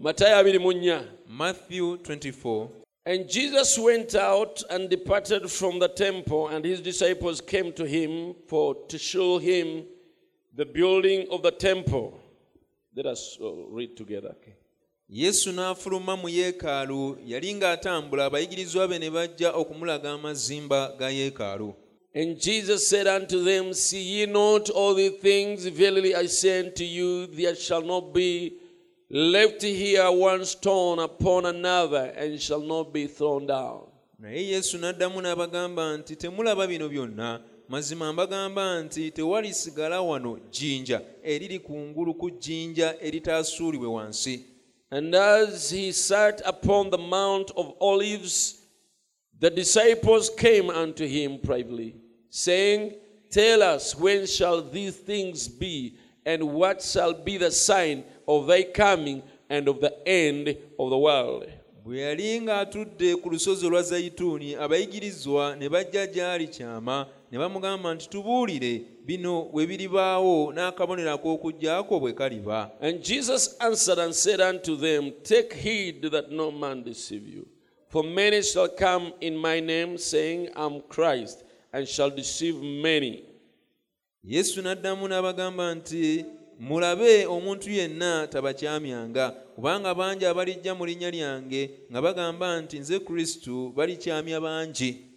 matayo 24 matthew 24 And Jesus went out and departed from the temple, and his disciples came to him for to show him the building of the temple. Let us uh, read together. yesu n'afuluma mu yeekaalu yali ng'atambula abayigirizwa be ne bajja okumulaga amazimba ga yeekaalu And Jesus said unto them, See ye not all these things? Verily I say unto you, there shall not be left here one stone upon another, and shall not be thrown down. naye yesu n'addamu n'abagamba nti temulaba bino byonna mazima mbagamba nti tewalisigala wano jjinja eriri kungulu ku jjinja eritaasuulibwe wansi And as he sat upon the Mount of Olives, the disciples came unto him privately, saying, Tell us, when shall these things be, and what shall be the sign of thy coming and of the end of the world? bwe yali ng'atudde ku lusozi olwa zayituuni abayigirizwa ne bajja gy'ali kyama ne bamugamba nti tubuulire bino bwe biribaawo n'akabonero ak'okujjaako bwe kaliba And Jesus answered and said unto them, Take heed that no man deceive you. For many shall come in my name, saying, I'm Christ, and shall deceive many. yesu n'addamu n'abagamba nti mulabe omuntu yenna tabakyamyanga kubanga bangi abalijja mu linnya lyange nga bagamba nti nze kristo balikyamya bangi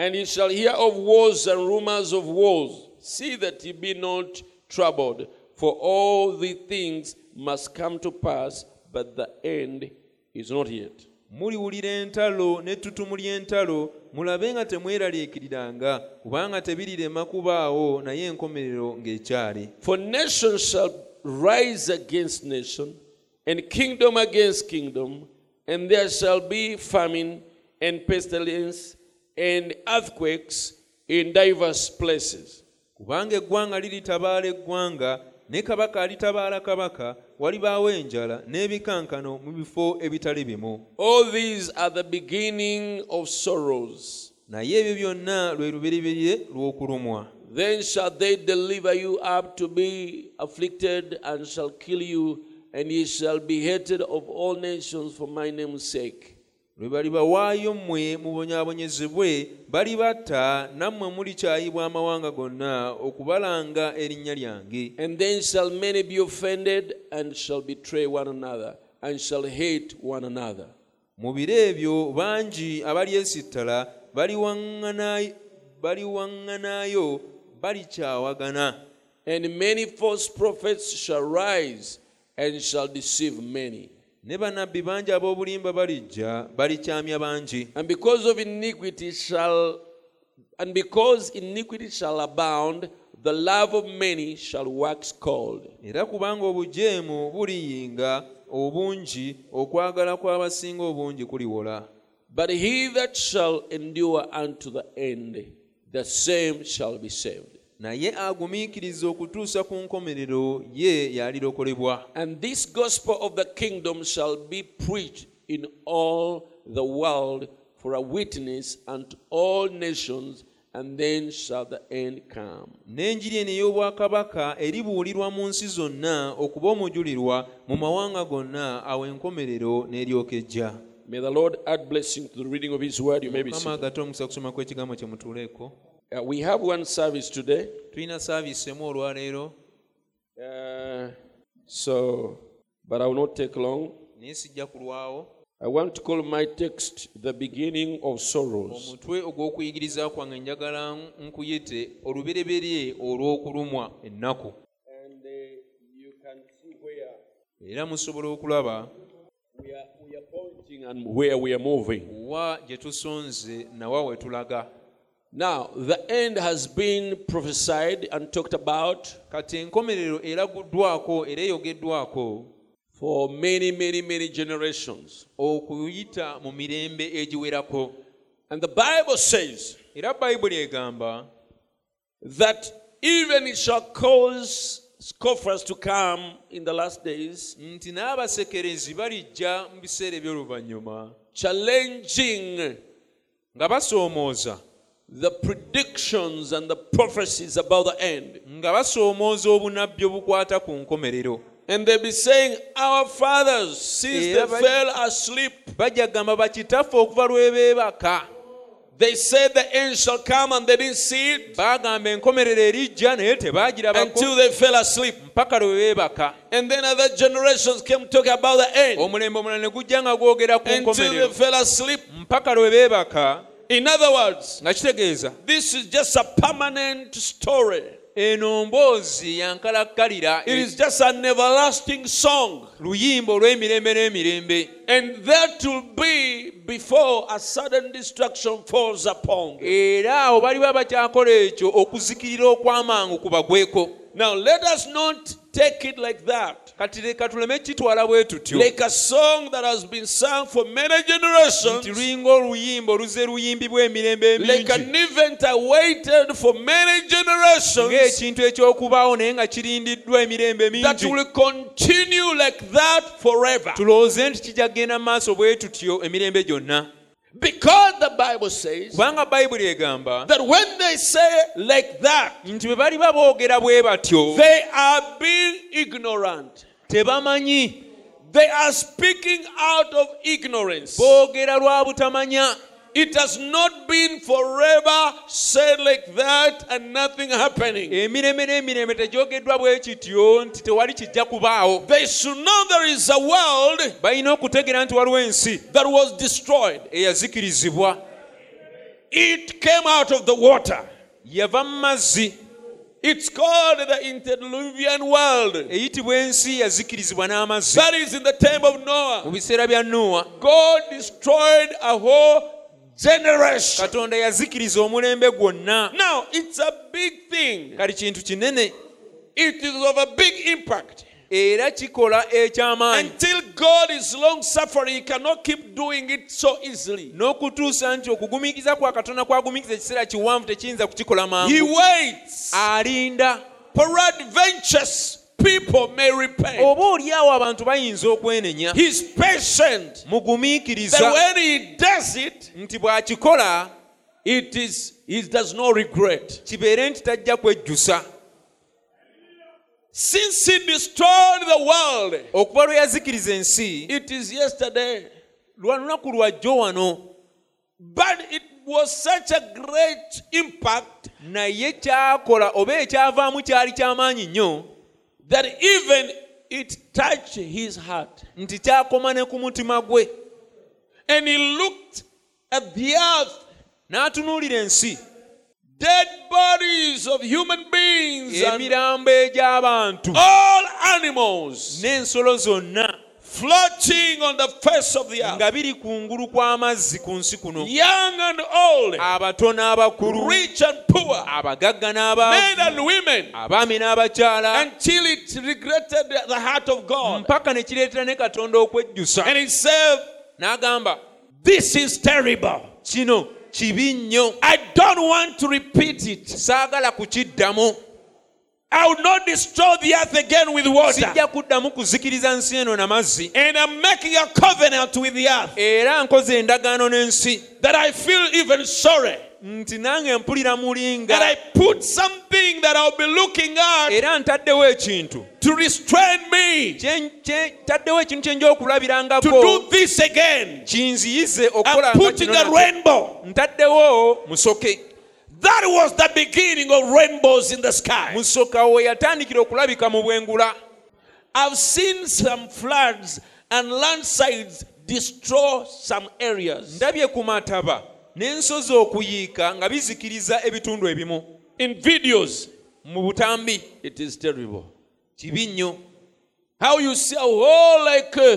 And ye shall hear of wars and rumors of wars. See that ye be not troubled, for all these things must come to pass, but the end is not yet. muliwulira entalo n'ettutumu ly'entalo mulabe nga temweraliikiriranga kubanga tebirirema kubaawo naye enkomerero ng'ekyali For nation shall rise against nation, and kingdom against kingdom, and there shall be famine and pestilence and earthquakes in diverse places. kubanga eggwanga liritabaala eggwanga ne kabaka alitabaala kabaka walibaawo enjala n'ebikankano mu bifo ebitali bimu All these are the beginning of sorrows. naye ebyo byonna lwe lubereberye lw'okulumwa Then shall they deliver you up to be afflicted, and shall kill you, and ye shall be hated of all nations for my name's sake. Lwe balibawaayo mmwe mubonyaabonyezebwe balibatta nammwe mulikyayibwa amawanga gonna okubalanga erinnya lyange And then shall many be offended, and shall betray one another, and shall hate one another. mu biro ebyo bangi abalyesittala baliwaŋŋanayo balikyawagana And many false prophets shall rise, and shall deceive many. Ne bannabbi bangi ab'obulimba balijja balikyamya bangi And because of iniquity shall, and because iniquity shall abound, the love of many shall wax cold. era kubanga obujeemu buliyinga obungi okwagala kw'abasinga obungi kuliwola But he that shall endure unto the end, the same shall be saved. Naye agumiikiriza okutuusa ku nkomerero ye yalirokolebwa And this gospel of the kingdom shall be preached in all the world for a witness unto all nations, and then shall the end come. n'enjiri eno ey'obwakabaka eribuulirwa mu nsi zonna okuba omujulirwa mu mawanga gonna awo enkomerero n'eryoka ejja May the Lord add blessing to the reading of His word. You may be seated. Uh, we have one service today. tulina service emu olwaleero Uh, so, but I will not take long. naye sijja kulwawo I want to call my text the beginning of sorrows. omutwe ogw'okuyigiriza kwange njagala nkuyite olubereberye olw'okulumwa ennaku And uh, you can see where era musobola okulaba we are, we are pointing and where we are moving. wa gye tusonze nawa we tulaga Now, the end has been prophesied and talked about kati enkomerero eraguddwako era eyogeddwako for many, many, many generations. okuyita mu mirembe egiwerako And the Bible says era bayibuli egamba that even it shall cause scoffers to come in the last days, nti n'abasekerezi balijja mu biseera eby'oluvannyuma challenging nga basoomooza the predictions and the prophecies about the end. nga basoomooza obunabbi obukwata ku nkomerero. And they be saying, Our fathers, since they fell asleep, bakitaffe okuva lwebeebaka they said the end shall come and they didn't see it. Baagamba enkomerero erijja naye tebaagirabako until they fell asleep. mpaka lwe beebaka. And then other generations came talking about the end. Omulembe omulala ne gujja nga gwogera ku until they nkomerero. fell asleep. mpaka lwe beebaka In other words, this is just a permanent story. eno mboozi yankalakkalira It is just an everlasting song. luyimba olw'emirembe n'emirembe And that will be before a sudden destruction falls upon era awo baliba bakyakola ekyo okuzikirira okw'amangu kubagweko Now, let us not take it like that. kati leka tuleme kitwala bwe tutyo Like a song that has been sung for many generations, nti lulinga oluyimba oluze luyimbibwa emirembe like an event awaited for many generations ng'ekintu eky'okubaawo naye nga kirindiddwa emirembe that mingi will continue like that forever. tulowooze nti kijja kgenda mu maaso bwe tutyo emirembe gyonna Because the Bible says kubanga bayibuli egamba that when they say like that, nti bwe baliba boogera bwe batyo they are being ignorant. tebamanyi They are speaking out of ignorance. boogera lwa butamanya It has not been forever said like that and nothing happening. emirembe n'emirembe tegyogeddwa bwe kityo nti tewali kijja kubaawo They should know there is a world balina okutegeera nti waliwo ensi that was destroyed. eyazikirizibwa It came out of the water. yava mu mazzi It's called the antediluvian world. eyitibwa ensi yazikirizibwa n'amazzi That is in the time of mu Noah. biseera bya nuwa God destroyed a whole generation. katonda yazikiriza omulembe gwonna Now, it's a big thing. kali kintu kinene It is of a big impact. era kikola eky'amaanyi Until God is long suffering, He cannot keep doing it so easily. n'okutuusa nti okugumiikiza kwa katonda kwagumiikiza ekiseera kiwanvu tekiyinza kukikola He mangu waits. alinda Peradventures, people may repent. oba oliawo abantu bayinza okwenenya He's patient. That mugumiikiriza when He does it, nti bw'akikola it is He does not regret. kibeere nti tajja kwejjusa Since He destroyed the world, okuba lwe yazikiriza ensi it is yesterday. lwa lunaku lwajjo wano But it was such a great impact naye kyakola oba ekyavaamu kyali ky'amaanyi nnyo that even it touched his heart. nti kyakoma ne ku mutima gwe. And he looked at the earth, n'atunuulira ensi. Dead bodies of human beings, and emirambo egy'abantu. all animals. N'ensolo zonna floating on the face of the earth, nga biri kungulu kw'amazzi ku nsi kuno. Young and old, abato n'abakulu. rich and poor, abagagga men and women, abaami n'abakyala. until it regretted the heart of God. mpaka ne kireetera ne katonda okwejjusa. And he said, n'agamba This is terrible. kino kibi nnyo. I don't want to repeat it. saagala kukiddamu I will not destroy the earth again with water. sijja kuddamu kuzikiriza nsi eno n'amazzi And I'm making a covenant with the earth. Era nkoze endagaano n'ensi. That I feel even sorry. nti nange mpulira That mulinga I put something that I'll be looking at era ntaddewo ekintu. to restrain me. Kye- kye- ntaddewo ekintu kye nja to okulabirangako do this again. kinziyize I'm putting kino a rainbow. ntaddewo musoke That was the beginning of rainbows in the sky. musoka we yatandikira okulabika mu bwengula I've seen some floods and landslides destroy some areas. ndabye ku mataba n'ensozi okuyiika nga bizikiriza ebitundu ebimu In videos, mu butambi it is terrible. kibi nnyo How you see a whole like uh,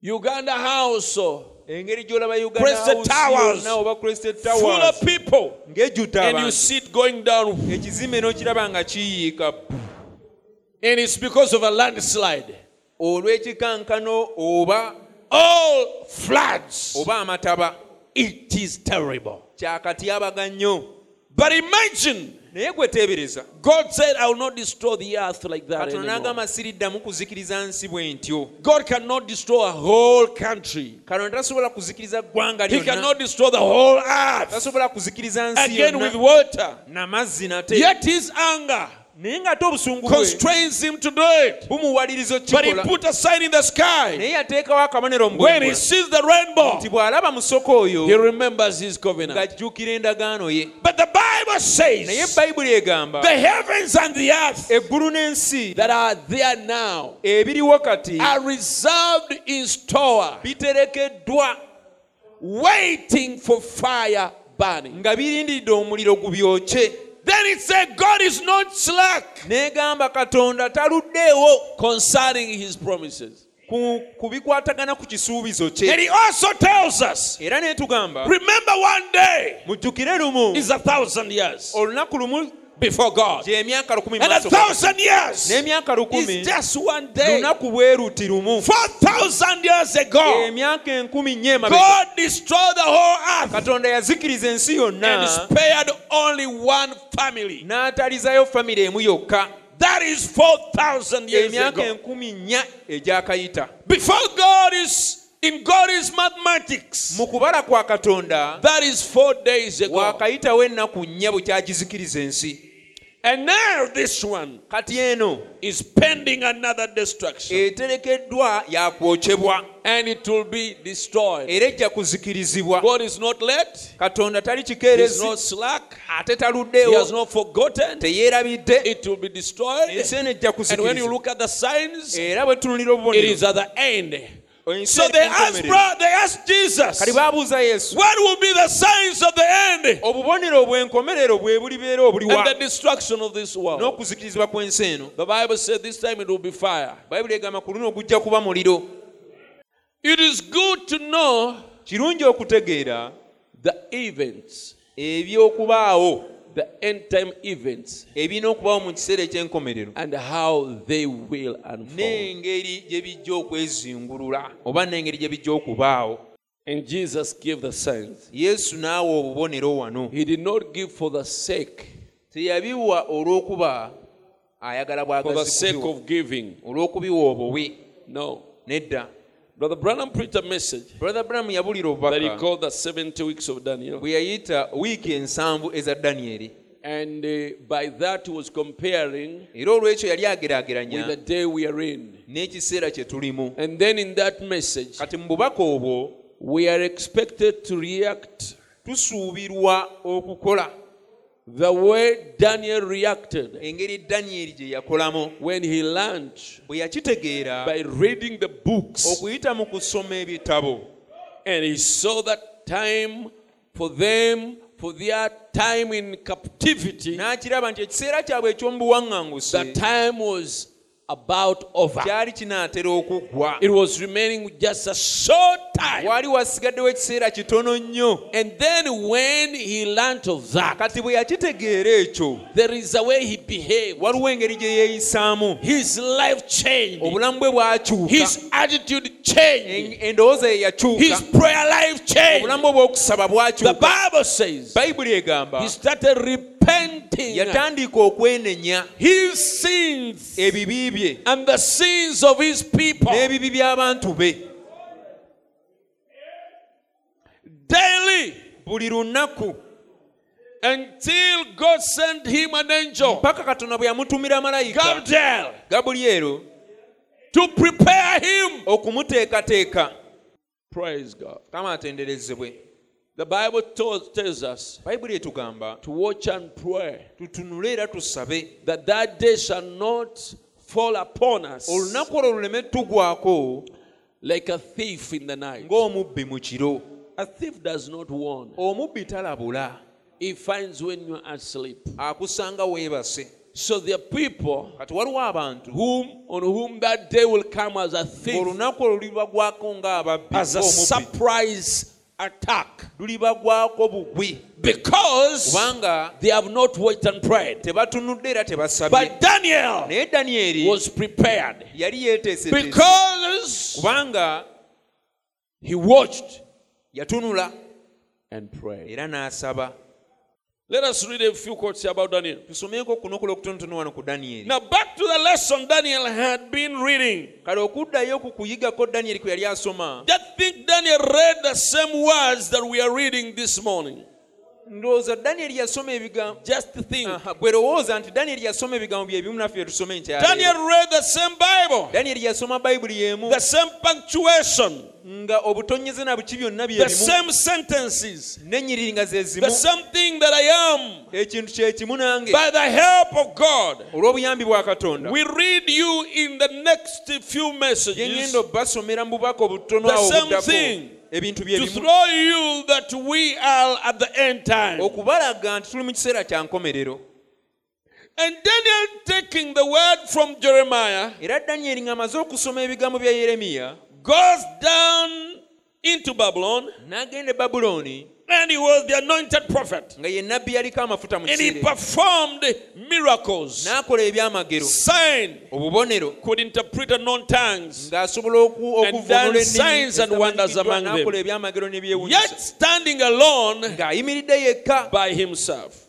Uganda house or Crested Towers. yonna oba crested full of people, and you see it going down, ekizimbe n'okiraba nga kiyiika and it's because of a landslide. olw'ekikankano oba All floods. oba amataba It is terrible. But imagine naye gwe teebereza God said, I will not destroy the earth like that. katonda n'agamba siriddamu kuzikiriza nsi bwe ntyo God cannot destroy a whole country. katonda tasobola kuzikiriza ggwanga He cannot destroy the whole earth tasobola kuzikiriza nsi again with water. n'amazzi nate Yet his anger naye ng'ate obusungu bwe constrains him to do it. bumuwaliriza But he put a sign in the sky. naye yateekawo akabonero mu When he sees the rainbow, nti bw'alaba musoko oyo he remembers his covenant. ng'ajjukira endagaano ye But the Bible naye says bayibuli egamba the heavens and the earth eggulu n'ensi that are there now ebiriwo kati are reserved in store, biterekeddwa waiting for fire burning. nga birindiridde omuliro gubyokye Then it said, God is not slack. N'egamba katonda taluddeewo concerning his promises. ku, ku bikwatagana ku kisuubizo And kye he also tells us, era n'etugamba remember one day mujjukire lumu is a thousand years. olunaku lumu before God. gy'emyaka lukumi mu And a thousand years. Is just one day. lunaku bwe luti lumu. 4,000 years ago, emyaka enkumi nnya emabega God destroyed the whole earth. Katonda yazikiriza ensi and spared only one family. n'atalizayo famire emu yokka. That is 4,000 years ago. enkumi nnya egyakayita Before God is in God's mathematics, mu kubala kwa katonda that is four days ago. waakayitawo ennaku nnya bwe kyagizikiriza ensi And now this one kati eno is pending another destruction. eterekeddwa yakwokyebwa And it will be destroyed. era ejja kuzikirizibwa God is not late. katonda tali He is kikeerezi not slack. ate He taluddeewo has not forgotten. teyeerabidde It will be destroyed. ensi eno ejja And when you kuzikirizibwa look at the signs, era bwe tunulira it obubonero is at the end. so they asked, they asked Jesus, what will be the signs of the end? Obubonero obw'enkomerero bwe bulibeera obuliwa n'okuzikirizibwa kw'ensi eno. Bayibuli egamba ku luno ogujja kuba muliro. Kirungi okutegeera ebyokubaawo the end time events, ebirina okubaawo mu kiseera eky'enkomerero. and how they will n'engeri gye bijja okwezingulula oba n'engeri gye bijja okubaawo. And Jesus gave the signs. yesu n'awa obubonero wano. He did not give for the sake, teyabiwa olw'okuba ayagala for the bwagazi sake of giving. olw'okubiwa obuwi. No. nedda Brother Branham preached a message brother branham yabulira that he obubaka called the 70 weeks of Daniel. bwe yayita wiiki ensanvu eza danyeri And uh, by that, he was comparing era olw'ekyo yali with the ageraageranya day we are in. n'ekiseera kye tulimu And then in that message, kati mu bubaka obwo we are expected to react tusuubirwa okukola the way Daniel reacted engeri danyeri gye yakolamu when he learned bwe yakitegeera by reading the books. okuyita mu kusoma ebitabo And he saw that time for them, for their time in captivity, n'akiraba nti ekiseera kyabwe eky'omu buwaŋŋanguse the time was about over. kyali kinaatera okuggwa It was remaining just a short time. waali wasigaddewo ekiseera kitono nnyo And then when he learned of that, kati bwe yakitegeera ekyo there is a way he behaved. waliwo engeri gye yeeyisaamu His life changed. His attitude changed. En- endowooza ye yakyuka His prayer life changed. obulamu bwe bw'okusaba The Bible says he started repenting yatandika okwenenya his sins ebibi bye and the sins of his people. n'ebibi by'abantu be. Daily. Buli lunaku. Until God sent him an angel, paka katonda bwe yamutumira malayika. Gabriel, gabulyero. To prepare him. okumuteekateeka. Praise God. kama atenderezebwe The Bible tells, tells us etugamba to watch and pray tutunule era tusabe that that day shall not fall upon us olunaku olwo luleme tugwako like a thief in the night. ng'omubbi mu kiro A thief does not warn. omubbi talabula He finds when you're asleep. akusanga weebase So there are people kati waliwo abantu whom on whom that day will come as a thief, olunaku olwo lulibagwako ng'ababbi as a ng'omubbi. surprise attack, lulibagwako bugwi. Because kubanga they have not waited and prayed. tebatunudde era tebasabye. But Daniel naye was prepared. yali because kubanga he watched yatunula and prayed. era n'asaba Let us read a few quotes about Daniel. tusomeeko kunokola okutonotono wano ku danyeri Now, back to the lesson Daniel had been reading. kale okuddayo ku kuyigako danyeri kwe yali Just think Daniel read the same words that we are reading this morning. ndowooza danyeri yasoma ebigambo Just think. Aha, gwe lowooza nti danyeri yasoma ebigambo bye bimu naffe tusome Daniel read the same Bible, danyeri yasoma bayibuli y'emu the same punctuation, nga obutonyeze na buki byonna bye the same sentences, n'ennyiriri nga ze zimu. The same thing that I am. ekintu kye kimu nange. By the help of God, olw'obuyambi bwa katonda. we read you in the next few bye messages mu bubaka obutono The awo same obuddako thing. ebintu bye to bimu throw you that we are at the end time. okubalaga nti tuli mu kiseera kya nkomerero. And Daniel taking the word from Jeremiah era danyeri ng'amaze okusoma ebigambo bya yeremiya goes down into Babylon n'agenda e babulooni and he was the anointed prophet. nga ye nabbi yaliko amafuta mu And he performed miracles, sign, could interpret unknown tongues, And done signs and wonders among them. n'akola ebyamagero n'ebyewunyisa yet standing alone by himself.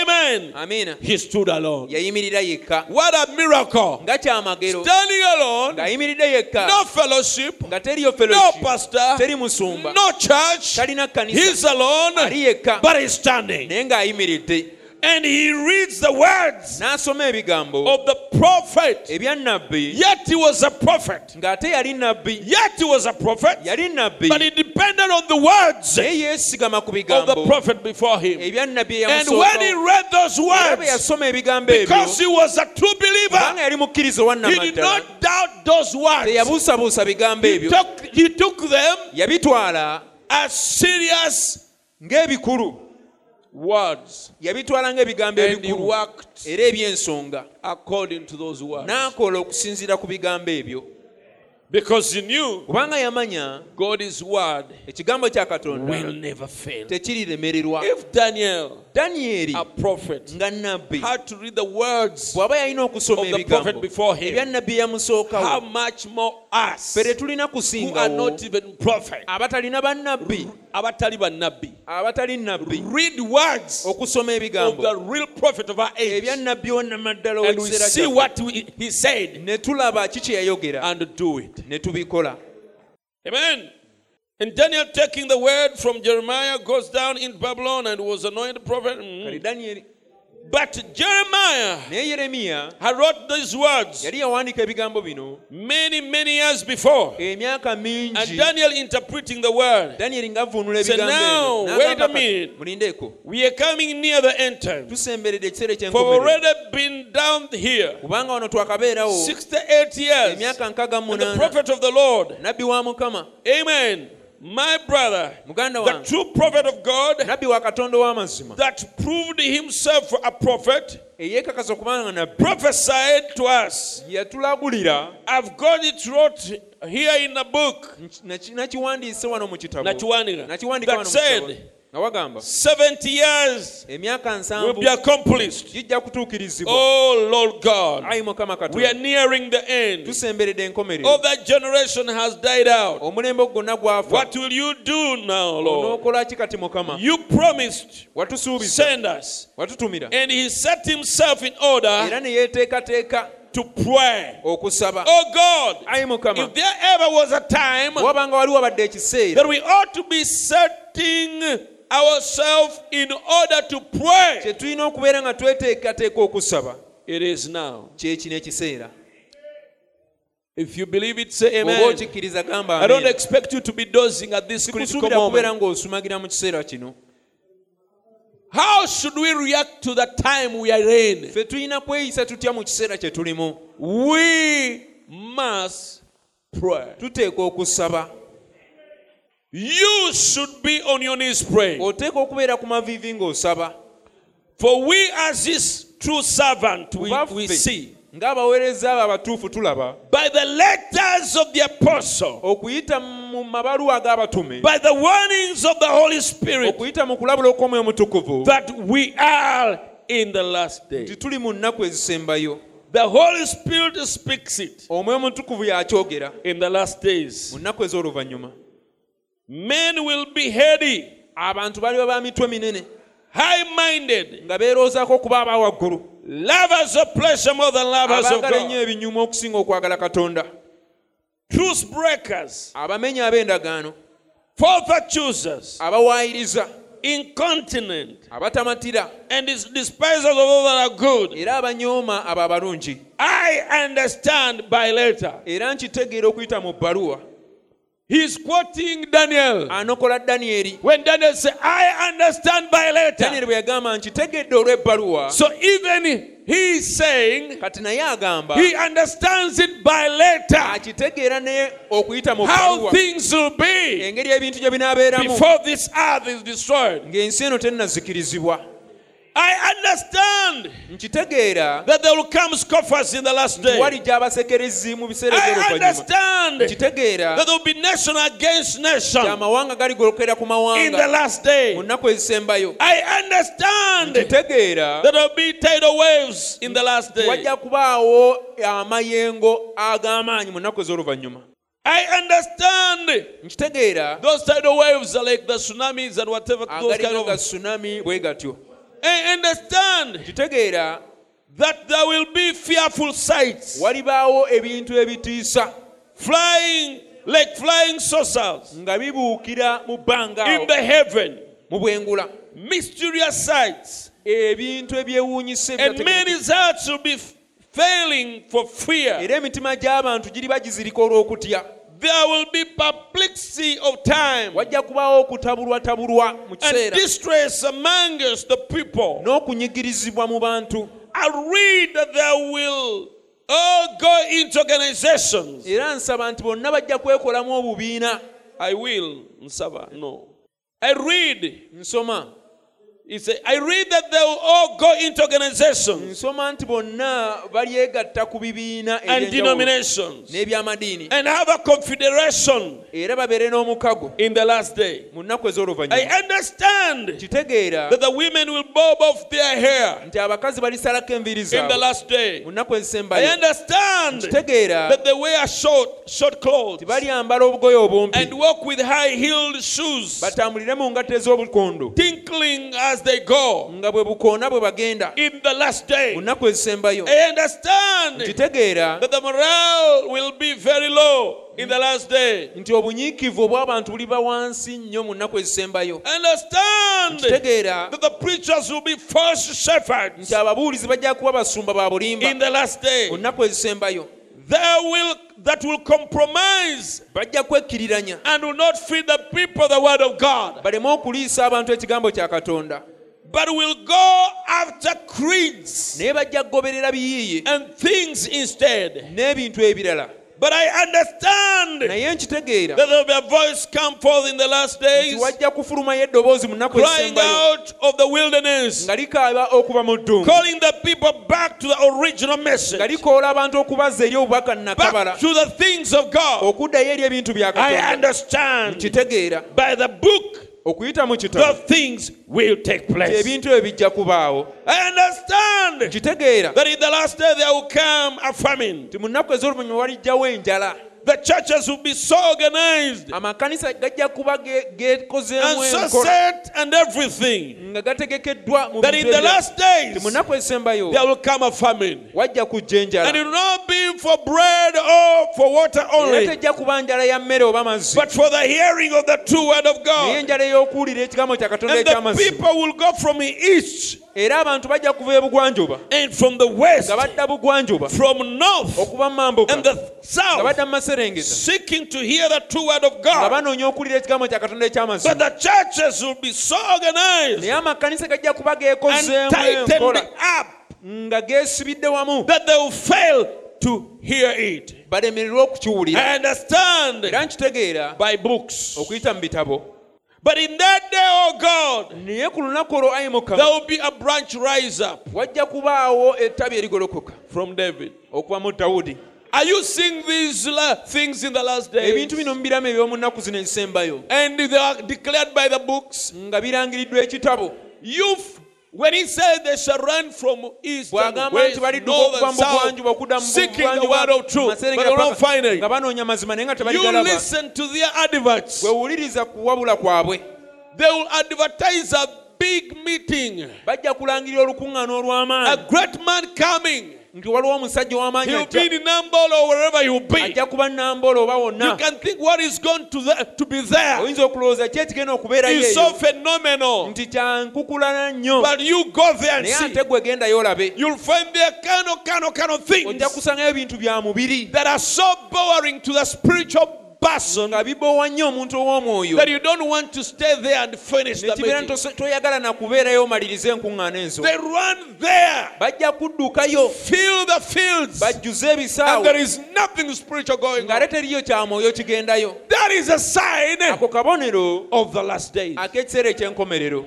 Amen. amiina He stood alone. yayimirira yekka. What a miracle! nga Standing alone, yekka. No fellowship, nga teriyo no pastor, teri musumba. No church. talina He's alone, ali yekka. But he's standing. naye ng'ayimiridde And he reads the words n'asoma ebigambo of the prophet. ebya nabbi Yet he was a prophet. ng'ate yali nabbi Yet he was a prophet. yali nabbi But he depended on the words naye yeesigama ku of the prophet before him. ebya nabbi And when he read those bwe words, yasoma ebigambo ebyo because he was a true believer, kubanga yali mukkirizo wa he did not doubt those words. teyabuusabuusa bigambo He ebyo took, he took them yabitwala as serious ng'ebikulu words. yabitwala ng'ebigambo ebikulu era eby'ensonga according to those words. n'akola okusinziira ku bigambo ebyo Because he knew kubanga yamanya God's word ekigambo kya katonda will never fail. tekiriremererwa If Daniel, danyeri nga nabbi bw'aba yalina okusoma ebigambo. ebya nabbi eyamusookawo fere tulina kusingawo abatalina bannabbi abatali bannabbi abatali nabbi okusoma ebigambo. ebya nabbi wonnamaddala w'ekiseera ne tulaba ki kye yayogera. Ne tubikola. Amen. And Daniel, taking the word from Jeremiah, goes down in Babylon and was anointed prophet. Mm. Kale But Jeremiah naye yeremiya wrote these words yali yawandiika ebigambo bino many, many years before. emyaka And Daniel interpreting the word. So ebigambo now, wait a minute. mulindeeko We are coming near the end time. tusemberedde ekiseera For we've ekyenkomerero already been down here kubanga wano twakabeerawo 68 years. emyaka nkaaga mu And the prophet of the Lord. nabbi wa mukama Amen. My brother, muganda the true prophet of God nabbi wa katonda ow'amazima that proved himself a prophet, okubanga nabbi prophesied to us. yatulagulira I've got it wrote here in a book. naki- nakiwandiise wano mu kitabo Nakiwandiika. nakiwandika That wano mu kitabo said, nga wagamba 70 years emyaka will be accomplished. gijja kutuukirizibwa Oh Lord God, ayi mukama we are nearing the end. tusemberedde enkomerero Oh, that generation has died out. omulembe gwonna gwafa What will you do now, Lord? onookola ki kati mukama You promised, watusuubiza send us. watutumira And he set himself in order era ne yeeteekateeka to pray. okusaba Oh God, ayi mukama if there ever was a time wabanga wali wabadde ekiseera that we ought to be setting ourselves in order to pray, kye tulina okubeera nga tweteekateeka okusaba it is now. kyekino ekiseera If you believe it, say amen. I don't expect you to be dozing at this critical moment. How should we react to the time we are in? We must pray. Tuteeka okusaba You should be on your knees praying. oteeka okubeera ku maviivi ng'osaba. For we, as his true servant, we, we see. Ng'abaweereza abo abatuufu tulaba. By the letters of the apostle, okuyita mu mabaluwa ag'abatume. by the warnings of the Holy Spirit, okuyita mu kulabula okw'omwoyo mutukuvu that we are in the last day. nti tuli mu nnaku ezisembayo. The Holy Spirit speaks it omwoyo omutukuvu yakyogera. in the last days. mu nnaku ez'oluvannyuma Men will be heady, abantu baliba ba mitwe minene. High minded, nga beeroozaako okuba aba waggulu. Lovers of pleasure more than lovers of abaagala ennyo God, ebinyuma okusinga okwagala katonda. Truth breakers, abamenya ab'endagaano. False choosers, abawaayiriza. Incontinent, abatamatira. And is despisers of all that are good. era abanyooma abo abalungi. I understand by letter. era nkitegeera okuyita mu bbaluwa He's quoting Daniel. anokola danyeri When Daniel said, I understand by letter. Daniel bwe yagamba nkitegedde olw'ebbaluwa So even he is saying kati naye agamba he understands it by letter. akitegeera ne okuyita mu How things will be engeri ebintu gye binaabeeramu before this earth is destroyed. ng'ensi eno tennazikirizibwa I understand nkitegeera that there will come scoffers in the last day. walijja abasekerezi mu biseera I eby'oluvannyuma understand that there will be nation against nation amawanga galigolokera ku in the mawanga last day. mu nnaku ezisembayo I understand that there will be tidal waves in the last day. wajja kubaawo amayengo ag'amaanyi mu nnaku ez'oluvannyuma I understand nkitegeera those tidal waves are like the tsunamis and whatever those kind of. tsunami bwe gatyo I understand kitegeera that there will be fearful sights, walibaawo ebintu ebitiisa flying like flying saucers. nga bibuukira mu bbanga in the heaven, mu bwengula. Mysterious sights, ebintu ebyewuunyisa and many hearts will be failing for fear. era emitima gy'abantu giriba gizirika olw'okutya There will be perplexity of time wajja kubaawo okutabulwatabulwa mu and kiseera distress amongst the people. n'okunyigirizibwa mu bantu I read that there will all go into organizations. era nsaba nti bonna bajja kwekolamu obubiina I will, Nsaba, no. I read, nsoma he said, I read that they will all go into organizations nsoma nti bonna balyegatta ku bibiina and denominations and have a confederation era babeere n'omukago in the last day. I understand that the women will bob off their hair nti abakazi balisalako enviiri in the last day. I understand that they wear short, short clothes nti balyambala obugoye obumpi and walk with high heeled shoes, batambulire mu ngatto ez'obukondo tinkling as they go nga bwe bukoona bwe bagenda in the last day. mu nnaku ezisembayo I understand kitegeera that the morale will be very low in the last day. nti obunyiikivu obw'abantu buliba wansi nnyo mu nnaku ezisembayo kitegeera that the preachers will be false shepherds nti ababuulizi bajja kuba basumba ba bulimba in the last day. mu nnaku ezisembayo They will that will compromise bajja kwekkiriranya and will not feed the people the word of God, baleme okuliisa abantu ekigambo kya katonda. But will go after creeds naye bajja kugoberera biyiiye and things instead. n'ebintu ebirala But I understand naye nkitegeera that be a voice come forth in the last days wajja kufulumayo eddoboozi mu nnaku crying out of the wilderness, nga likaaba okuva mu ddungu. calling the people back to the original nga message, likoola abantu okubazza eri obubaka nakabala back to the things of God. okuddayo eri ebintu bya I katonda. nkitegeera by the book okuyita mu things will take place. ebyo bijja kubaawo I understand nkitegeera that in the last day there will come a famine. nti mu nnaku ez'oluvannyuma walijjawo enjala The churches will be so organized. Amakanisa gajja kuba ge- and so enkola set and everything. Nga gategekeddwa mu that in the last days Nti mu nnaku ezisembayo there will come a famine. wajja kujja And it will not be for bread or for water only, tejja kuba njala ya mmere oba mazzi. but for the hearing of the true word of naye God. enjala ey'okuwulira ekigambo kya katonda And the people will go from east era abantu bajja kuva ebugwanjuba and from the west, nga badda bugwanjuba from north okuva mu mambuka and the nga south, badda mu maserengeta seeking to hear the true word of nga God. banoonya okuwulira ekigambo kya katonda ekyamazzi But the churches will be so organized naye amakanisa gajja kuba and geekozeemu tightened enkola up nga geesibidde wamu that they will fail to hear it. balemererwe okukiwulira I understand era nkitegeera by books. okuyita mu bitabo But in that day, oh God, naye ku lunaku olwo ayi there will be a branch rise up wajja kubaawo ettabi erigolokoka from David. Are you seeing these things in the last days? ebintu bino mubiramu eby'omu nnaku zino ezisembayo And they are declared by the books. nga birangiriddwa ekitabo Youth, when he said they shall run from east and bw'agamba west, nti balidduka north okuva and mu bugwanjuba south, okudda mu seeking the bugwanjuba word of mu truth, but maserengeta they will not paka- find it. nga banoonya mazima naye nga You tebaligalaba listen to their adverts. wewuliriza kuwabula kwabwe. They will advertise a big meeting, bajja kulangirira olukuŋŋaana a olw'amaanyi great man coming, nti waliwo omusajja ow'amaanyi kuba nambolo oba wonna. Oyinza okulowooza ki ekigenda okubeerayo nti kyankukulana nnyonaye ate gwe gendayo olabe kusangayo ebintu bya mubiri. Person nga biboowa nnyo omuntu ow'omwoyo. that you don't want to stay there and finish the nekibeera meeting. nti toyagala nakubeerayo omalirize enkuŋŋaana enzo. They run there, bajja kuddukayo. Fill the fields, bajjuze and ebisaawe there is nothing spiritual going ng'ate on. teriyo kya mwoyo kigendayo. That is a sign ako kabonero of the last days. ak'ekiseera eky'enkomerero.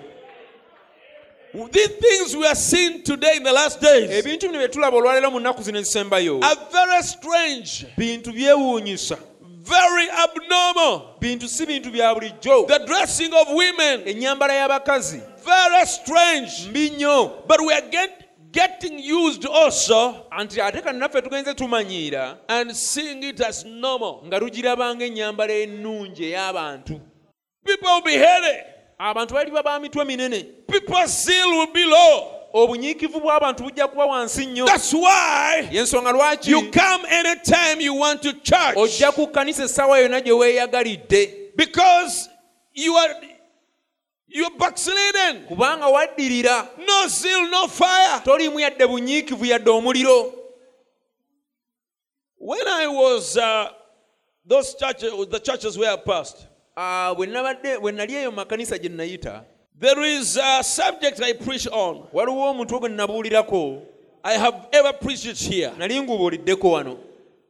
These things we are seeing today in the last days ebintu bino bye tulaba olwaleero mu nnaku zino ezisembayo are very strange, bintu byewuunyisa very abnormal. bintu si bintu bya bulijjo The dressing of women, ennyambala y'abakazi very strange. mbi nnyo But we are get, getting used also anti ate kannaffe tugenze tumanyiira and seeing it as normal. nga lugirabanga ennyambala ennungi ey'abantu People will be heady. abantu baliba ba mitwe minene People's zeal will be low. Obunyiikivu bw'abantu bujja kuba wansi nnyo That's yensonga lwaki you come anytime you want to church. ojja ku kkanisa essaawa yonna gye weeyagalidde Because you are you're backslidden. kubanga waddirira No zeal, no fire. toliimu yadde bunyiikivu yadde omuliro When I was uh, those churches, the churches where I passed, Ah, bwe nali eyo makanisa gye nayita there is a subject I preach on. waliwo omuntu gwe nabuulirako I have ever preached it here, nali ngubuuliddeko wano.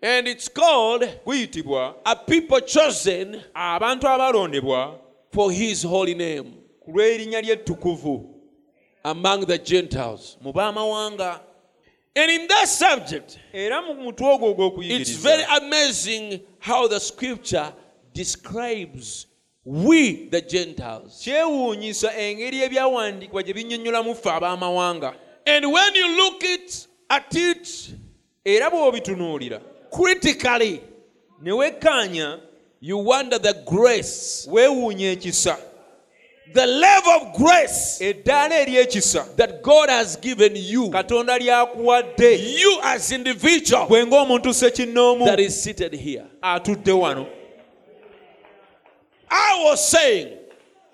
And it's called guyitibwa "A People Chosen abantu abalondebwa for His Holy Name. ku lw'erinnya ly'ettukuvu. Among the Gentiles." mu baamawanga. And in that subject, era mu mutwe ogwo it's very amazing how the Scripture describes we, the Gentiles. kyewuunyisa engeri ebyawandiikibwa gye binnyonnyolamu ffe abaamawanga And when you look it at it era bw'obitunuulira critically, ne wekkaanya you wonder the grace, weewuunya ekisa. the level of grace eddaala ery'ekisa that God has given you, katonda lyakuwadde. You as individual gwe ng'omuntu sekinnoomu that is seated here. atudde wano I was saying,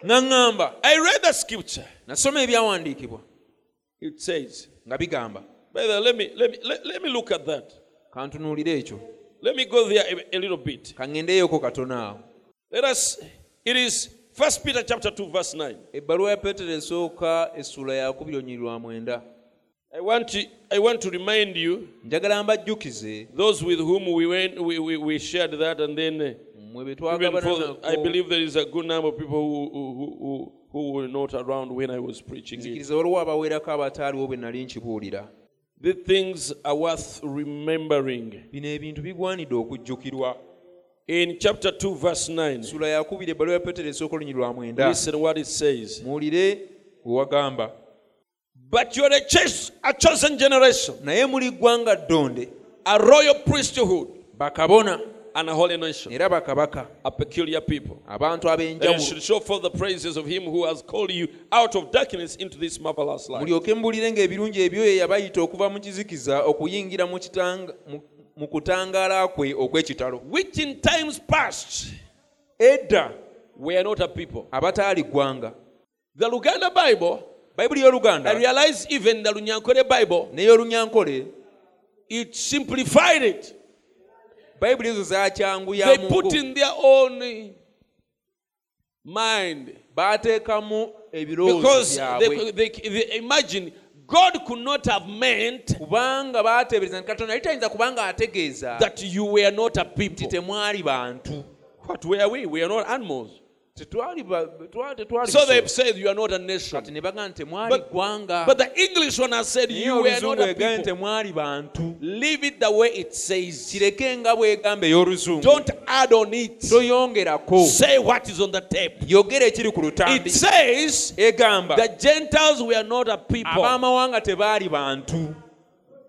nga ŋŋamba I read the scripture. nasoma ebyawandiikibwa It says, nga bigamba way, let me let me let, let me look at that. kantunuulire ekyo Let me go there a, a little bit. kaŋŋendeyoko katono awo Let us. It is First Peter chapter two verse nine. ebbaluwa ya peetero esooka essula yakubiri onyirwa mwenda I want to I want to remind you njagala mbajjukize those with whom we went we, we, we shared that and then. uh, be Even for I believe there is a good number of people who, who, who, who were not around when I was preaching it. nzikiriza waliwo abawerako abataaliwo bwe nali nkibuulira The things are worth remembering. bino ebintu bigwanidde okujjukirwa In chapter 2, verse 9, essula yakubiri ebbaluwa ya peetero esooka olunyiri lwa mwenda listen what it says. muwulire we wagamba But you are a, a chosen generation, naye muli ggwanga ddonde a royal priesthood, bakabona. And a holy nation, era bakabaka. A peculiar people. abantu ab'enjawulo should show forth the praises of him who has called you out of darkness into this marvelous light. mulyoke mubuulire ng'ebirungi ebyo ye yabayita okuva mu kizikiza okuyingira mu kitanga- mu- mu kutangaala kwe okw'ekitalo. Which in times past edda were not a people. abataali ggwanga. The Luganda Bible, bayibuli y'oluganda I realize even the Lunyankore Bible, n'ey'olunyankole it simplified it. bayibuli ezo They put in their own mind baateekamu ebirowoozo byabwe imagine God could not have meant kubanga baateebereza nti katonda yali tayinza kubanga ategeeza that you were not a nti people. temwali bantu What were we? We are not animals. Tetwali ba- twa- tetwali So they said you are not a nation. kati ne bagamba nti temwali But- But the English one has said you were not a people. Leave it the way it says. kireke nga bwegamba ey'oluzungu Don't add on it. Say what is on the tape. yogera ekiri ku It says the Gentiles were not a people. abaamawanga tebaali bantu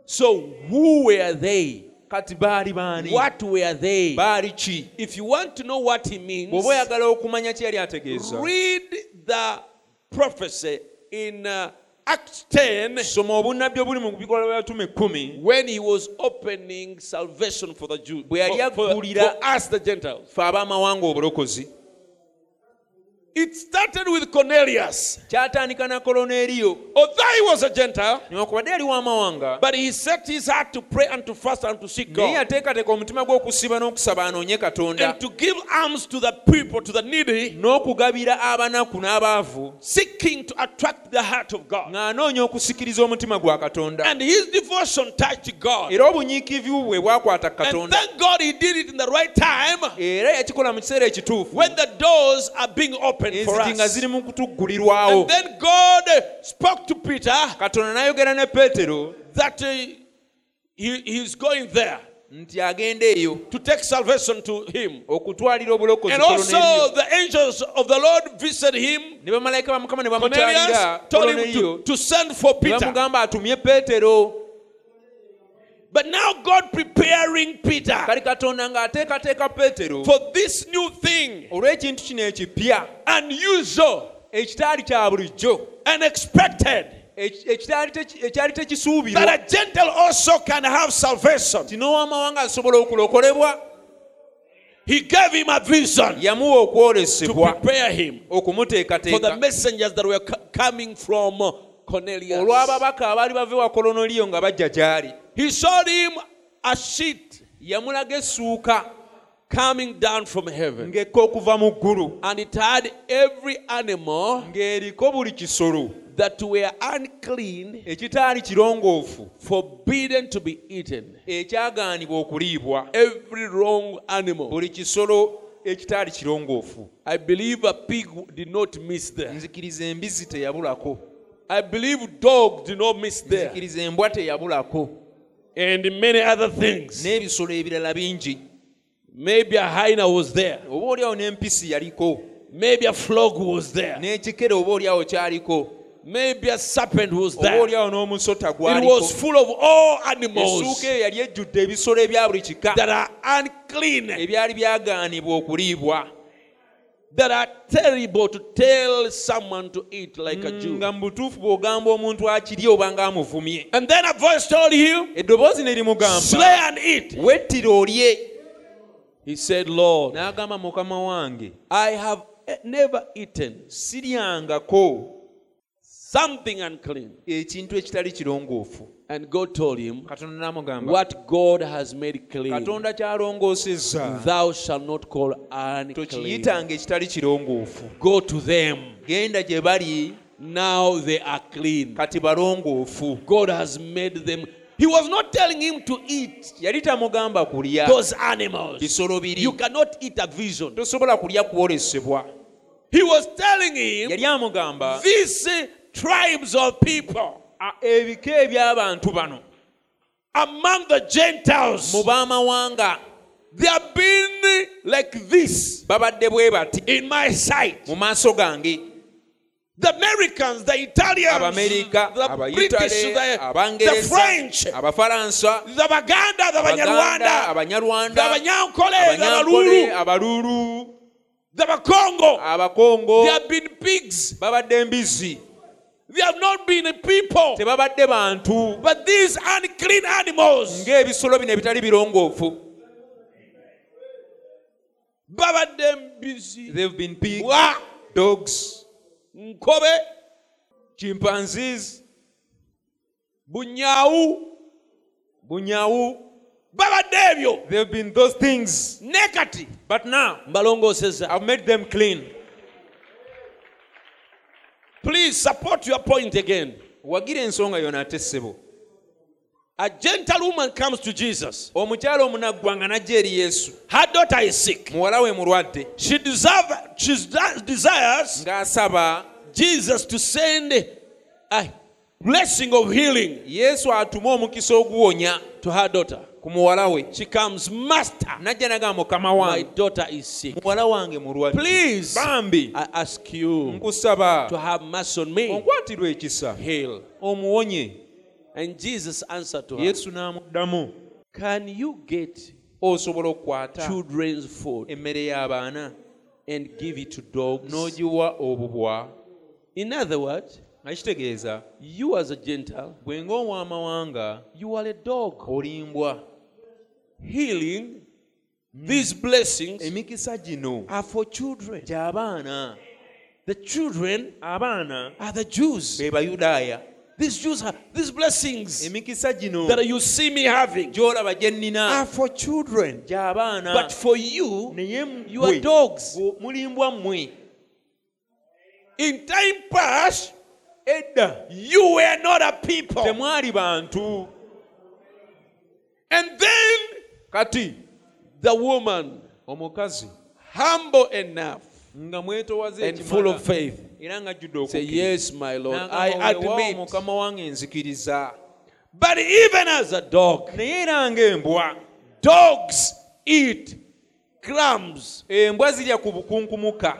So who were they? Kati baali baani What were they? baali ki If you want to know what he means, bw'oba oyagala okumanya kye yali ategeeza. read the prophecy in uh, Acts 10 soma obunnabbi obuli mu bikolwa by'abatume ekkumi when he was opening salvation for the Jews, for, for- for us the Gentiles. It started with Cornelius. kyatandika na koloneeriyo Although he was a Gentile, newankubadde yali w'amawanga but he set his heart to pray and to fast and to seek naye God. yateekateeka omutima gwe okusiba n'okusaba anoonye katonda. And to give alms to the people, to the needy, n'okugabira abanaku n'abaavu seeking to attract the heart of God. ng'anoonya okusikiriza omutima gwa katonda. And his devotion touched God. era obunyiikivu bwe bwakwata And thank God he did it in the right time era yakikola mu kiseera ekituufu. when the doors are being opened for us. ziri mu kutuggulirwawo And then God spoke to Peter katonda n'ayogera ne peetero that uh, he, he's going there nti agenda eyo to take salvation to him. okutwalira obulokozi And also the angels of the Lord visited him. ne bamalayika ba mukama ne Cornelius bamukyalira told him to, send for Peter. bamugamba atumye peetero But now God preparing Peter katonda ng'ateekateeka peetero for this new thing, olw'ekintu kino ekipya. Unusual, ekitaali kya bulijjo unexpected, ekyali that a Gentile also can have salvation. ti n'owamawanga asobola okulokolebwa. He gave him a vision yamuwa okwolesebwa prepare for the okumuteekateeka messengers that were coming from Cornelius. Olw'ababaka abaali bava ewa kolonoliyo nga bajja gy'ali. Yamulaga essuuka coming down from heaven, ng'ekka okuva mu ggulu. And it had every animal ng'eriko buli kisolo. that were unclean, ekitaali kirongoofu. forbidden to be eaten. ekyagaanibwa okuliibwa. Every wrong animal. buli kisolo ekitaali kirongoofu. I believe a pig did not miss there. nzikiriza embizi teyabulako I believe dog did not miss there. nzikiriza embwa teyabulako And many other things. n'ebisolo ebirala bingi Maybe a hyena was there. oba oliawo n'empisi yaliko Maybe a frog was there. n'ekikere oba oliawo kyaliko Maybe a serpent was oba there. oliawo n'omusota It gwaliko was full of all animals essuuka eyo yali ejjudde ebisolo ebya buli kika that are unclean, ebyali byagaanibwa okuliibwa that are terrible to tell someone to eat like a Jew. nga mu butuufu bw'ogamba omuntu akirye oba ng'amuvumye. And then a voice told him, eddoboozi ne Slay limugamba and eat. wettira olye. He said, Lord, n'agamba mukama wange I have eh, never eaten. siryangako something unclean. ekintu ekitali kirongoofu And God told him, katonda n'amugamba What God has made clean, katonda kyalongoosezza thou shalt not call unclean. tokiyitanga ekitali kirongoofu Go to them. genda gye bali Now they are clean. kati balongoofu God has made them. He was not telling him to eat yali tamugamba kulya those animals. bisolo biri You cannot eat a vision. tosobola kulya kwolesebwa He was telling him, yali amugamba these eh, tribes of people ebika eby'abantu bano among the Gentiles, mu baamawanga they have been like this babadde bwe bati in my sight. mu maaso gange The Americans, the Italians, abamerika the British, the, the French, abafalansa the Baganda, the the abanyarwanda Banyankole, the abanyankole Balulu, abaluulu the Bakongo. abakongo They have been pigs. babadde mbizi They have not been a people. tebabadde bantu But these unclean animals, ng'ebisolo bino ebitali birongoofu babadde busy. they've been pigs Wa, dogs nkobe, chimpanzees bunyawu, bunyawu babadde ebyo. they've been those things Nekati. but now Mbalongoosezza. i've made them clean Please support your point again. wagira ensonga yona ate ssebo A gentlewoman comes to Jesus. omukyala omunaggwanga n'ajja eri yesu Her daughter is sick. muwala we mulwadde She deserve, she desires ng'asaba Jesus to send a blessing of healing yesu atume omukisa oguwonya to her daughter. Ku muwala we. She comes, Master, najja nagamba mukama my wange. daughter is sick. muwala wange mulwadde Please, bambi. I ask you nkusaba. to have mercy on me. onkwatirwa ekisa. Heal. omuwonye. And Jesus answered to her, yesu n'amuddamu. Can you get osobola okukwata children's food emmere y'abaana and give it to dogs? n'ogiwa obubwa? In other words, nga kitegeeza you as a Gentile, bwe ng'owamawanga you are a dog. olimbwa Healing, these blessings emikisa gino. are for children. gy'abaana The children abaana are the Jews. be bayudaaya These Jews have these blessings emikisa gino. that you see me having gy'olaba gye nnina are for children. gy'abaana But for you, naye you are dogs. gwe- mulimbwa mmwe In time past, edda. you were not a people. temwali bantu. And then kati the woman, omukazi humble enough nga mwetowaze and full of faith, era ng'ajjudde okukkiriza. Yes, my Lord, I "Weewaawo, admit. mukama wange nzikiriza But even as a dog, naye era ng'embwa dogs eat crumbs embwa zirya ku bukunkumuka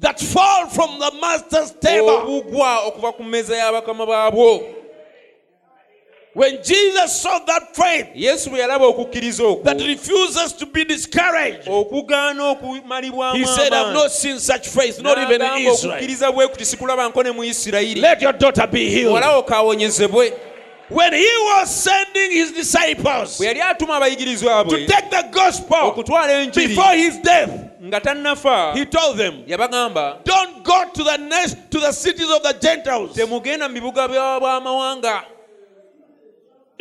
that fall from the master's table. obugwa okuva ku mmeeza y'abakama baabwo When Jesus saw that faith yesu bwe yalaba okukkiriza okwo that refuses to be discouraged, okugaana okumalibwamu he said, I've not seen such faith, not even in Israel. okukkiriza bwe kuti sikulaba ne mu isirayiri Let your daughter be healed. walawo kaawonyezebwe When he was sending his disciples bwe yali atuma abayigirizwa to take the gospel okutwala enjiri before his death, nga tannafa he told them, yabagamba Don't go to the next to the cities of the Gentiles. temugenda mu bibuga bya- bw'amawanga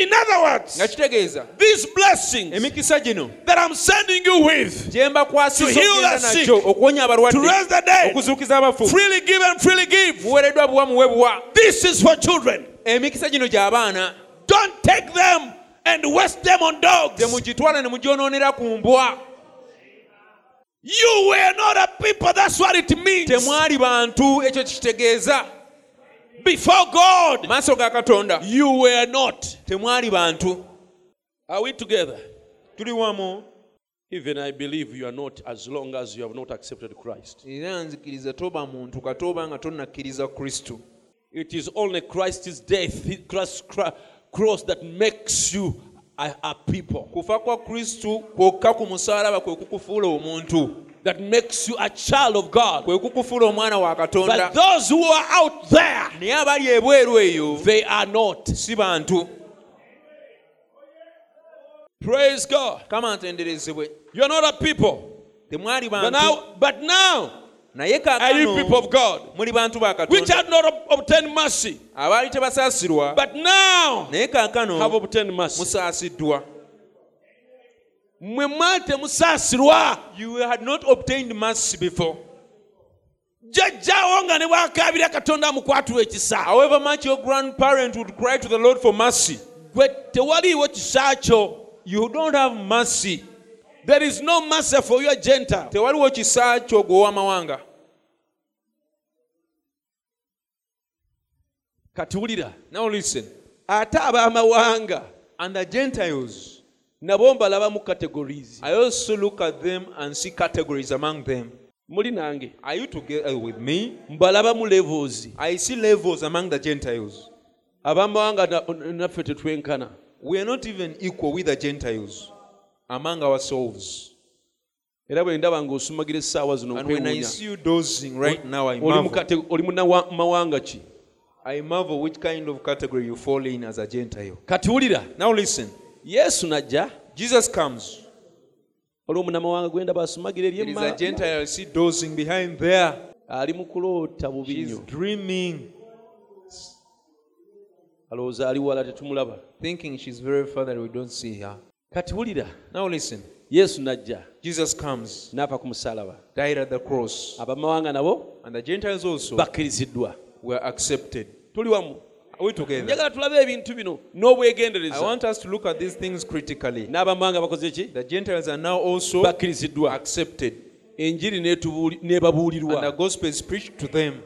In other words, nga kitegeeza these blessings emikisa gino that I'm sending you with To heal the sick, to raise the dead, okuzuukiza freely give and freely give. muweereddwa buwa muwebwa This is for children. emikisa gino gy'abaana Don't take them and waste them on dogs. temugitwala ne mugyonoonera ku mbwa You were not a people. That's what it means. Before God, maaso ga katonda. You were not. temwali bantu. Are we together? tuli wamu. Even I believe you are not as long as you have not accepted Christ. era nzikiriza toba muntu katoba nga tonnakkiriza kristo. It is only Christ's death, Christ's cross that makes you a, a people, kufa kwa kristo kwokka ku musaalaba kwe kukufuula omuntu that makes you a child of God. kwe kukufuula omwana wa katonda But those who are out there, naye abali ebweru eyo they are not. Praise God. kama ntenderezebwe You are not a people. But now, but now naye are you people of God, muli bantu ba which katonda have not ob- obtained mercy, abaali but now naye have obtained mercy. musaasiddwa mwe mwali temusaasirwa you had not obtained mercy before. Jjajjaawo nga ne bwakaabira katonda amukwatula ekisa. However much your grandparent would cry to the lord for mercy gwe tewaliiwo kisa kyo. you don't have mercy. There is no mercy for you a gentile. Tewaliwo kisa kyo gwe ow'amawanga katuwulira. Now listen. Ate ab'amawanga. And the gentiles nabo mbalaba mu categories. I also look at them and see categories among them. Muli nange. Are you together with me? Mbalaba mu levels. I see levels among the gentiles. Ab'amawanga naffe tetwenkana we are not even equal with the gentiles among ourselves. Era bwe ndaba ng'osumagira essaawa zino and when i nkwewuunya see you dozing right now i oli mu marvel, kate- oli mu nawa- mawanga ki? I marvel which kind of category you fall in as a gentile. Katuwulira now listen yesu najja jesus comes. olwo omunamawanga gwe ndaba asumagira eri a emma- gentile I see dozing behind there. ali mu kuloota bubi nnyo dreaming alowooza ali wala tetumulaba. thinking she's very far that we don't see her. Kati wulira now listen. Yesu najja jesus comes n'ava ku musalaba. died at the cross. Abamawanga nabo and the gentiles also bakkiriziddwa. were accepted. Tuli wamu. are we together njagala tulabe ebintu bino n'obwegendereza. Want us to look at these things critically. N'abamawanga bakoze ki? The gentiles are now also bakkiriziddwa. enjiri n'ebabuulirwa. Gospel is preached to them.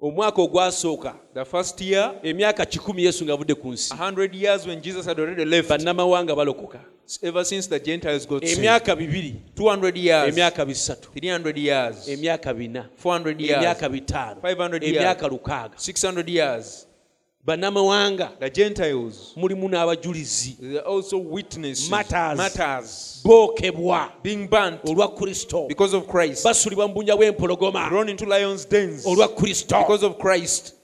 Omwaka ogwasooka the first year emyaka kikumi yesu ng'avudde ku nsi. a hundred years when jesus had already left bannamawanga balokoka. ever since the gentiles got emyaka bibiri 200 years. emyaka bisatu 300 years. emyaka bina 400 years. emyaka bitaano 500 years. emyaka lukaaga. 600 years bannamawanga the Gentiles, mulimu n'abajulizi also witnesses, Martyrs. martyrs, bookebwa being burnt. Olwa kristo. Because of Christ, basulibwa mu bunnya bw'empologoma. Thrown into lions' dens. Olwa kristo. Because of Christ.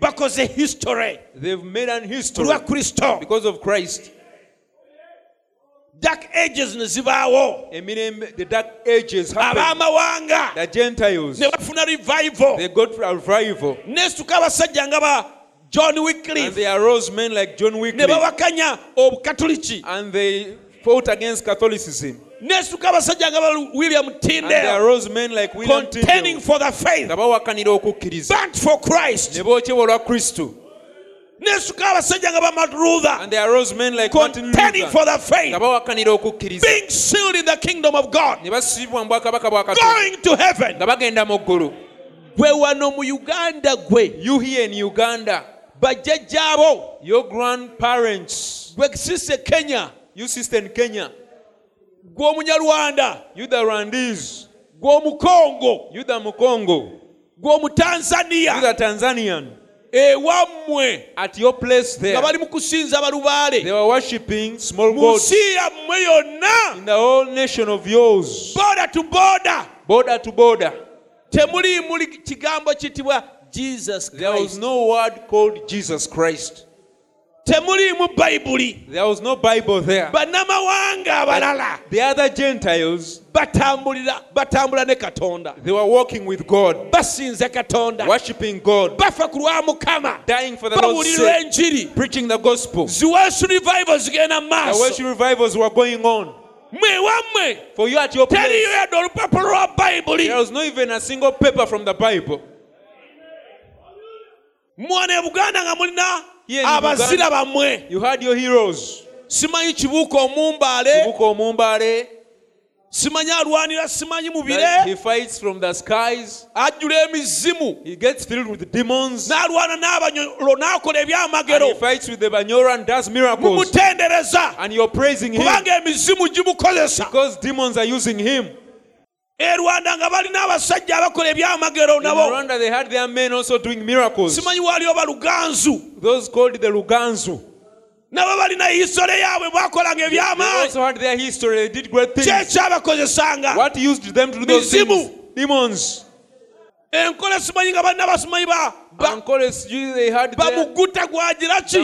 bakoze history. They've made an history. Olwa kristo. Because of Christ. dark ages ne zibaawo. Emirembe, the dark ages happened. ab'amawanga. Ne bafuna revival. They got a revival. neesituka abasajja nga ba john And they arose men like John ne Wycliffe. babakanya obukatoliki And they fought against Catholicism. neesituka abasajja nga ba william And they arose men like William contending Tyndale. for the faith. Nga okukkiriza. Back for christ. Ne bookebwa olwa kristo. Neesituka abasajja nga ba martin luther and they arose men like Martin contending for the faith. Okukkiriza. Being sealed in the kingdom of god. Ne basibibwa mu bwakabaka bwa going to heaven. Nga bagenda mu ggulu. Gwe wano mu uganda gwe. You here in uganda bajjajjaabo your grandparents. Gwe sise kenya. You sister in kenya. Gw'omunyarwanda. You the rwandese gw'omukongo. You the mukongo. You the tanzanian. Ewammwe at your place nga there bali mu kusinza they were worshipping small gods. nsi yammwe yonna. In the whole nation of yours. Border to border. Border to border. Temuli muli kigambo kitibwa jesus there was no word called jesus christ. Temuliimu bayibuli there was no bible there. Bannamawanga abalala. the other gentiles batambulira batambula ne katonda. they were walking with god basinza katonda. worshiping god bafa ku lwa mukama. dying for the lord's sake enjiri. preaching the gospel. Ziweesu revival zigenda mu the maaso. worship revivals were going on. Mwe wammwe. For you at your teriyo place. yadde olupapula lwa bayibuli there was not even a single paper from the bible mwana buganda nga mulina abazira bammwe. You had your heroes. Simanyi kibuuka omumbaale. Simanyi alwanira simanyi mu he bire fights from the skies. Ajjula emizimu. He gets filled with demons. N'alwana n'abanyolo n'akola and he ebyamagero fights with the banyora and does miracles. Mumutendereza. And you're praising him. Kubanga emizimu gimukozesa erwanda rwanda nga balina abasajja abakola ebyamagero nabosimanyi simanyi waliwo baluganzu nabo balina histole yaabwe bwakolanga ebyamaanyikyabakozesanga mizimu. enkola simanyi nga balina basimanyi bamukuta gwagira ki?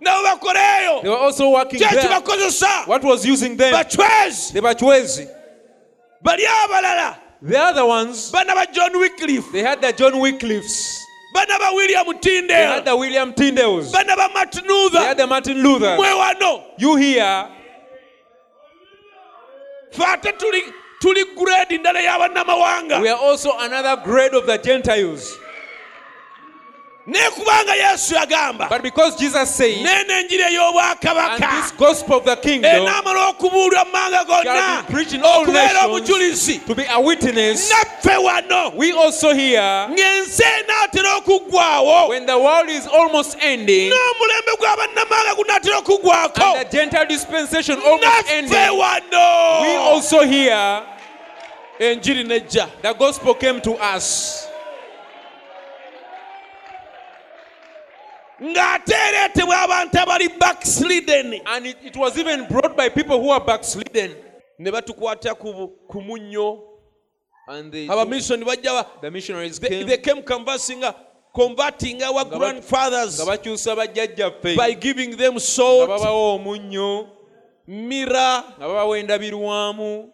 nabo bakola bacwezi the bali abalala the other ones bana ba john Wycliffe they had the John Wycliffes. Bana ba william they had Tyndale the William Tyndales. Bana ba martin luther. They had the Martin Luther. Mwe wano. You here fe ate tuli tuli grade ndala we are also another grade of the Gentiles naye kubanga yesu yagamba but because Jesus said neena enjiri ey'obwakabaka this gospel of the kingdom enaamala okubuulwa mu manga gonna shall be preached in all okubeera omujulizi to be a witness. Naffe wano we also here ng'ensi enaatera okuggwawo when the world is almost ending n'omulembe gw'abannamawanga gunaatera okuggwako and the Gentile dispensation almost naffe wano. we also here enjiri nejja. the gospel came to us ng'ate ereetebwa abantu abali backslidden. And it, it was even brought by people who are backslidden. Ne batukwata ku munnyo. Abamisoni bajja they, came. conversing uh, converting our grandfathers bakyusa bajjajjaffe. by giving them salt babawa omunnyo. mira nga babawa endabirwamu.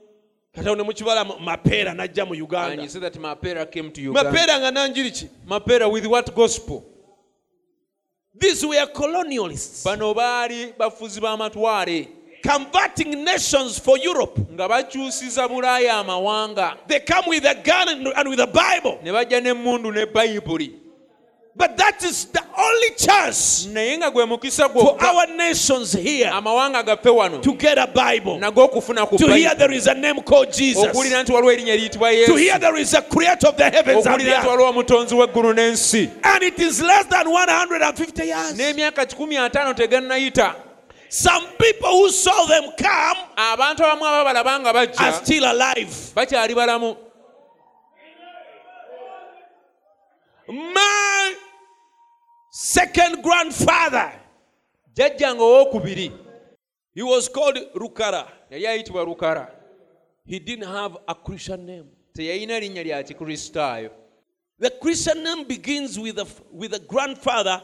Katawo ne mukibala mapeera najja mu and uganda. you say that mapera came to uganda. Mapeera nga nanjiri ki? Mapera with what gospel these were colonialists. Bano baali bafuzi b'amatwale converting nations for europe. Nga bakyusiza bulaaya amawanga. They come with a gun and, and with a bible. Ne bajja n'emmundu ne bayibuli but that is the only chance naye nga gwe mukisa for our nations here to get a bible nago okufuna ku to hear there is a name called jesus okuwulira nti waliwo erinnya eriyitibwa to hear there is a creator of the heavens and the earth. waliwo omutonzi w'eggulu n'ensi. And it is less than 150 years. N'emyaka 15 tegannayita. Some people who saw them come abantu abamu ababalaba nga are still alive. my second grandfather. jjajjange owokubiri He was called Rukara. yali ayitibwa rukara He didn't have a Christian name. teyalina linnya lya kikristaayo The Christian name begins with a, with a grandfather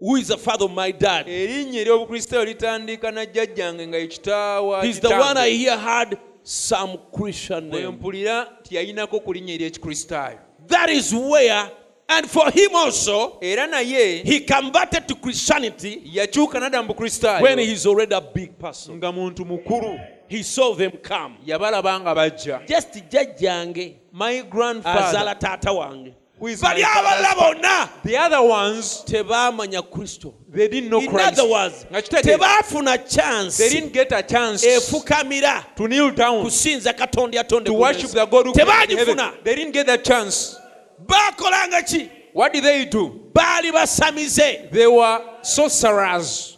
who is the father of my dad. erinnya ery'obukristaayo litandika na jjajjange nga ye He's the one I hear had some Christian name. mpulira tiyalinako ku linnya ery'ekikristaayo That is where, and for him also, era naye he converted to Christianity yakyuka nadda mu when he's already a big person. nga muntu mukulu He saw them come. yabalaba nga bajja Just jjajjange my grandfather azaala taata wange. who is my Bali abalala father's bonna the other ones tebaamanya Kristo. they didn't know In Christ other words, nga kitegeeza tebaafuna chance they didn't get a chance efukamira to kneel down kusinza katonda to worship the God who created heaven. tebaagifuna They didn't get that chance. Baakolanga ki What did they do? baali basamize They were sorcerers.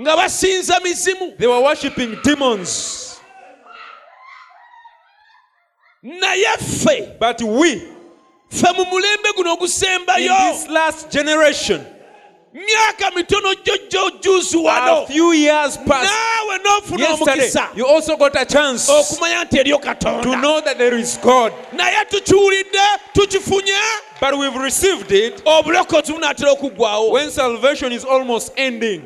nga basinza mizimu They were worshiping demons. naye ffe But we, ffe mu mulembe guno in ogusembayo this last generation, myaka mitono jjojjo juzi a wano. few years past, naawe n'ofuna omukisa. you also got a chance. To okumanya nti eriyo katonda. Know that there is God. naye tukiwulidde tukifunye. But we've received it. Obulokozi bunaatera okuggwawo when salvation is almost ending.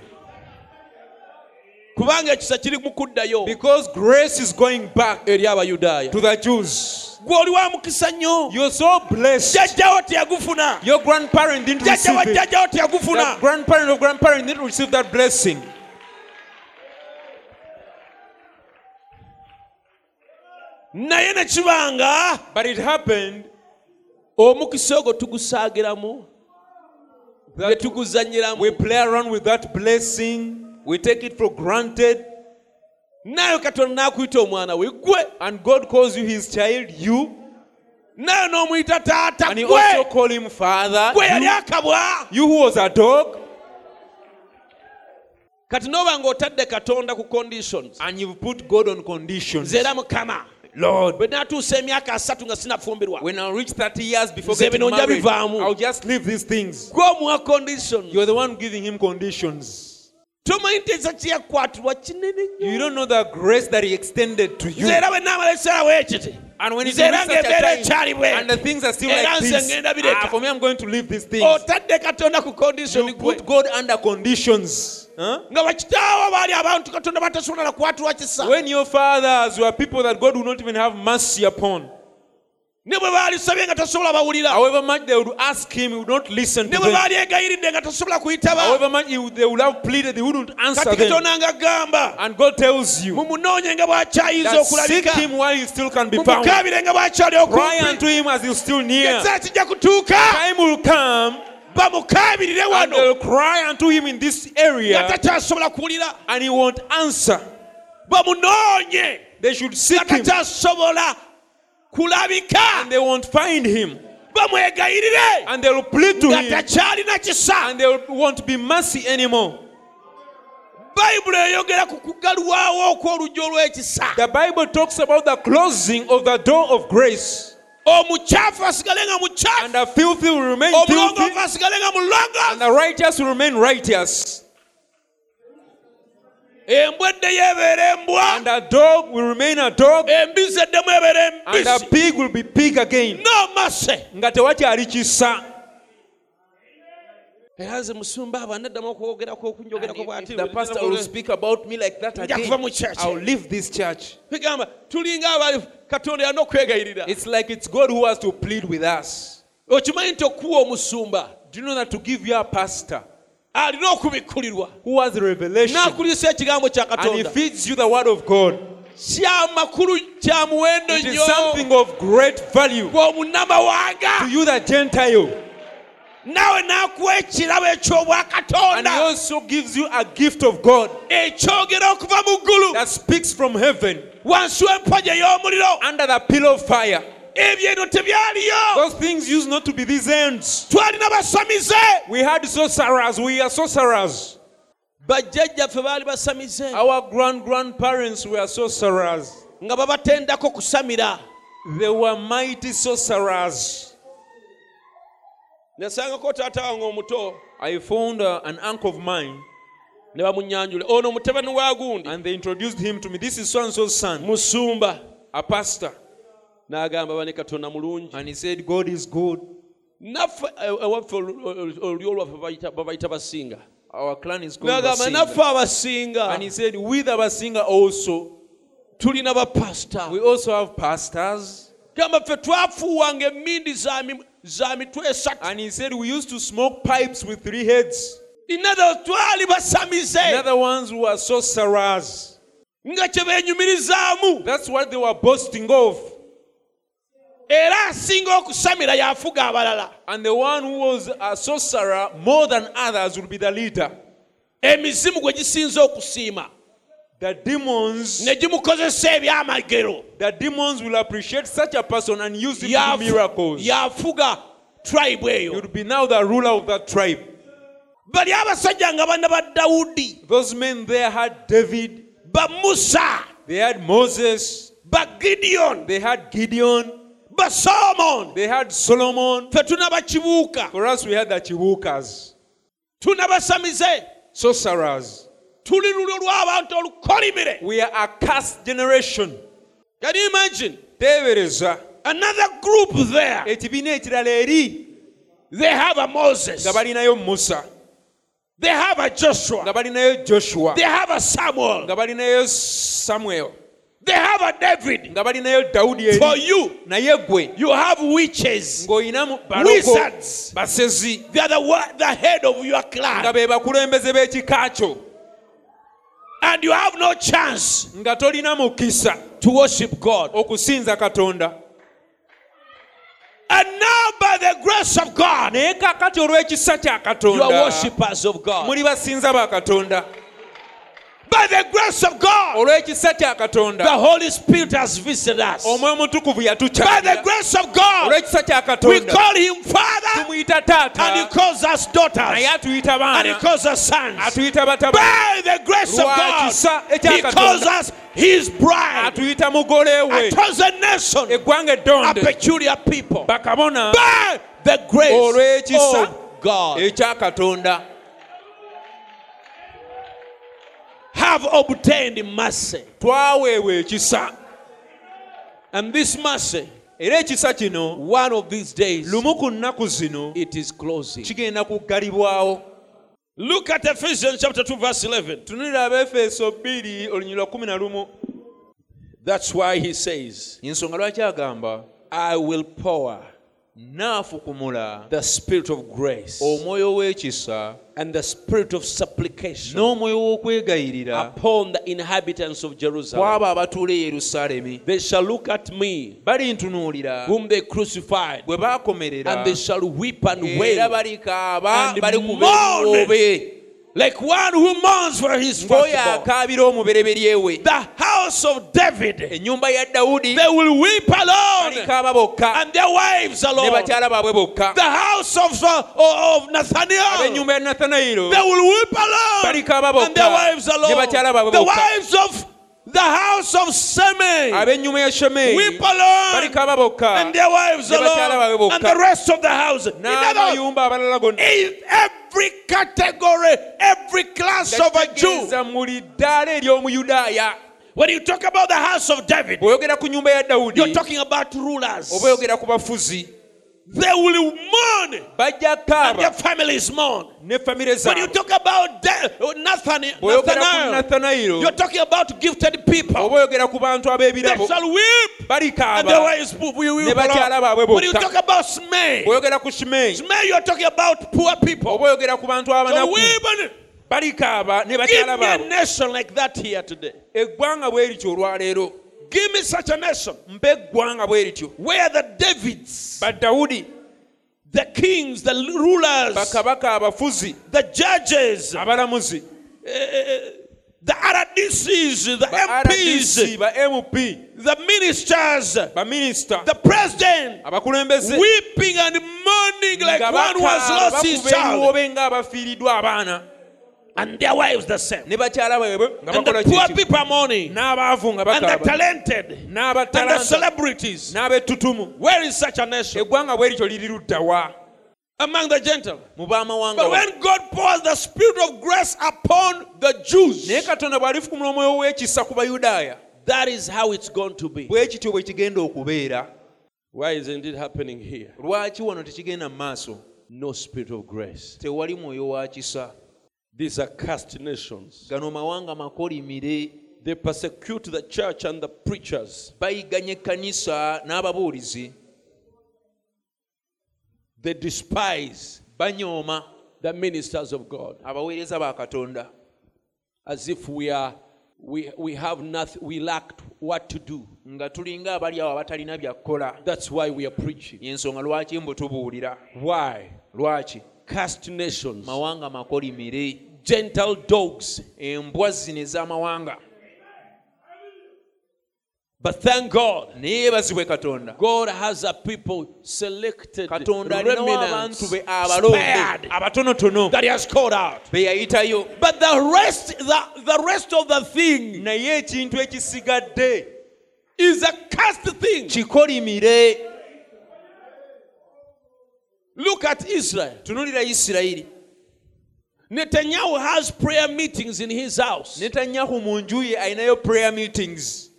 kubanga ekisa kiri mu kuddayo. Because grace is going back to the Jews. Gwe oli wa mukisa nnyo You're so blessed. jjajjawo teyagufuna Your grandparent didn't receive it. jjajjawo teyagufuna The grandparent of grandparent didn't receive that blessing. naye ne kibanga But it happened omukisa ogwo tugusaagiramu ne tuguzanyiramu we play around with that blessing, we take it for granted, naawe katonda n'akuyita omwana we gwe and God calls you his child, you, naawe n'omuyita taata and you also gwe call him father, yali you, akabwa! You who was a dog, kati n'oba ng'otadde katonda ku conditions and you've put God on conditions. nze era mukama. Lord, bwe naatuusa emyaka asatu nga sinafumbirwa. When I reach 30 years before Nze getting bino nja married, bivaamu. I'll just leave these things. gwe omuwa conditions. You're the one giving him conditions. tomayinteesa kyeyakwatirwa kinene nyoera bwe naamala essaawa ekiti nzeera ng'embeera ekyali bwera nze ngenda bireetaotadde katonda ku condition nga bakitaawo baali abantu katonda batasobola kwatirwa kisa. When your fathers were people that God would not even have mercy upon. Ne bwe baalisabye nga tasobola bawulira however much they would ask him, he would not listen ne to bwe them. baalyegayiridde nga tasobola kuyitaba However much he would- they would have pleaded, he wouldn't answer kati them. katonda nga gamba And God tells you mumunoonye nga bw'akyayiza that seek okulabika him while he still can be found. mumukaabire nga bw'akyali Cry okumpi unto him as he's still near. ekiseera kijja kutuuka Time will come bamukaabirire wano they'll cry unto him in this nga area takyasobola kuwulira and he won't answer. bamunoonye They should seek him takyasobola kulabika and they won't find him. bamwegayirire And they'll plead to him takyalina kisa and there won't be mercy anymore. bayibuli eyogera ku kugalwawo okw'oluggi olw'ekisa The Bible talks about the closing of the door of grace. omukyafu asigale nga And mukyafu the filthy will remain omulongoofu filthy, asigale nga and mulongoofu the righteous will remain righteous. Embwa eddeyo ebeera embwa And a dog will remain a dog, embizzi eddemu ebeera and the embisi pig will be pig again. n'omase Nga tewakyali kisa. era nze musumba abo anaddamu okwogerako okunjogerako If the pastor will speak about me like that Nja again, kuva mu church. I'll leave this church. tulinga abali katonda yalina okwegayirira It's like it's God who has to plead with us. okimanyi nti okuwa omusumba Do you know that to give you a pastor alina okubikkulirwa n'akulisa ekigambo kya katonda. kya makulu kya muwendo nnyo. bw'omunnamawanga nawe n'akuwa ekirabo eky'obwakatonda ekyogera okuva mu ggulu. wansi w'empagi ey'omuliro fire. ebyo tebyaliyo Those things used not to be these ends. twalina basamize We had sorcerers, we are sorcerers. bajjajjaffe baali basamize Our grand grandparents were sorcerers. nga babatendako kusamira They were mighty sorcerers. nasangako taata wange omuto I found uh, an uncle of mine ne bamunyanjula ono mutabani wa gundi and they introduced him to me. This is so and so's son, musumba a pastor. N'agamba bane katonda mulungi And he said, God is good. naffe eh, ewaffe olu- olu- olulyo lwaffe bayita- babayita basinga Our clan is called n'agamba naffe abasinga And he said, with our singer also, tulina bapasita we also have pastors. gamba ffe twafuuwanga emmindi za mitwe esatu And he said, we used to smoke pipes with three heads. inatho twali basamize Another ones who are sorcerers. nga kye beenyumirizaamu That's what they were boasting of. Era asinga okusamira yafuga abalala. And the one who was a sorcerer more than others would be the leader. emizimu gwe gisinza okusiima. The demons, ne gimukozesa ebyamagero. The demons will appreciate such a person and use him to do miracles. yafuga tribe eyo. Would be now the ruler of that tribe. bali abasajja nga ba dawudi. Those men there had David, ba musa. They had Moses, ba gideon. They had Gideon, ba solomon. They had Solomon. ffe tunaba kibuuka For us, we had the Chiwukas, tunabasamize sorcerers. tuli lulyo lw'abantu olukolimire. We are a cursed generation. can you imagine? David teebereza another group there. Ekibiina ekirala eri. They have a moses. Nga balinayo musa. They have a nga joshua balinayo joshua. They have a samuel. Nga balinayo samuel they have a david. Nga balinayo dawudi for you. Naye gwe. You have witches ng'olinamu wizards. basezi. They are the, the head of your nga clan be bakulembeze b'ekika kyo. And you have no chance nga tolina mukisa to worship god. okusinza katonda. And now by the grace of god naye kakati olw'ekisa kya you are katonda worshippers of god. muli basinza ba katonda by the grace of god olw'ekisa kya the holy spirit has visited us. Omwoyo by the grace of god olw'ekisa kya we katonda call him father tumuyita and he taata calls us daughters atuyita and he baana calls us sons. atuyita by the grace of god ekya he calls us his bride. atuyita mugole we. A chosen nation eggwanga a eddonde peculiar people. Bakabona. By the grace olw'ekisa of god. ekya katonda have obtained mercy. Twaweebwa ekisa. And this mercy era ekisa kino one of these days lumu ku nnaku zino it is closing. kigenda kuggalibwawo look at ephesians chapter 2 verse 11 tunulira abaefeso 2 olunyiri lwa 11 that's why he says ensonga lwaki agamba? I will pour naafukumula the spirit of grace omwoyo w'ekisa and the spirit of supplication n'omwoyo w'okwegayirira. upon the inhabitants of Jerusalem. kwabo abatuula e yerusaalemi They shall look at me, balintunuulira. Whom they crucified, bwe baakomerera. And they shall weep and era wail. balikaaba and bali kuba mourn. ebiboobe like one who mourns for his firstborn. omubereberye The house of David, ennyumba ya dawudi. They will weep alone, and their wives alone. bakyala baabwe bokka. The house of, uh, of Nathaniel, ab'ennyumba ya nathanairo they will weep alone, and their wives alone. The wives of the house of Semei ab'ennyumba ya shemeyi weep alone, bokka and their wives ne bakyala baabwe alone, bokka. and the rest of the house. In other words, n'amayumba abalala gonna every category, every class of a Jew. Tegeeza ddaala ery'omuyudaaya When you talk about the house of David, bw'oyogera ku nyumba ya dawudi you're talking about rulers. They will mourn, and their families mourn. When you talk about Da- oh, Nathaniel, Nathaniel, you're talking about gifted people. oba oyogera ku bantu They shall weep, and balikaaba wives we weep ne bakyala baabwe alone. When you talk about Smei, Smei, you're talking about poor people. oba oyogera ku bantu So weep and balikaaba ne give bakyala me a baabwe. nation like that here today. eggwanga bwe lityo olwaleero Give me such a nation. Mpa eggwanga bwe lityo. Where the Davids, badawudi the kings, the rulers, bakabaka abafuzi the judges, abalamuzi eh, eh, eh, the RDCs, the MPs, ba mp the ministers, baminisita the president, weeping and mourning like one who has lost his child, ebiwoobe ng'abafiiriddwa abaana and their wives the same. ne bakyala baabwe nga And the bakola poor kiki people are mourning, n'abaavu nga and the bakaaba talented, and the celebrities. n'ab'ettutumu Where is such a nation? eggwanga bwe lityo liri luddawa among the Gentiles. But when God pours the spirit of grace upon the Jews, naye katonda bw'alifukumula omwoyo w'ekisa ku bayudaaya that is how it's going to be. bwe kityo bwe kigenda okubeera Why isn't it happening here? lwaki wano tekigenda mu maaso No spirit of grace. These are cursed nations. gano mawanga makolimire They persecute the church and the preachers. bayiganya ekkanisa n'ababuulizi They despise banyooma the ministers of God abaweereza ba katonda as if we are we, we have nothing we lacked what to do. nga tulinga abali awo abatalina byakukola That's why we are preaching. yensonga lwaki mbu tubuulira Why? lwaki Cursed nations, mawanga makolimire Gentile dogs. embwa zino ez'amawanga But thank God, naye yeebazibwe katonda God has a people selected, katonda remnants, abantu be abalonde spared, abatonotono that He has called out. be yayitayo But the rest, the, the rest of the thing naye ekintu ekisigadde is a cursed thing. kikolimire Look at Israel. Netanyahu has prayer meetings in his house. netanyahu mu nju ye alinayo prayer meetings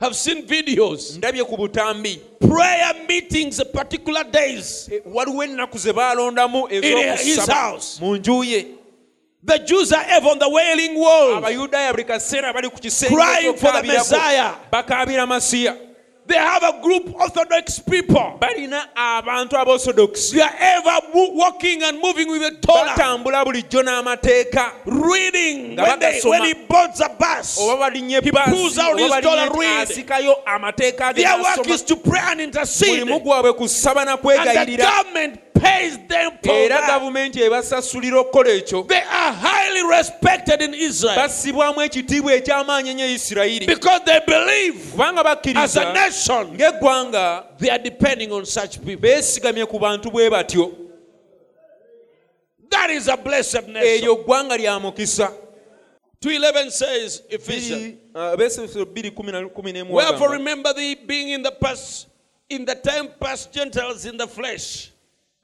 Have seen videos. ndabye ku butambi Prayer meetings particular days. E, waliwo ennaku ze baalondamu his ez'okusaba house. mu nju ye The Jews are ever on the wailing wall. abayudaaya buli kaseera bali ku kisenge Crying for the. Messiah. bakaabira masiya They have a group of Orthodox people. balina abantu They are ever walking and moving with the Torah, batambula bulijjo n'amateeka reading. When, they, when he boards a bus, oba balinnya pulls out his oba dollar balinnya read. asikayo amateeka ge their work n'asoma. is to pray and intercede. mulimu gwabwe kusaba na And the kwegayirira government pays them for era that. gavumenti ebasasulira okukola ekyo They are highly respected in Israel bassibwamu ekitiibwa eky'amaanyi ennyo isirayiri because they believe kubanga as a bakkiriza nation ng'eggwanga they are depending on such people. beesigamye ku bantu bwe batyo That is a blessed nation. Eh, eryo ggwanga lya mukisa 211 says, Ephesians. Uh, Wherefore remember thee being in the past, in the time past Gentiles in the flesh,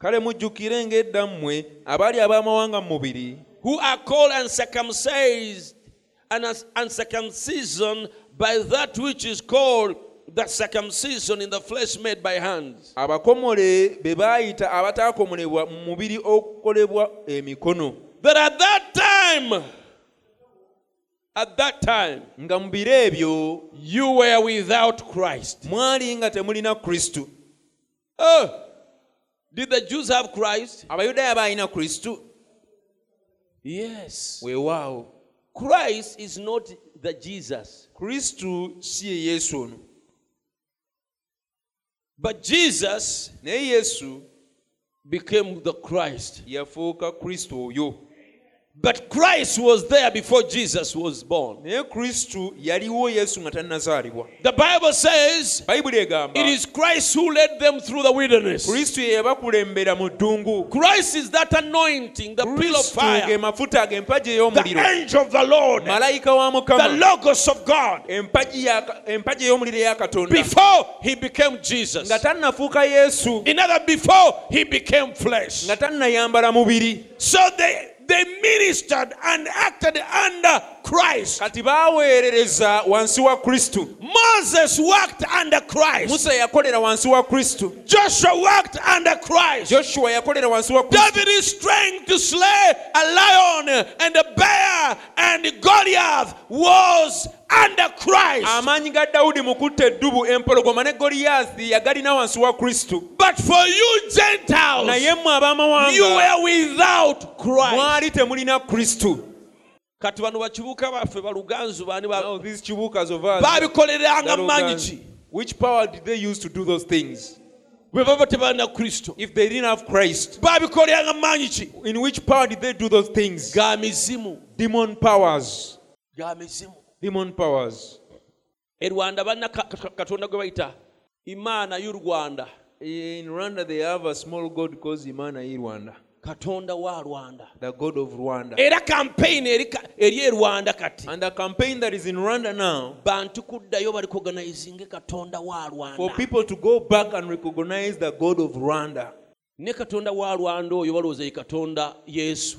kale mujjukire ng'edda mmwe abaali ab'amawanga mu mubiri who are called uncircumcised and uncircumcision by that which is called the circumcision in the flesh made by hands. abakomole be baayita abataakomolebwa mu mubiri okukolebwa emikono That at that time, at that time, nga mu biro ebyo you were without Christ. mwali nga temulina kristo Oh, did the Jews have Christ? abayudaaya baalina kristo Yes. weewaawo Christ is not the Jesus, kristo si ye yesu ono but Jesus naye yesu became the Christ. yafuuka kristo oyo But Christ was there before Jesus was born. naye kristo yaliwo yesu nga tannazaalibwa. The Bible says it is Christ who led them through the wilderness. kristo ye yabakulembera mu ddungu. Christ is that anointing, the pillar of fire, mafuta ge empagi the angel of the Lord, the Logos of God, empagi ya- empagi ey'omuliro eya katonda. Before he became Jesus. nga tannafuuka yesu. In other, before he became flesh. nga tannayambala mubiri. So they, they ministered and acted under Christ. kati baaweerereza wansi wa kristo Moses worked under Christ. musa yakolera wansi wa kristo Joshua worked under Christ. joshua yakolera wansi wa kristo David is strength to slay a lion and a bear, and Goliath was under Christ. amaanyi ga dawudi mu kutta eddubu empologoma ne Goliathi yagalina wansi wa kristo But for you Gentiles, naye mmwe you were without Christ. mwali temulina kristo kati bano bakibuuka baffe baluganzu baani ba- these chibukas of us, baabikoleranga that maanyi organ- ki which power did they use to do those things? Bwe baba tebalina kristo. If they didn't have christ. Baabikoleranga maanyi ki? In which power did they do those things? Ga mizimu. Demon powers. Ga mizimu. Demon powers. E rwanda balina ka- ka- katonda gwe bayita imaana y'u in rwanda they have a small god called imana i rwanda katonda wa rwanda. The god of rwanda. Era kampeyini eri e rwanda kati. And the campaign that is in rwanda now bantu kuddayo balikoganayizinge katonda wa for people to go back and recognize the god of rwanda. Ne katonda wa lwanda oyo balowooza ye katonda yesu.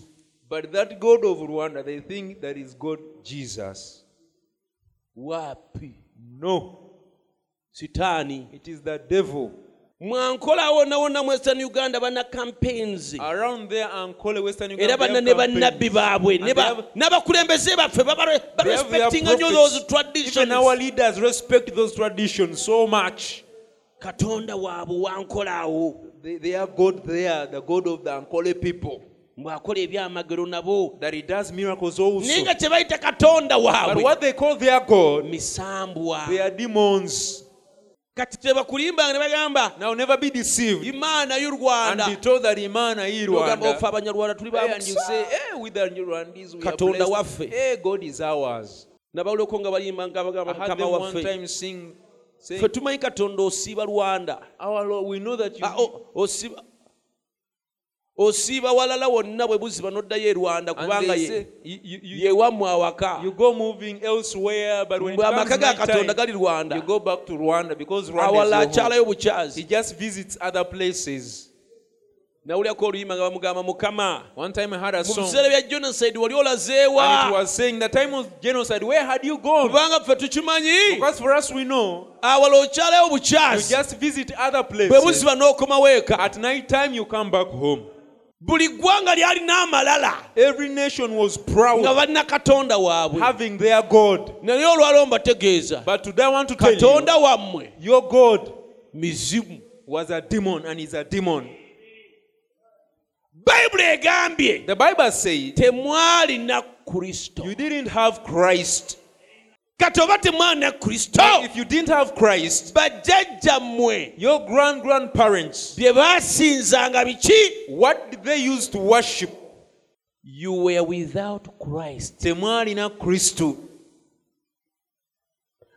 But that God of Rwanda, they think that is God Jesus. waapi No, sitaani it is the devil. Mwankola wonna western uganda bana campaigns. Around there, Ankole, Western Uganda, era bana ne bannabbi baabwe And ne they ba- have- n'abakulembeze baffe baba they have their barespectinga nyo prophets. those traditions. Even our leaders respect those traditions so much. katonda waabwe wankolaawo They, are God there, the God of the Ankole people, mbw'akola ebyamagero nabo. That He does miracles naye nga kye bayita katonda waabwe. What they call their God, misambwa they are demons. Kati tebakulimbanga ne bagamba Now, never be deceived imaana y'u and rwanda be told that Imana ofe Rwanda. abanyarwanda tuli and you say, hey, with the Rwandese, we Katonda waffe. Hey, God is ours. nabawuleko nga balimba nga bagamba mukama waffe time sing, saying, ffe tumanyi katonda osiiba lwanda Our ah, Lord, we know that you. Ah, o- osiiba walala wonna bwe buziba n'oddayo e rwanda and kubanga ye wammwe awaka. you go moving elsewhere, but when it Mbwe comes amaka ga katonda gali rwanda. you go back to Rwanda because Rwanda awala home. akyalayo bukyazi He just visits other places. nawulyako oluyimba nga bamugamba mukama. One time I had a mu biseera bya genocide wali and it olazeewa was saying, the time of genocide, where had you gone? kubanga ffe tukimanyi. Because for us, we know, awala okyalayo bukyazi just visit other bwe buziba n'okomawo eka buli ggwanga lyalina amalala Every nation was nga balina katonda waabwe having their God. naye olwaliwo mbategeeza But today I want to tell katonda wammwe your God mizimu was a demon and is a demon. bayibuli egambye The Bible says temwalina kristo you didn't have Christ. Kati oba temwalina kristo If you didn't have Christ, bajjajjammwe your grand grandparents, bye baasinzanga biki what did they use to worship? you were without christ Temwalina Kristo.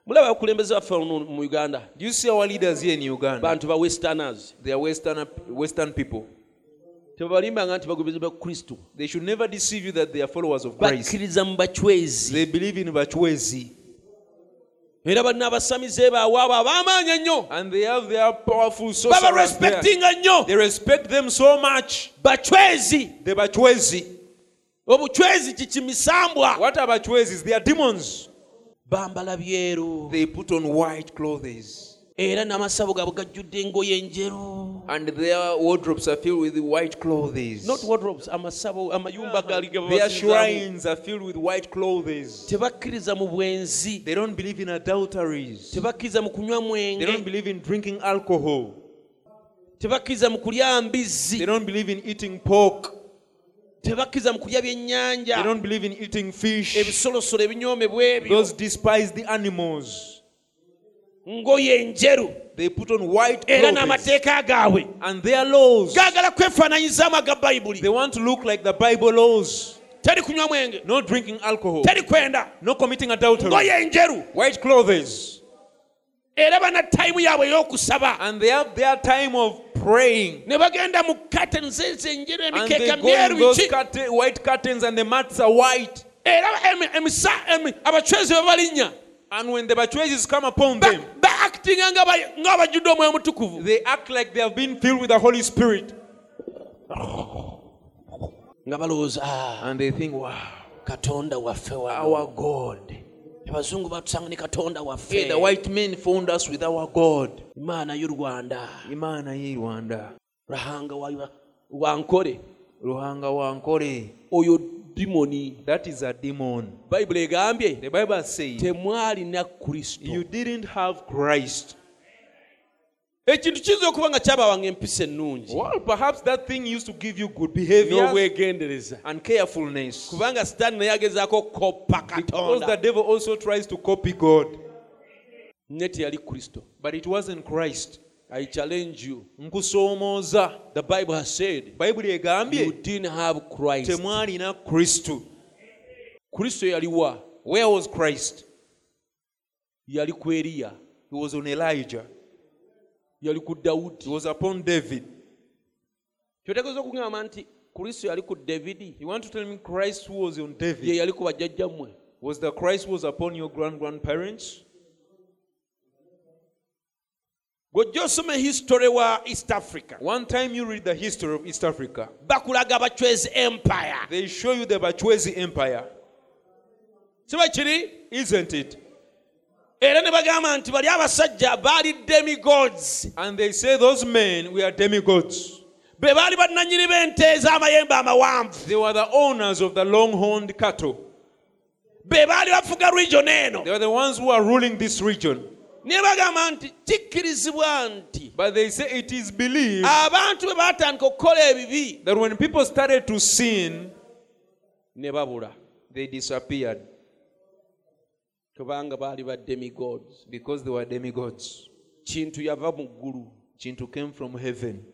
mulaba abakulembeze baffe mu uganda Do you see our leaders here in Uganda? bantu ba westerners They are Western, Western people. tebabalimbanga nti bagoberezi ba kristo They should never deceive you that they are followers of Christ. bakkiriza mu bacwezi They believe in Bachwezi. Era balina abasamize baabwe abo ab'amaanyi ennyo And they have their powerful baba sorcerers nnyo They respect them so much. bacwezi obucwezi kiki misambwa. What are Bachwezis? They are demons. bambala byeru They put on white clothes. era n'amasabo gaabwe gajjudde engoye enjeru And their wardrobes are filled with white clothes. not wardrobes amasabo amayumba gali ge Their shrines are filled with white clothes. tebakkiriza mu bwenzi They don't believe in adulteries. tebakkiriza mu kunywa They don't believe in drinking alcohol. tebakkiriza mu kulya mbizzi They don't believe in eating pork. tebakkiriza mu kulya They byennyanja don't believe in eating fish. ebisolosolo ebinyoomebwa ebyo ngoye enjeru They put on white era clothes. n'amateeka gaabwe And their laws, gaagala kwefaananyizaamu aga bayibuli they want to look like the Bible laws. teri kunywa mwenge No drinking alcohol. teri kwenda No committing adultery. ngoye enjeru White clothes. era bana tayimu yaabwe ey'okusaba And they have their time of praying. ne bagenda mu curtains ezo And they go in those curtain, white curtains and the mats are white. Era emi- emisa emi- abacwezi bwe balinnya And when the Bachwezis come upon them, baakitinga nga ba- ng'abajjudde omwoyo mutukuvu they act like they have been filled with the Holy Spirit. nga balowooza "Ah, And they think, wow, katonda waffe wano our God. abazungu batusanga ne katonda Hey, waffe the white men found us with our God. imaana y'u rwanda Imana ye Rwanda. rahanga wa- wankole Ruhanga wankole. oyo That is a demon. bayibuli egambye The Bible says temwalina kristo you didn't have Christ. ekintu kiyinza okuba nga kyabawanga empisa ennungi Well, perhaps that thing used to give you good behavior n'obwegendereza kubanga sitaani naye agezaako the katonda devil also tries to copy God. ne teyali kristo But it wasn't Christ. I challenge you. Nkusoomooza the bible has said bayibuli you didn't have christ. temwalina kristo. Kristo yaliwa where was christ? Yali ku eriya he was on elijah. Yali ku he was upon david. Kyotegeeza okugamba nti kristo yali ku davidi you want to tell me christ was on ye yali ku bajjajjammwe. Was the christ was upon your grand grandparents bw'ojja osoma history wa east africa One time you read the history of East Africa, bakulaga bachwezi empire they show you the Bachwezi Empire, kiba kiri isn't it? era ne bagamba nti bali abasajja baali demigods And they say those men were demigods. be baali bannanyini b'ente ez'amayembe amawanvu They were the owners of the long-horned cattle. be baali bafuga region eno They were the ones who are ruling this region. Bagamba nti kikkirizibwa nti But they say it is believed abantu bwe baatandika okukola ebibi that when people started to sin, ne babula they disappeared kubanga baali ba demigods because they were demigods. kintu yava mu ggulu Kintu came from heaven.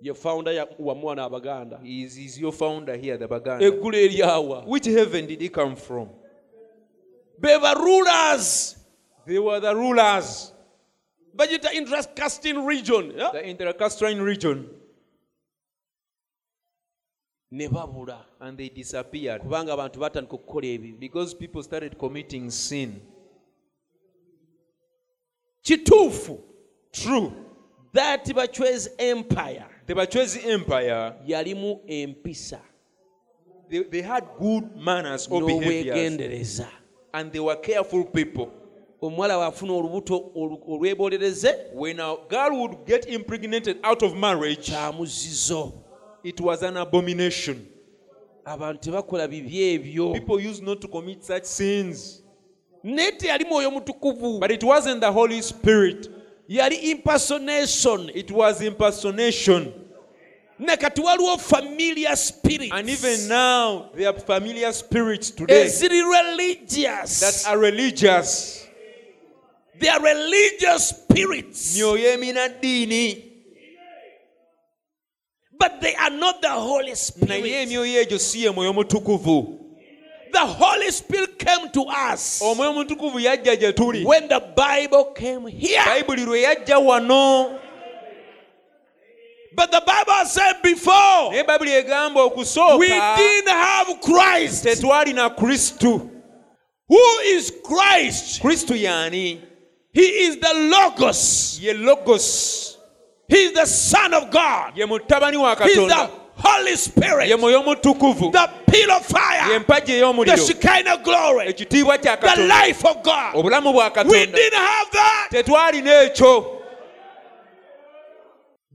ye founder ya- wamuwa n'abaganda He is, is your founder here, the Baganda. eggulu eryawa Which heaven did he come from? be ba rulers They were the rulers, bagita intercasting region yeah? the interlacustrine region, ne babula and they disappeared. Kubanga abantu batandika okukola ebibi because people started committing sin. kituufu. True. that bachwezi empire The Bachwezi Empire, yalimu empisa. they, they had good manners or behaviors, and they were careful people. Omuwala bw'afuna olubuto olu- olwebolерeze When a girl would get impregnated out of marriage, kya muzizo it was an abomination. abantu tebakola bibi ebyo People used not to commit such sins. naye teyali mwoyo mutukuvu But it wasn't the Holy Spirit, yali impersonation it was impersonation. ne kati waliwo familiar spirits And even now, there are familiar spirits today eziri religious that are religious. They are religious spirits. Myoyo emina ddiini but they are not the holy spirit. emyoyo egyo si ye mwoyo mutukuvu the holy spirit came to us omwoyo mutukuvu yajja gye tuli. when the bible came here. Bayibuli lwe yajja wano. But the bible said before we didn't have christ. who is christ? Kristu y'ani he is the logos. Ye logos. He is the son of god. Ye mutabani wa he is the holy spirit. Ye mwoyo mutukuvu. The pillar of ye fire mpagi the shekinah glory. Ekitiibwa kya the life of god. Obulamu bwa we didn't have that. Tetwalina ekyo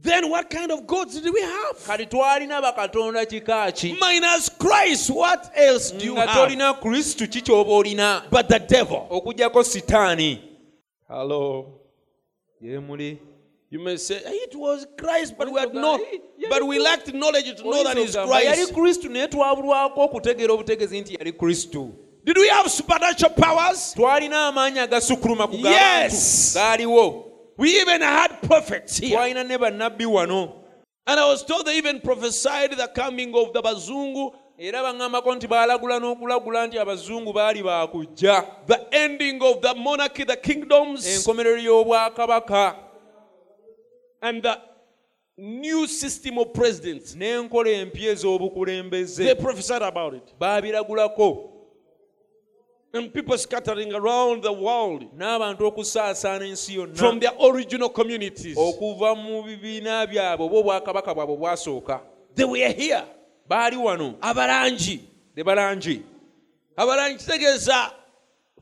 then what kind of gods did we have? Kati twalina bakatonda kika ki? Minus christ what else do you nga have? Tolina kristu ki kyoba olina? But the devil. Okugjako sitaani yemuli you may say "Hey, it was christ but we had no but we lacked knowledge to know that he's yali christ. Kristu naye twabulwako okutegeera obutegeezi nti yali kristu did we have supernatural powers? Twalina amaanyi agasukuluma ku Yes. we even had prophets here. Twalina ne bannabbi wano. And i was told they even prophesied the coming of the bazungu era baŋŋambako nti baalagula n'okulagula nti abazungu baali baakujja. The ending of the monarchy the kingdoms. Enkomerero y'obwakabaka. And the new system of presidents. N'enkola empya they ez'obukulembeze prophesied about it. Baabiragulako. And people scattering around the world. From their original communities. They were here baali wano abalangi. De balangi. Abalangi kitegeeza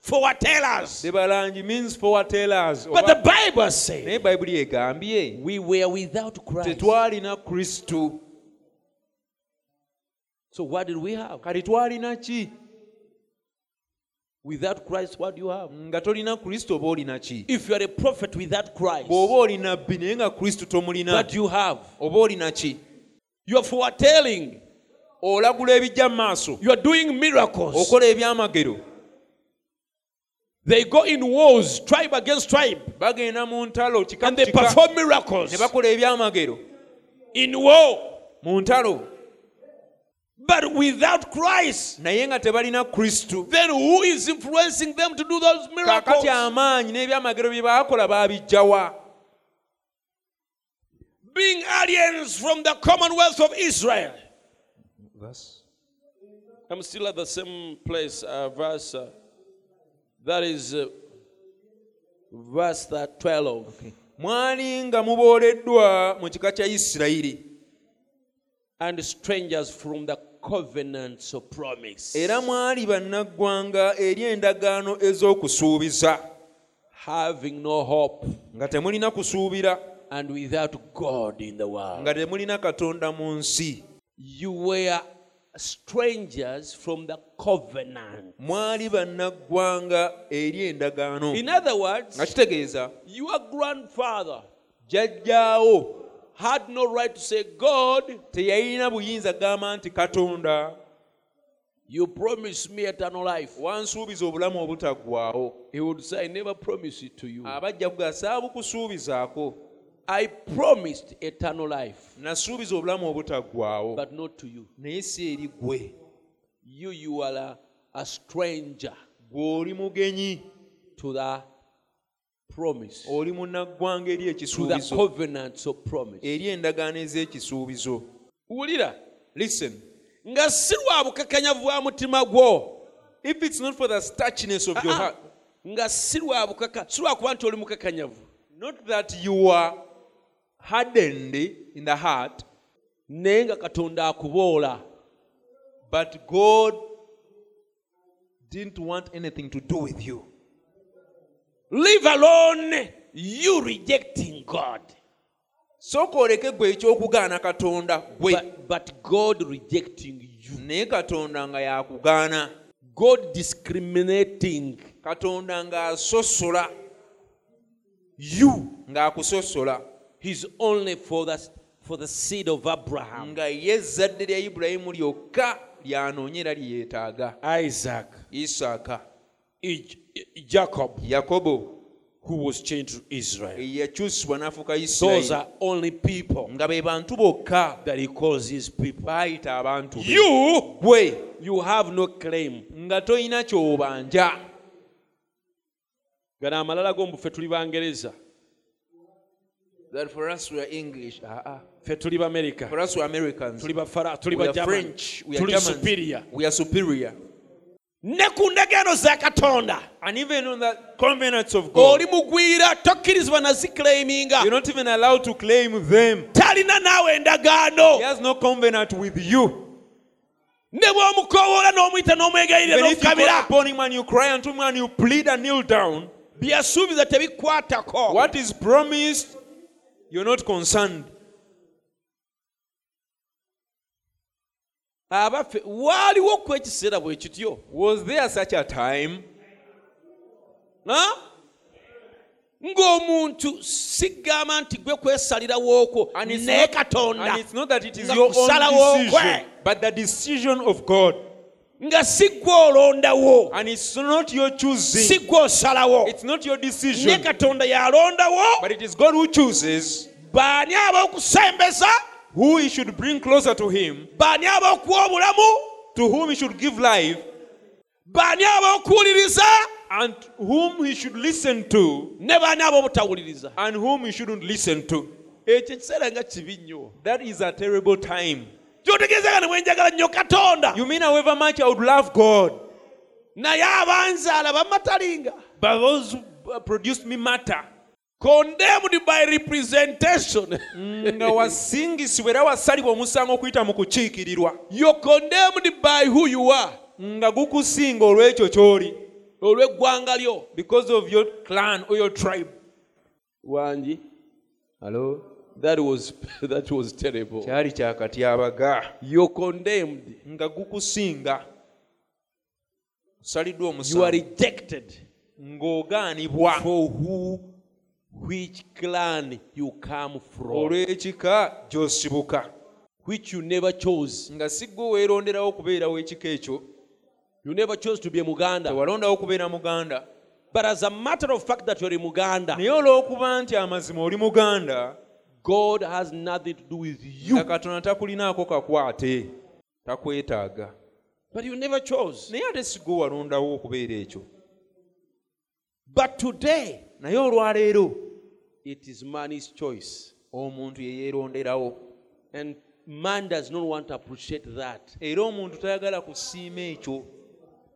foretellers de balangi means foretellers but the bible says naye bayibuli egambye we were without christ. tetwalina kristu so what did we have? Kati twalina ki? Without christ what do you have? Nga tolina kristu oba olina ki? If you are a prophet without christ bw'oba oli nabbi naye nga kristu tomulina what do you have? oba olina ki? You are foretelling olagula ebijja mu maaso you are doing miracles. okola ebyamagero. They go in wars tribe against tribe bagenda mu ntalo kika and they perform miracles. Ne bakola ebyamagero. In war. Mu ntalo. But without christ naye nga tebalina kristu then who is influencing them to do those miracles? Kaakati amaanyi n'ebyamagero bye baakola baabijjawa being aliens from the commonwealth of israel i'm still at the same place uh, verse uh, that is uh, verse that 12 mwali nga mubooleddwa mu kika kya isirayiri. And strangers from the covenants of promise, era mwali bannaggwanga eri endagaano ez'okusuubiza. Having no hope. Nga temulina kusuubira. And without God in the world. nga temulina katonda mu nsi You were strangers from the covenant. mwali bannaggwanga eri endagaano In other words, nga kitegeeza your grandfather jjajjaawo had no right to say, God, teyalina buyinza gamba nti katonda you promised me eternal life. wansuubiza obulamu obutaggwaawo He would say, I never promised it to you. abajja kuga saabukusuubizaako I promised eternal life, nasuubiza obulamu obutaggwaawo. but not to you. naye si eri ggwe. You, you are a, a stranger gwe oli mugenyi. to the promise, oli munnaggwanga eri to the ekisuubizo. covenants of promise. eri endagaano ez'ekisuubizo. Wulira, listen. nga si lwa bukakanyavu bwa mutima gwo. If it's not for the starchiness of your Ah, ah. heart. Nga si lwa bukaka si lwakuba nti oli mukakanyavu. Not that you are hardened in the heart naye nga katonda akuboola but god didn't want anything to do with you. Leave alone you rejecting god. Sooka oleke gwe ekyokugaana katonda gwe. But, but god rejecting you. Naye katonda nga yakugaana. God discriminating. Katonda ng'asosola you ng'akusosola he's only for the, for the seed of abraham. Nga ye ezzadde lya ibulayimu lyokka lyanoonye era lyeyeetaaga isaac. Isaaka. Jacob yakobo. who was changed to israel. N'afuuka those isirayiri are only people nga be bantu bokka. that he calls his people. Baayita abantu be. you gwe you have no claim. Nga toyina ky'obanja. Gano amalala g'omuffe tuli bangereza that for us we are english. Uh-uh. ffe tuli bamerica for us we are americans. Tuli bafara tuli we are bagerman french we are tuli germans. superior. We are superior. Ne ku ndagaano za katonda. And even on the covenants of god oli mugwira tokkirizibwa naziclaiminga you're not even allowed to claim them. Talina naawe endagaano. He has no covenant with you. Ne bw'omukoowoola n'omuyita n'omwegayirira even if you call n'okukabira upon him and you cry unto him and you plead and kneel down bye yasuubiza tebikwatako. what is promised you're not concerned. Abaffe waaliwo ku ekiseera bwe kityo was there such a time? Ng'omuntu sigamba nti gwe kwesalirawo okwo and it's, naye not, katonda and it's not that it is nga your kusalawo own decision but the decision of god nga si gwe olondawo and it's not your si choosing. Gwe osalawo it's not your katonda yalondawo. But it is god who chooses baani ab'okusembeza who he should bring closer to him baani ab'okuwa obulamu? to whom he should give life baani ab'okuwuliriza and whom he should listen to ne baani ab'obutawuliriza and whom he shouldn't listen to. Ekyo ekiseera nga kibi nnyo. That is a terrible time kyotegeeza ne bwenjagala nnyo katonda. You mean however much i would love god. Naye abanzaala bamatalinga but those who uh, produced me matter. Condemned by representation. Nga wasingisibwa era wasalibwa omusango okuyita mu kukiikirirwa. You're condemned by who you are. Nga gukusinga olw'ekyo ky'oli. Olw'eggwanga lyo. Because of your clan or your tribe. Wangi? Hello? That was, that was terrible. Kyali kyakatyabaga you're condemned nga gukusinga. Osaliddwa you are omusango rejected. Ng'ogaanibwa. For who? Which clan you come from? Olw'ekika gy'osibuka. Which you never chose. Nga si ggwe weeronderawo ekyo. You never chose to be a muganda. Tewalondawo muganda. But as a matter of fact that you're a muganda. Naye olw'okuba nti amazima oli muganda god has nothing to do with you. Katonda takulinaako kakwate takwetaaga. But you never chose. Naye ate si walondawo okubeera ekyo. But today naye olwaleero it is man's choice. omuntu ye yeeronderawo and man does not want to appreciate that. Era omuntu tayagala kusiima ekyo.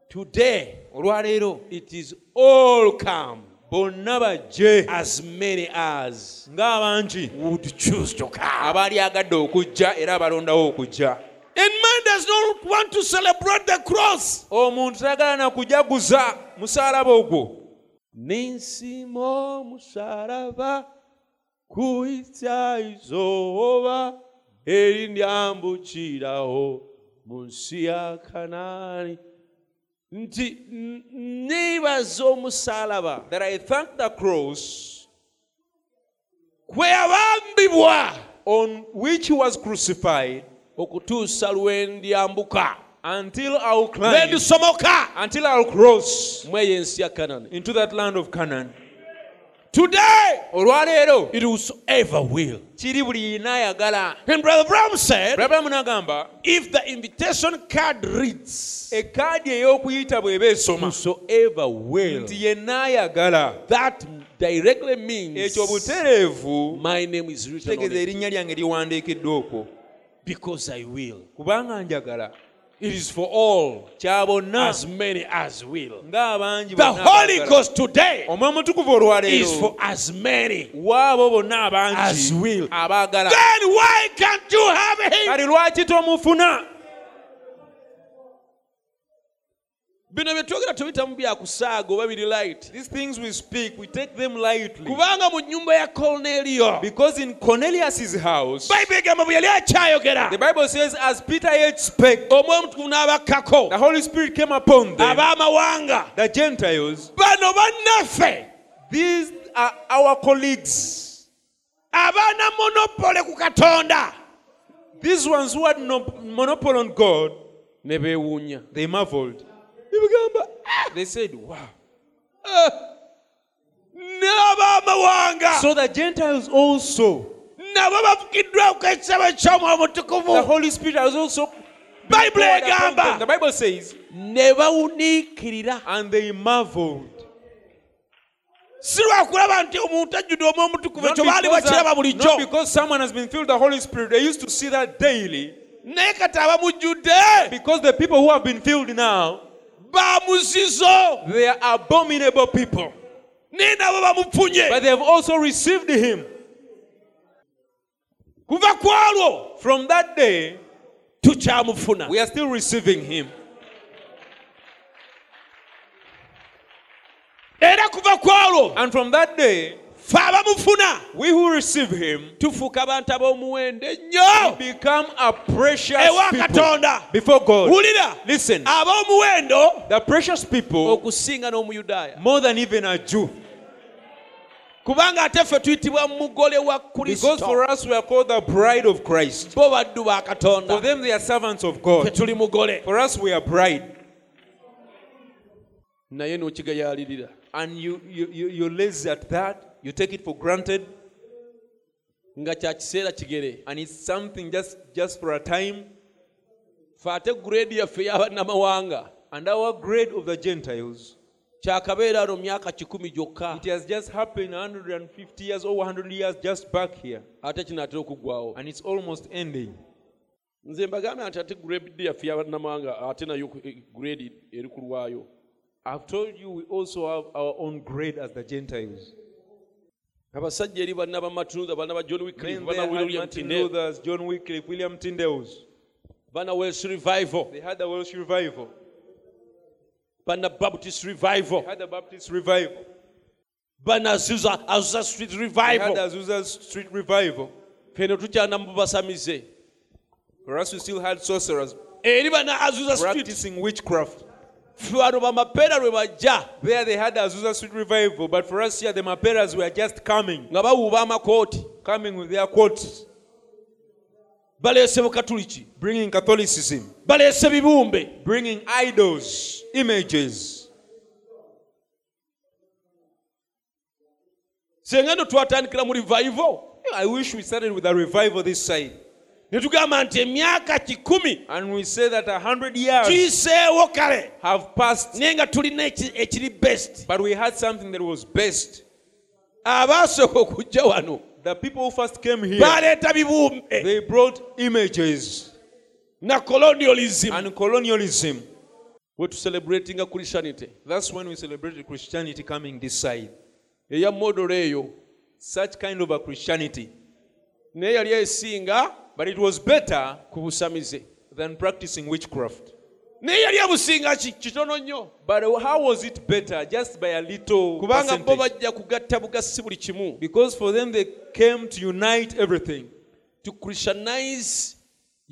Today olwaleero it is all come bonna bajje as many as ng'abangi would choose to come. abaali agadde okujja era abalondawo okujja And man does not want to celebrate the cross. omuntu tayagala na kujaguza musaalaba ogwo Ninsimo omusaraba kuyita izoba erindyambukiraho mu nsi ya kanaani nti neebaza omusaalaba that i thank the cross kwe yabambibwa on which he was crucified okutuusa lwe ndyambuka until i'll climb until i'll cross mu eyo ensi ya kanaani into that land of canaan today it whosoever will. kiri buli yinaayagala and brother Bram said abulamu n'agamba if the invitation card reads ekaadi ey'okuyita bw'eba esoma nti yennaayagala that directly means ekyo butereevu my name is written on it. erinnya lyange liwandiikiddwa okwo. Because I will. kubanga njagala It is for all, as many as will. The Holy. Ghost today is for as many. As will. Then why can't you have him? Bino bye twogera tubitamu bya kusaaga oba biri light. These things we speak we take them lightly. Kubanga mu nyumba ya koloneriyo because in cornelius's house bible egamba bwe yali akyayogera the bible says as peter yet spake omwoyo omutukuvu n'abakkako the holy spirit came upon them. ab'amawanga. The gentiles bano bannaffe these are our colleagues. abaana monopole ku katonda. These ones who had no monopoly on god ne beewuunya. they marveled Ah! they said wow. Ah! N'ab'amawanga. So the gentiles also nabo bafukiddwa ku ekisabo ky'omwoyo the holy spirit has also bayibuli egamba. the bible says ne bawuniikirira. and they marveled. Si lwakulaba nti omuntu ajjudde omwoyo mutukuvu not ekyo baali because, bakiraba bulijjo because someone has been filled with the holy spirit they used to see that daily. Naye kati abamujjudde because the people who have been filled now they are abominable people. Naye nabo bamufunye but they have also received him. Kuva ku olwo from that day we are still receiving him. Era kuva ku olwo and from that day fe abamufuna. We who receive him tufuuka abantu ab'omuwendo ennyo. become a precious ewa people katonda. before god. Wulira listen. ab'omuwendo the precious people okusinga n'omuyudaaya. more than even a jew. Kubanga ate ffe tuyitibwa mugole wa because kristo. for us we are called the bride of christ. Bo baddu ba for katonda them they are servants of ffe god tuli mugole. For us we are bride. Naye n'okigayaalirira and you, you, you, you're lazy at that you take it for granted. Nga kya kiseera kigere. And it's something just, just for a time. Fe ate gureedi yaffe y'abannamawanga and our grade of the gentiles. Kyakabeera myaka kikumi gyokka. It has just happened 150 years or 100 years just back here. Ate kinaatera okuggwawo and it's almost ending. Nze nti ate gureedi yaffe y'abannamawanga ate nayo eh, gureedi eri ku lwayo. I've told you we also have our own grade as the gentiles abasajja eri banna bamatunza bana ba john Wycliffe Men bana there had william tinde John Wycliffe, William Tyndale's. bana welsh revival They had the Welsh revival. bana baptist revival They had the Baptist revival. bana azusa azusa street They had revival Azusa Street revival. feno tukyana mu basamize For us, we still had sorcerers eri bana azusa street practicing witchcraft. Fano bamapeera lwe bajja There they had the Azusa Street revival, but for us here, the Maperas were just coming, nga bawuuba amakooti coming with their quotes, baleese bukatuliki bringing Catholicism, baleese bibumbe. Bringing idols, images. senga no twatandikira mu revival. I wish we started with a revival this side. Ne tugamba nti emyaka kikumi And we say that a hundred years kale have passed, naye nga tulina eki- ekiri best but we had something that was best. abaasooka okujja wano The people who first came here, they brought images na colonialism and colonialism. we tucelebratinga christianity That's when we celebrated Christianity coming this side. such kind of a Christianity. naye yali esinga But it was better ku busamize than practicing witchcraft. naye yali ebusinga ki- kitono nnyo But how was it better? Just by a little kubanga bo bajja kugatta bugasi buli kimu Because for them they came to unite everything. to christianize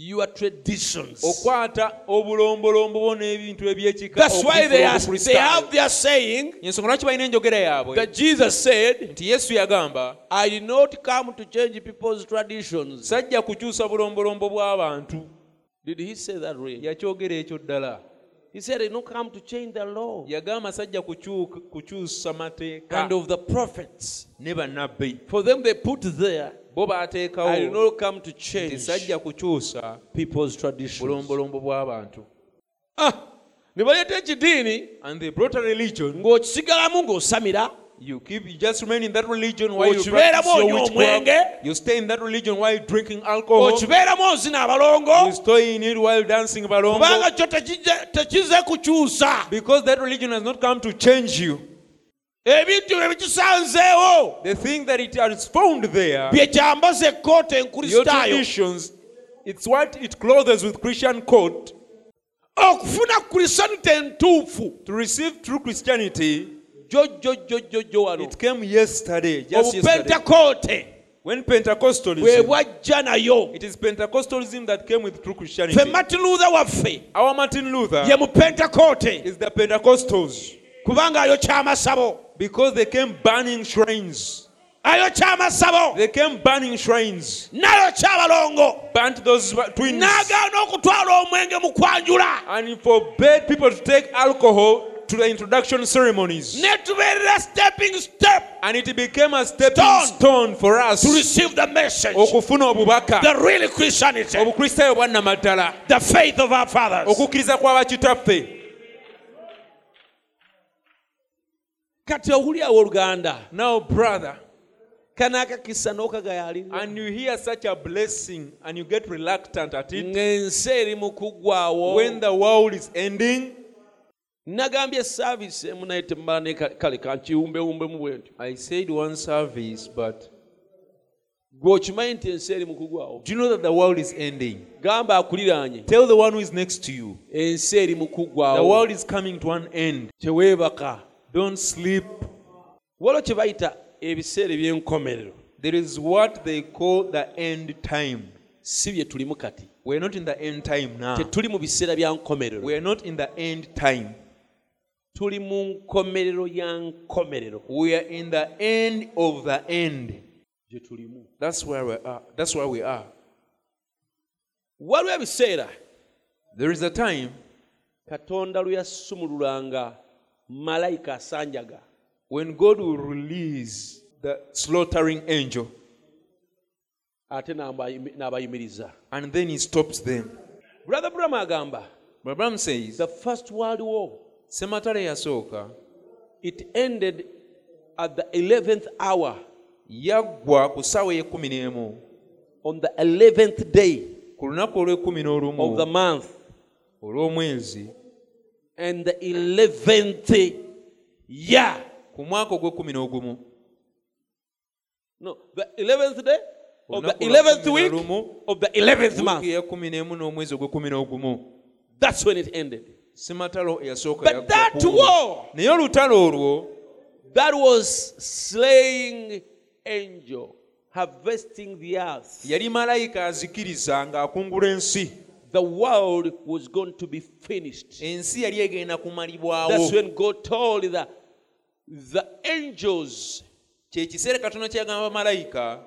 your traditions. Okwata obulombolombo bo n'ebintu ebyekika that's why they, are, they have their saying ensonga lwaki balina enjogera yaabwe? that jesus said nti yesu yagamba i did not come to change people's traditions. sajja kukyusa bulombolombo bw'abantu did he say that really? Yakyogera ekyo ddala. He said i did not come to change the law. Yagamba sajja kukyusa mateeka. And of the prophets. For them they put there bo baateekawo not come to change kukyusa bulombolombo bw'abantu. Ah, ne baleeta ekidiini and they brought a religion. ng'okisigalamu ng'osamira. You keep you just remain in that religion while you practice your witchcraft. you stay in that religion while drinking alcohol. Okibeeramu ozina abalongo. You stay in it while dancing balongo. Kubanga kyo tekijja- tekize kukyusa. Because that religion has not come to change you ebintu bye bikisanzeewo. The thing that it has found there bye kyambaza enkristaayo it's what it clothes with christian coat. Okufuna entuufu to receive true christianity wano. it came yesterday just when bwe pentecostalism bwajja nayo. it is pentecostalism that came with true ffe christianity martin luther waffe. Our martin luther ye is the pentecostals kubanga ayokya amasabo because they came burning shrines. Ayokya amasabo they came burning shrines. N'ayokya abalongo burnt those twins. N'agaana okutwala omwenge mu kwanjula. And forbade people to take alcohol to the introduction ceremonies. Stepping step. And it became a stepping Stone. stone for us to receive the message. okufuna obubaka. The real christianity. Obukristaayo the faith of our fathers. Okukkiriza kw'abakitaffe kati owuli awo oluganda now brother kanaakakisa n'okagayaalira and you hear such a blessing and you get reluctant at it. Ng'ensi eri mu kuggwawo when the world is ending nagambye saavisi emu naye temmala ne ka- kale kankiwumbewumbemu bwe ntyo. I said one service but gwe okimanyi nti ensi eri mu kuggwawo do you know that the world is ending? Gamba akuliraanye tell the one who is next to you. Ensi eri mu the world is coming to an end. Teweebaka don't sleep. Waliwo kye bayita ebiseera eby'enkomerero there is what they call the end time. Si bye tulimu kati we're not in the end time now. Tetuli mu biseera bya nkomerero we're not in the end time. Tuli mu nkomerero ya nkomerero we are in the end of the end. Gye tulimu that's where we are. That's where we are. Waliwo ebiseera there is a time katonda lwe yasumululanga malayika asanjaga. When god will release the slaughtering angel ate n'abayimiriza and then he stops them. Brother bram agamba Branham says the first world war sematale yasooka it ended at the 11th hour yaggwa ku ssaawa ey'ekkumi n'emu. on the 11th day ku lunaku olw'ekkumi of the month. olw'omwezi and the 11th year. Ku mwaka ogw'ekkumi n'ogumu. No the 11th day of the Olunaku lwa 11th kumi week of the 11th wiiki month. ey'ekkumi n'emu n'omwezi ogw'ekkumi n'ogumu. That's when it ended. Sematalo eyasooka but that war naye olutalo olwo that was slaying angel harvesting the earth. yali malayika azikiriza ng'akungula ensi the world was going to be finished. Ensi yali egenda kumalibwawo. That's when god told the, the angels kye kiseera katonda kyeyagamba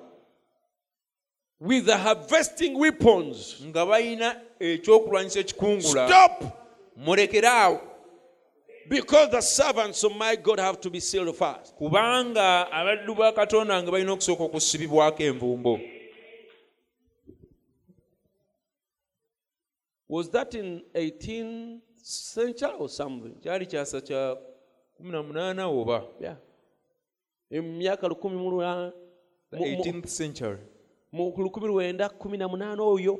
with the harvesting weapons nga balina ekyokulwanyisa ekikungula stop! mulekeraawo because the servants of my god have to be sealed fast. Kubanga abaddu ba katonda nga balina okusooka okusibibwako envumbo was that in 18th century or something? Kyali kyasa kya 18 oba yeah. Emyaka lukumi mu lwa- the mu- mu- 18th century. mu lukumi lwenda kumi na munaana oyo.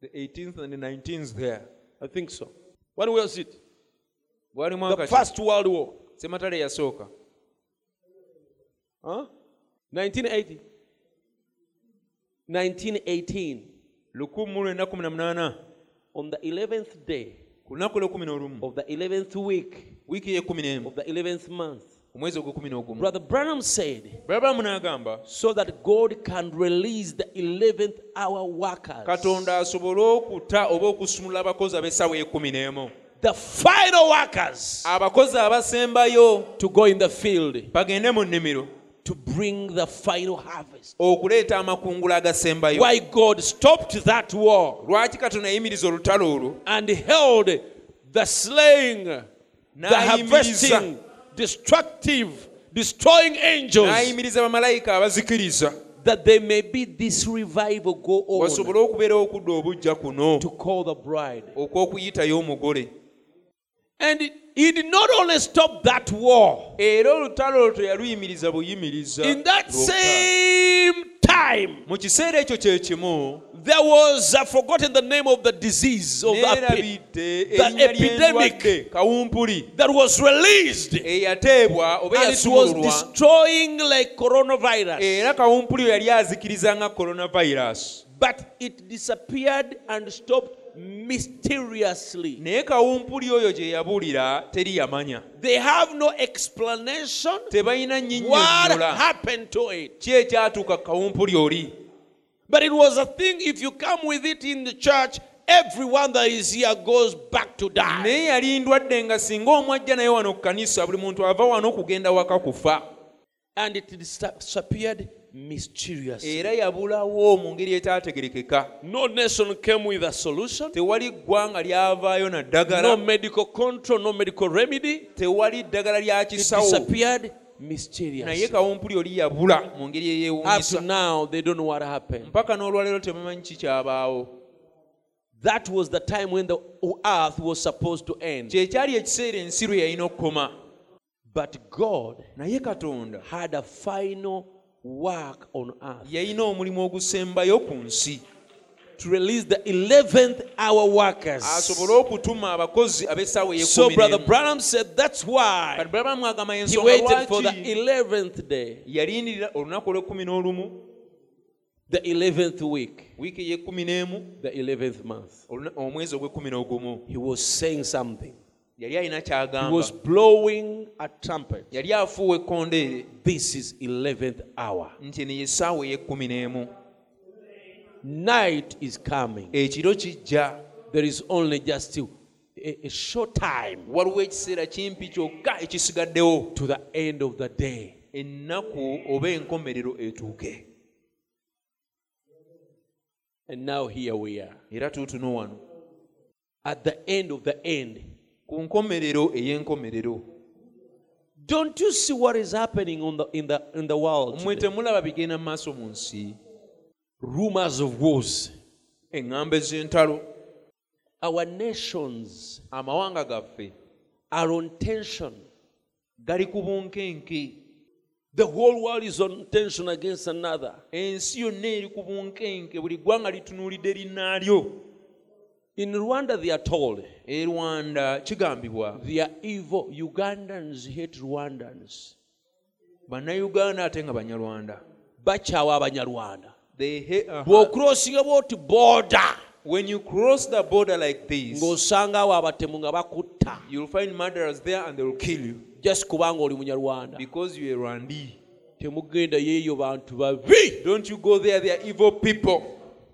The 18th and the 19th there. I think so. When was it? Bwali the mwaka ki? first world war. Sematale yasooka Huh? 1980. 1918. 1918 On the 11th day ku lunaku lwekumi n'olumu of the 11th week wiiki y'ekumi n'emu of the 11th month, omwezi ogwekumi n'ogumu Brother Branham said, n'agamba so that God can release the 11th hour workers, katonda asobole okuta oba okusumulula abakozi ab'essaawa y'ekumi n'emu the final workers, abakozi abasembayo to go in the field. bagende mu nnimiro to bring the final harvest. okuleeta amakungula agasembayo Why God stopped that war lwaki katonda yayimiriza olutalo olwo and held the slaying, the N'ayimiriza. harvesting, destructive, destroying angels, n'ayimiriza bamalayika abazikiriza that there may be this revival go on wasobole okubeerawo okudda obujja kuno to call the bride. okw'okuyitayo omugole And it- he did not only stop that war, era olutalo olwo teyaluyimiriza buyimiriza in that same time, mu kiseera ekyo kye kimu there was, I've forgotten the name of the disease, of epi- the epidemic. kawumpuli that was released. eyateebwa oba And it was destroying like coronavirus. era kawumpuli oyo yali azikiriza nga coronavirus But it disappeared and stopped mysteriously. naye kawumpuli oyo gye yabuulira teri yamanya They have no explanation tebalina what nnyinnyonnyola happened to it. ki ekyatuuka kawumpuli oli But it was a thing, if you come with it in the church, everyone that is here goes back to die. naye yali ndwadde nga singa omwajja naye wano ku kanisa buli muntu ava wano waka kufa And it disappeared. Era yabulawo mu ngeri etaategerekeka No nation came with a solution, tewali ggwanga lyavaayo na no ddagala medical control, no medical remedy. tewali ddagala lya kisawo. naye kawumpuli oli yabula mu ngeri Up now, they don't know what happened. mpaka n'olwaleero tebamanyi kikyabaawo That was the time when the earth was supposed to end. kyekyali ekiseera ensi lwe yalina okukoma But God had a final work on earth. Yalina omulimu ogusembayo ku nsi. To release the 11th hour workers. asobole okutuma abakozi ab'essaawa So, Brother Branham said that's why kati baba mwagamba he waited for the 11th day, yalindirira olunaku olw'ekkumi n'olumu? The 11th week, wiiki ey'ekkumi n'emu? The 11th month. omwezi ogw'ekkumi n'ogumu. He was saying something. Yali alina He kyagamba was blowing a trumpet. yali afuuwa ekkondeere This is 11th hour. nti eno yessaawa ey'ekkumi n'emu Night is coming. ekiro kijja There is only just a, a short time waliwo ekiseera kimpi kyokka ekisigaddewo to the end of the day. ennaku oba enkomerero etuuke And now here we are. era tuutuno wano At the end of the end. Ku nkomerero ey'enkomerero Don't you see what is happening on the, in, the, in the world? today? temulaba bigenda mu maaso mu nsi Rumors of wars. ez'entalo Our nations amawanga gaffe are on tension. gali ku bunkenke The whole world is on tension against another. ensi yonna eri ku bunkenke buli ggwanga litunuulidde linnaalyo In Rwanda, they are told e rwanda kigambibwa they are evil. Ugandans hate Rwandans. bannayuganda ate nga banyarwanda Bakyawa abanyarwanda. They hate- uh-huh. aha. bw'okurosinga bwoti border when you cross the border like this ng'osangawo abatemu nga bakutta you'll find murderers there and they will kill you just kubanga oli munyarwanda because you're a rwandi temugenda yeeyo bantu babi don't you go there they are evil people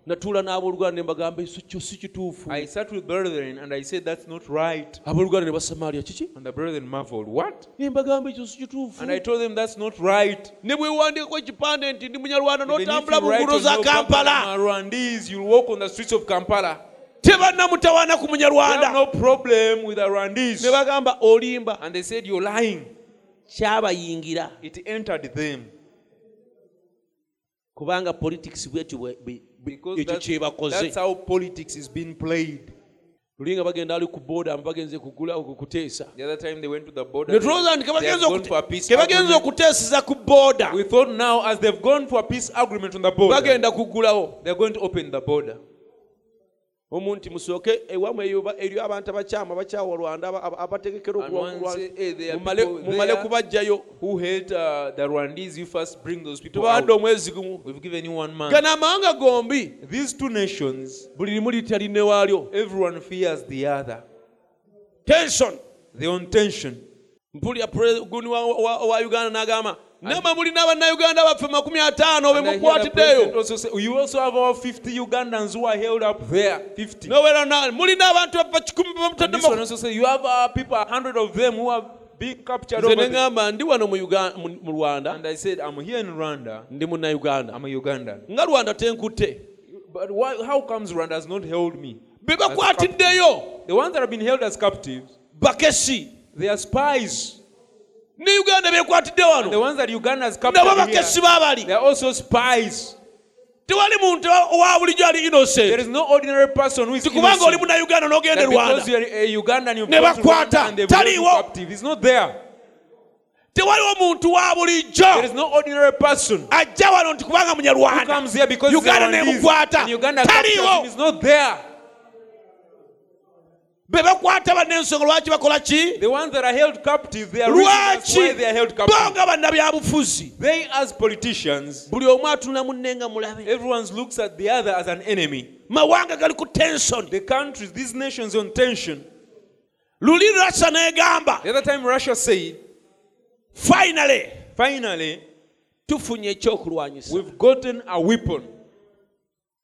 natuula n'abooluganda ne mbagamba ekyo kyo si kituufu. I sat with brethren and i said that's not right. Abooluganda ne basamaalya kiki? And the brethren marveled what? Ne mbagamba ekyo si kituufu. And i told them that's not right. Ne bwewandiikako ekipande nti ndi Even if n'otambula you mu write nguudo on za your kampala. "I'm Rwandese," you'll walk on the streets of Kampala. tebannamutawaana ku They have munyarwanda no problem with a Rwandese. ne bagamba olimba. And they said, You're lying. kyabayingira. It entered them. kubanga politics bwetyo bwe- bwe- bwe- Because that's, that's how politics is being played. luli nga bagenda ali ku booda bagenze kugula kuteesa The other time they went to the border, ne they, tulowooza nti ke they had bagenze gone okute- for a peace ke bagenze agreement. okuteeseza ku booda We thought now, as they've gone for a peace agreement on the border, bagenda kuggulawo omuntu musooke ewamu eyo abantu abakyama abakyawa rwanda abategekera mumale kubajjayo tubadde omwezi gumugano amawanga gombi. Buli limu litalirine waalyo. mpulira guni wa uganda n'agamba namwe mulina bannayuganda baffe makumi ataano be And I hear the president mukwatiddeyo you also have our 50 Ugandans who are held up there. 50. mulina abantu baffe kikumi be And this one mutaddemu also say, you have our people, 100 of them who are being captured over ne there. ŋŋamba ndi wano mu Uga- mu mu rwanda And I said, I'm here in Rwanda. ndi munnayuganda I'm a Ugandan. nga rwanda tenkutte But why, how comes Rwanda has not held me? be bakwatiddeyo The ones that have been held as captives, bakeshi they are spies. Ne uganda bekwatidde And the ones that Uganda has nabo bakesi baabali they are also spies. tewali muntu owa bulijjo ali There no ordinary person who is tikubanga oli innocent. munnayuganda n'ogenda That rwanda because you are a Ugandan, you've Ne bakwata. Rwanda and they've held you Taliwo. tewaliwo muntu wa bulijjo no ordinary person ajja wano nti kubanga munyarwanda comes here because he's uganda nemukwata and Uganda captures him. taliwo It's not there. Be bakwata bannensonga lwaki bakola ki? The ones that are held captive, they are reasons lwaki? why they are held captive. bo nga bannabyabufuzi They, as politicians, buli omu atunula munne nga mulabe. everyone looks at the other as an enemy. mawanga gali ku tension. The countries, these nations on tension. luli rasa negamba The other time Russia said, finally finally, tufunye ekyokulwanyisa. we've gotten a weapon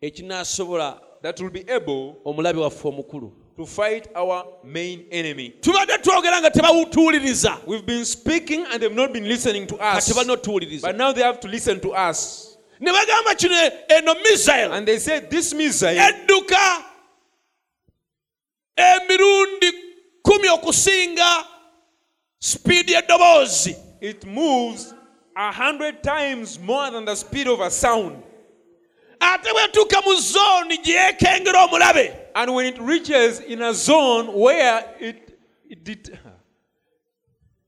that will be able omulabe waffe omukulu to fight our main enemy. tubadde twogera nga tebawutuwuliriza We've been speaking and they've not been listening to us. kati balina otuwuliriza But now they have to listen to us. ne bagamba kino eno missile And they said this missile edduka emirundi kumi okusinga sipiidi eddoboozi it moves a hundred times more than the speed of a sound. Ate bwetuuka mu zooni gye yeekengera omulabe And when it reaches in a zone where it, it did,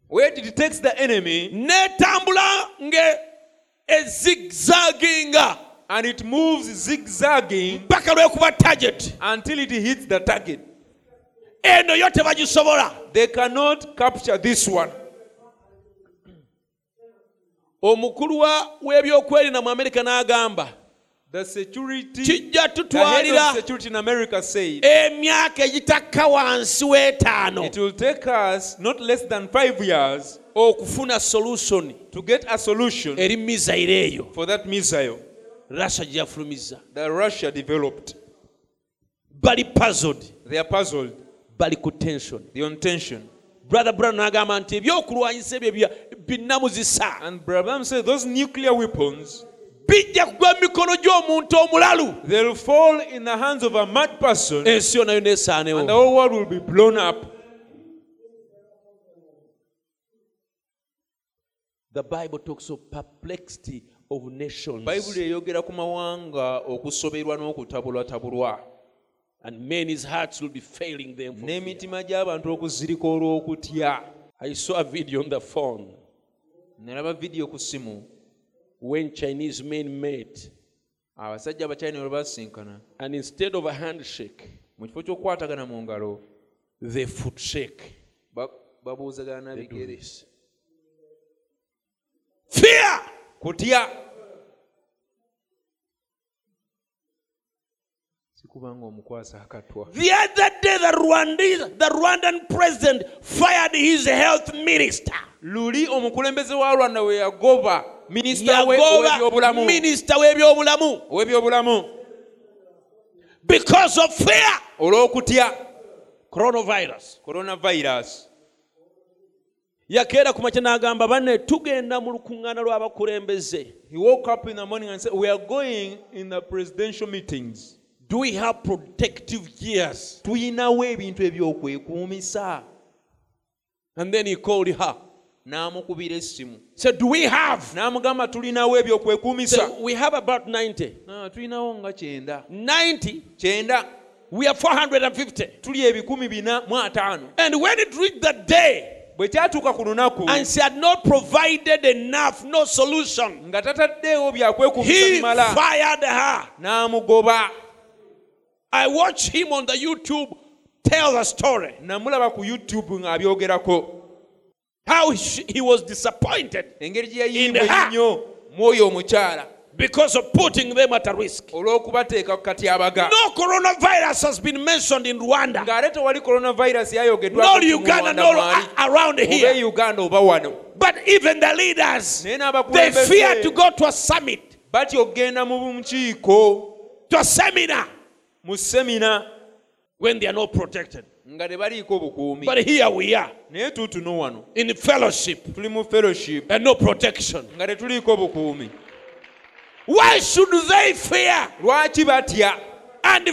where it detects the enemy n'etambula nga ezigzaginga and it moves zigzagging mpaka lwekuba target until it hits the target. eno yo tebagisobola They cannot capture this one. omukulu w'ebyokwerinda mu amerika n'agamba kijja tutwalira of security in America said emyaka egitakka wansi w'etaano it will take us not less than five years okufuna solution to get a solution eri eyo that missile russia gye developed. bali puzzled They are puzzled. bali ku tension They're on tension. brother brown n'agamba nti ebyokulwanyisa ebyo binnamuzisa And Branham said those nuclear weapons bijja kugwa mu mikono gy'omuntu omulalu. They'll fall in the hands of a mad person ensi yo nayo and the nesaanewo whole world will be blown up. the bible talks of perplexity of nations. Bayibuli eyogera ku mawanga okusoberwa n'okutabulwatabulwa and men's hearts will be failing them n'emitima gy'abantu okuzirika olw'okutya. I saw a video on the phone. Nalaba vidiyo ku simu when chinese men met abasajja abachina basinkana and instead of a handshake mu kifo ky'okukwatagana mu ngalo the foot shake. babuuzagana na bigere. fear! Kutya! Sikubanga omukwasa akatwa The other day, the Rwandese, the Rwandan president fired his health minister. luli omukulembeze wa rwanda we yagoba minisita we Yagoba ow'ebyobulamu. minisita w'ebyobulamu. Ow'ebyobulamu. Because of fear. olw'okutya. Coronavirus. coronavirus. Yakeera ku makya n'agamba banne tugenda mu lukuŋŋaana lw'abakulembeze. He woke up in the morning and said we are going in the presidential meetings. Do we have protective gears? Tuyinawo ebintu ebyokwekuumisa. And then he called her n'amukubira essimu said do we have? N'amugamba tulinawo ebyokwekuumisa we have about 90 "Ah, tulinawo nga kyenda. 90 kyenda. We are 450 tuli ebikumi bina mu ataano. And when it reached that day bwe kyatuuka ku lunaku and she had not provided enough no solution nga tataddeewo byakwekuumisa he fired her. n'amugoba. I watched him on the YouTube tell the story. Namulaba ku youtube ng'abyogerako how he he was disappointed engeri gye In her. ennyo mwoyo omukyala because of putting them at a risk. olw'okubateeka ku katyabaga No coronavirus has been mentioned in Rwanda, ng'ate tewali coronavirus yayogeddwa nor Uganda, nor around here. uganda oba wano But even the leaders, they fear to go to a summit, batya okugenda mu mukiiko to a seminar, when they are not protected. Nga tebaliiko bukuumi But here we are naye tuutuno wano. in fellowship tuli mu fellowship. and no protection. nga tetuliiko bukuumi Why should they fear lwaki batya? and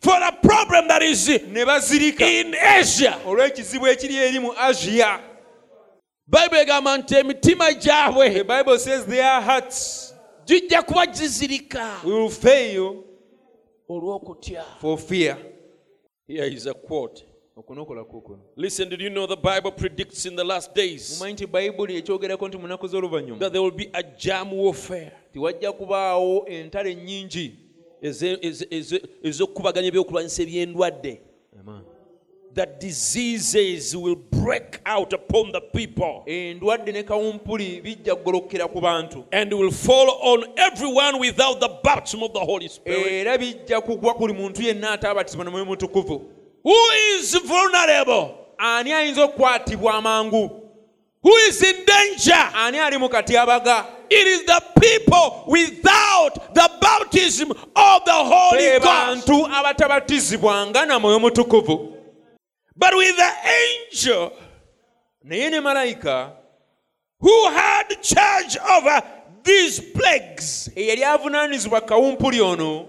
for a problem that is ne bazirika. in Asia? olw'ekizibu ekiri eri mu asia. Bible egamba nti emitima the bible says their hearts gijja kuba gizirika will fail olw'okutya. for fear Here is a quote. Listen, did you know the Bible predicts in the last days that there will be a jam warfare? tiwajja kubaawo entalo ennyingi ez'okkubaganya ebyokulwanyisa eby'endwadde Amen. That diseases will break out upon the people endwadde ne kawumpuli bijja kugolokera ku bantu and will fall on everyone without the baptism of the Holy Spirit. era bijja kugwa buli muntu yenna ataabatizibwa na mwoyo mutukuvu Who is vulnerable? ani ayinza okukwatibwa amangu Who is in danger? ani ali mu katyabaga It is the people without the baptism of the Holy Ghost. bantu abatabatizibwanga na mwoyo mutukuvu But with the angel naye ne malaika, who had charge over these plagues, eyali avunaanyizibwa kawumpuli ono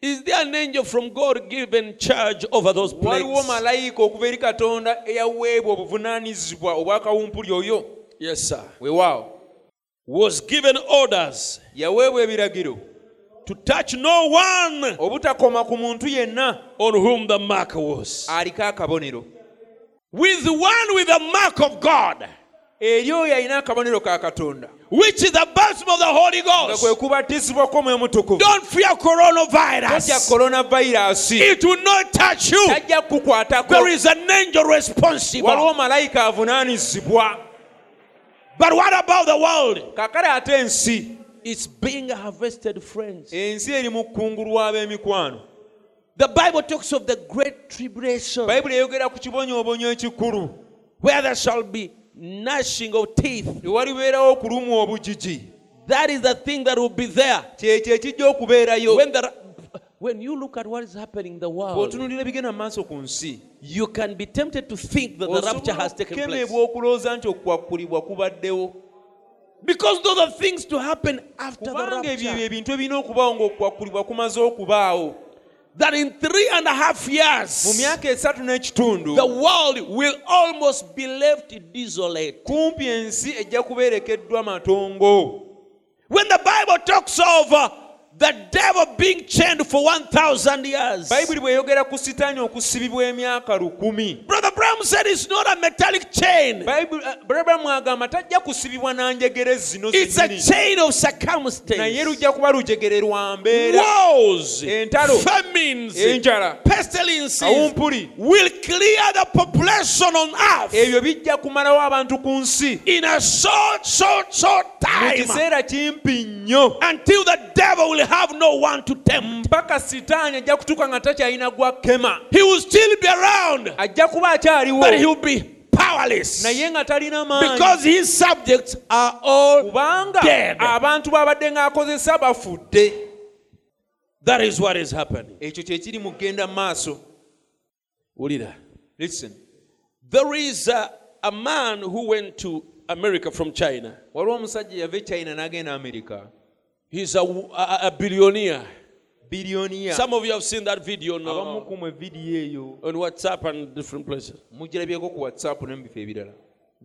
is there an angel from God given charge over those waliwo plagues? malayika okuva eri katonda eyaweebwa obuvunaanyizibwa obwa kawumpuli oyo Yes, sir. weewaawo Was given orders yaweebwa ebiragiro to touch no one obutakoma ku muntu yenna on whom the mark was. aliko akabonero With one with the mark of God, eri oyo alina akabonero ka katonda which is the baptism of the Holy Ghost. kubatizibwa kw'omwoyo mutukuvu Don't fear coronavirus. It will not touch you. There is an angel responsible. waliwo malayika avunaanyizibwa But what about the world? It's being harvested, friends. ensi eri mu kkungulu ab'emikwano The Bible talks of the great tribulation bayibuli eyogera ku kibonyoobonyo ekikulu where there shall be gnashing of teeth. ewalibeerawo okulumwa obugigi That is the thing that will be there. kyekyo ekijja okubeerayo When, the, when you look at what is happening in the world, ebigenda mu maaso ku nsi you can be tempted to think that the rapture has taken place. okulowooza nti okukwakulibwa kubaddewo Because those are things to happen after the ebyo ebintu ebirina okubaawo kumaze okubaawo. That in three and a half mu years, myaka esatu n'ekitundu the world will almost be left desolate. kumpi ensi ejja kubeerekeddwa matongo. When the Bible talks of uh, the devil being chained for 1,000 years, bayibuli bw'eyogera ku sitaani okusibibwa emyaka lukumi. Brother Bram said it's not a metallic chain, Bayibuli- eh, tajja kusibibwa na njegere zino it's a chain of naye lujja kuba lujegere lwa mbeera. Wars, Entalo. famines, enjala pestilences kawumpuli will clear the population on earth ebyo bijja kumalawo abantu ku nsi. in a short, short, short time. kiseera kimpi nnyo. Until the devil will have no one to tempt. mpaka sitaani ajja kutuuka nga takyalina gwa kema He will still be around, ajja kuba akyaliwo but he will be powerless naye nga talina because his subjects are all kubanga dead. abantu babadde ng'akozesa bafudde That is what is happening. ekyo kyekiri mu kgenda mu maaso Ulira. listen There is a, a man who went to America from China. waliwo omusajja yava e china n'agenda amerika He's a, a, a billionaire. Biliyoniya Some of you have seen that video abamu now ku mwe vidiyo eyo. On WhatsApp and different places. mugirabyeko ku whatsapp ne ebirala.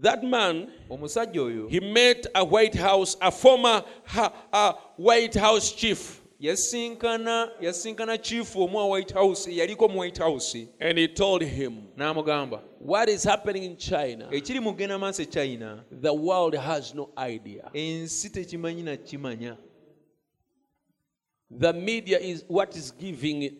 That man, omusajja oyo he met a White House, a former ha, a White House chief, yasinkana yasinkana chief omu wa white house eyaliko mu white house. And he told him, n'amugamba What is happening in China? ekiri mugenda maaso e china The world has no idea. ensi tekimanyi nakimanya The media is what is giving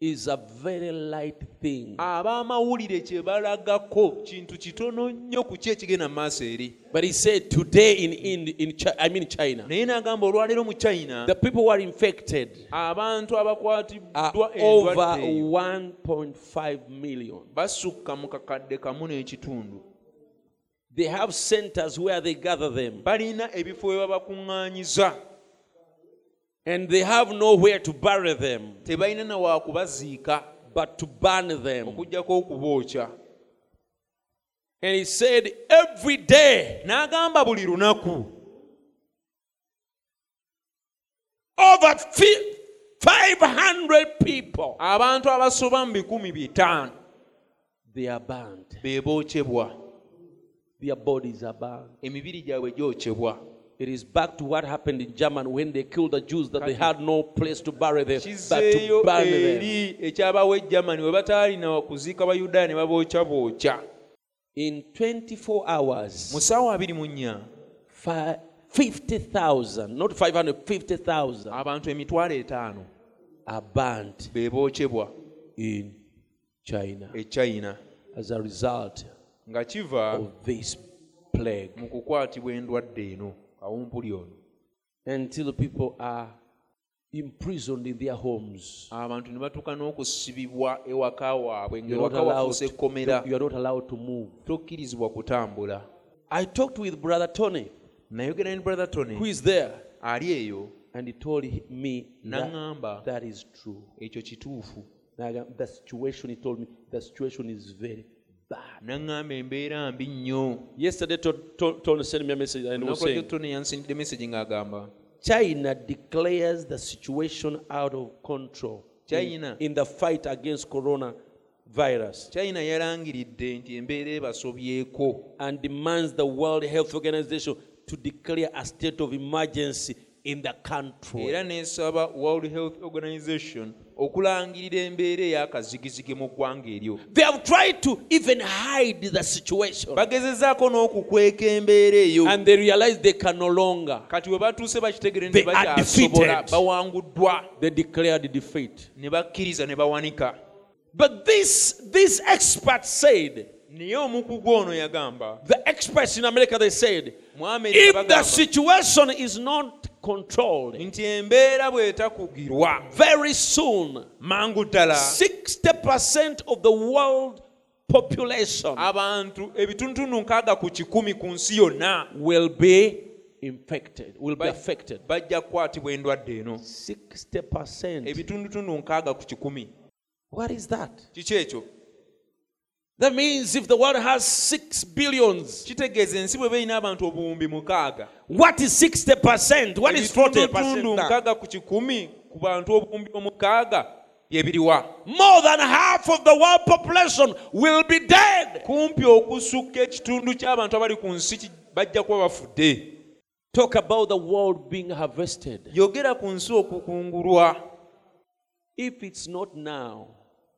is a very light thing. ab'amawulire kye balagako kintu kitono nnyo ku ki ekigenda mu maaso eri. But he said today in in, in Chi- I mean China, naye n'agamba olwaleero mu china the people who are infected abantu are abakwatiddwa over endwadde. eyo 1.5 million. basukka mu kakadde kamu n'ekitundu. They have centers where they gather them, balina ebifo we babakuŋŋaanyiza and they have nowhere to bury them tebalina na wa but to burn them. okugjako okubookya And he said, every day n'agamba buli lunaku over fi- 500 people abantu abasoba mu bikumi bitaano they are burned. be bookyebwa Their bodies are burned. emibiri gyabwe gyokyebwa It is back to what happened in Germany when they killed the Jews that they had no place to bury them, but to burn them. ekyabawo ejamani we bataalina wakuziika bayudaaya ne babookya In 24 hours, mu ssaawa abiri mu nnya 50,000, not 550,000, abantu emitwalo etaano are be bookyebwa in China e china as a result nga kiva of this plague. mu kukwatibwa endwadde eno Until people are imprisoned in their homes. abantu ne batuuka n'okusibibwa ewaka waabwe You're not ng'ewaka allowed to, ekkomera you are not allowed to move. tokkirizibwa kutambula I talked with Brother Tony, nayogera ne brother tony is there, ali eyo and he told me that, that is true. ekyo kituufu The situation, he told me, the situation is very. N'aŋŋamba embeera mbi nnyo Yesterday, To- To- Tony sent me a message and was saying, tony yansindidde message ng'agamba China declares the situation out of control in, China. in the fight against coronavirus. China yalangiridde nti embeera ebasobyeko. And demands the World Health Organization to declare a state of emergency in the country. era n'esaba world health organization okulangirira embeera ey'akazigizigi mu ggwanga eryo They have tried to even hide the situation bagezezaako n'okukweka embeera eyo and they realize they can no longer. kati we batuuse bakitegere They ne are bakyasobola defeated. bawanguddwa They declared defeat. ne bakkiriza ne bawanika But this, this expert said, naye omukugu ono yagamba the experts in America, they said, if the situation is not controlled, nti embeera bw'etakugirwa very soon, mangu ddala 60% of the world population abantu ebitundutundu nkaaga ku kikumi ku nsi yonna will be infected, will be affected. bajja kukwatibwa endwadde eno 60%. ebitundutundu nkaaga ku kikumi What is that? kiki ekyo That means if the world has 6 billions, kitegeeza ensi bwe beerina abantu obuwumbi mukaaga what is 60%? What is 40%? now? ku kikumi ku bantu obuwumbi omukaaga byebiriwa More than half of the world population will be dead. kumpi okusukka ekitundu ky'abantu abali ku nsi ki- bajja kuba bafudde Talk about the world being harvested. yogera ku nsi okukungulwa If it's not now,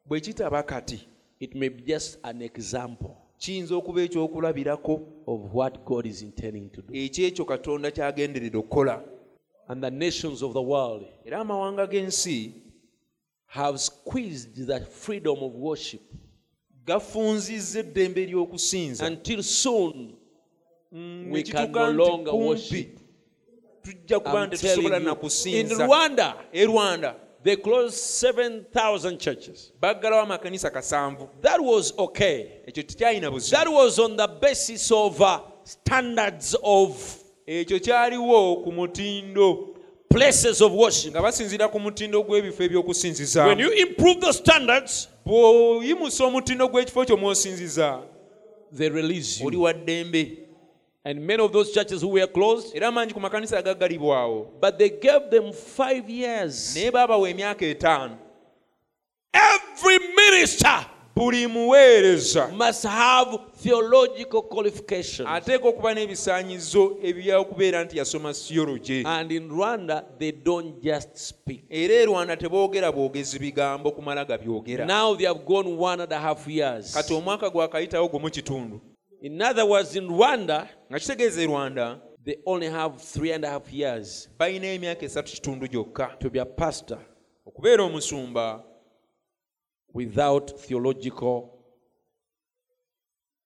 bwe kitaba kati it may be just an example kiyinza okuba ekyokulabirako of what God is intending to do. ekyekyo katonda kyagenderera okukola And the nations of the world era amawanga g'ensi have squeezed the freedom of worship gafunzizza eddembe ery'okusinza until soon Mm, we can no longer worship. tujja kuba nti tusobola na you. In e rwanda they closed 7,000 churches. baggalawo amakanisa kasanvu That was okay. ekyo tekyalina buzibu That was on the basis of uh, standards of ekyo kyaliwo ku mutindo places of worship. nga basinziira ku mutindo gw'ebifo When you improve the standards, bw'oyimusa omutindo gw'ekifo kyo mw'osinziza they release oli you. wa ddembe And many of those churches who were closed, era mangi ku but they gave them five years. naye baabawa emyaka Every minister buli muweereza must have theological qualifications. ateeka okuba n'ebisaanyizo ebyokubeera nti yasoma siyoloje And in Rwanda, they don't just speak. era e rwanda teboogera bwogezi bigambo kumala gabyogera Now they have gone one and a half years. kati omwaka gwakayitawo gwe kitundu In other words, in Rwanda, nga kitegeeza e rwanda they only have three and a half years balina emyaka esatu kitundu gyokka. to be a pastor okubeera omusumba without theological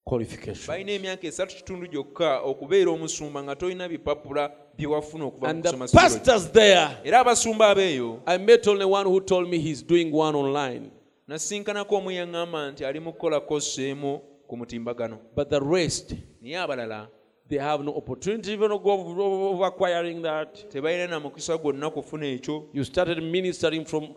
qualification. balina emyaka esatu kitundu gyokka okubeera omusumba nga tolina bipapula bye okuva And the pastors there, era abasumba abeeyo I met only one who told me he's doing one online, nasinkanako omu yaŋŋamba nti ali mu kukola kosi emu ku mutimbagano but the rest, naye abalala they have no opportunity even of, of, of acquiring that. tebalina na mukisa gwonna kufuna ekyo You started ministering from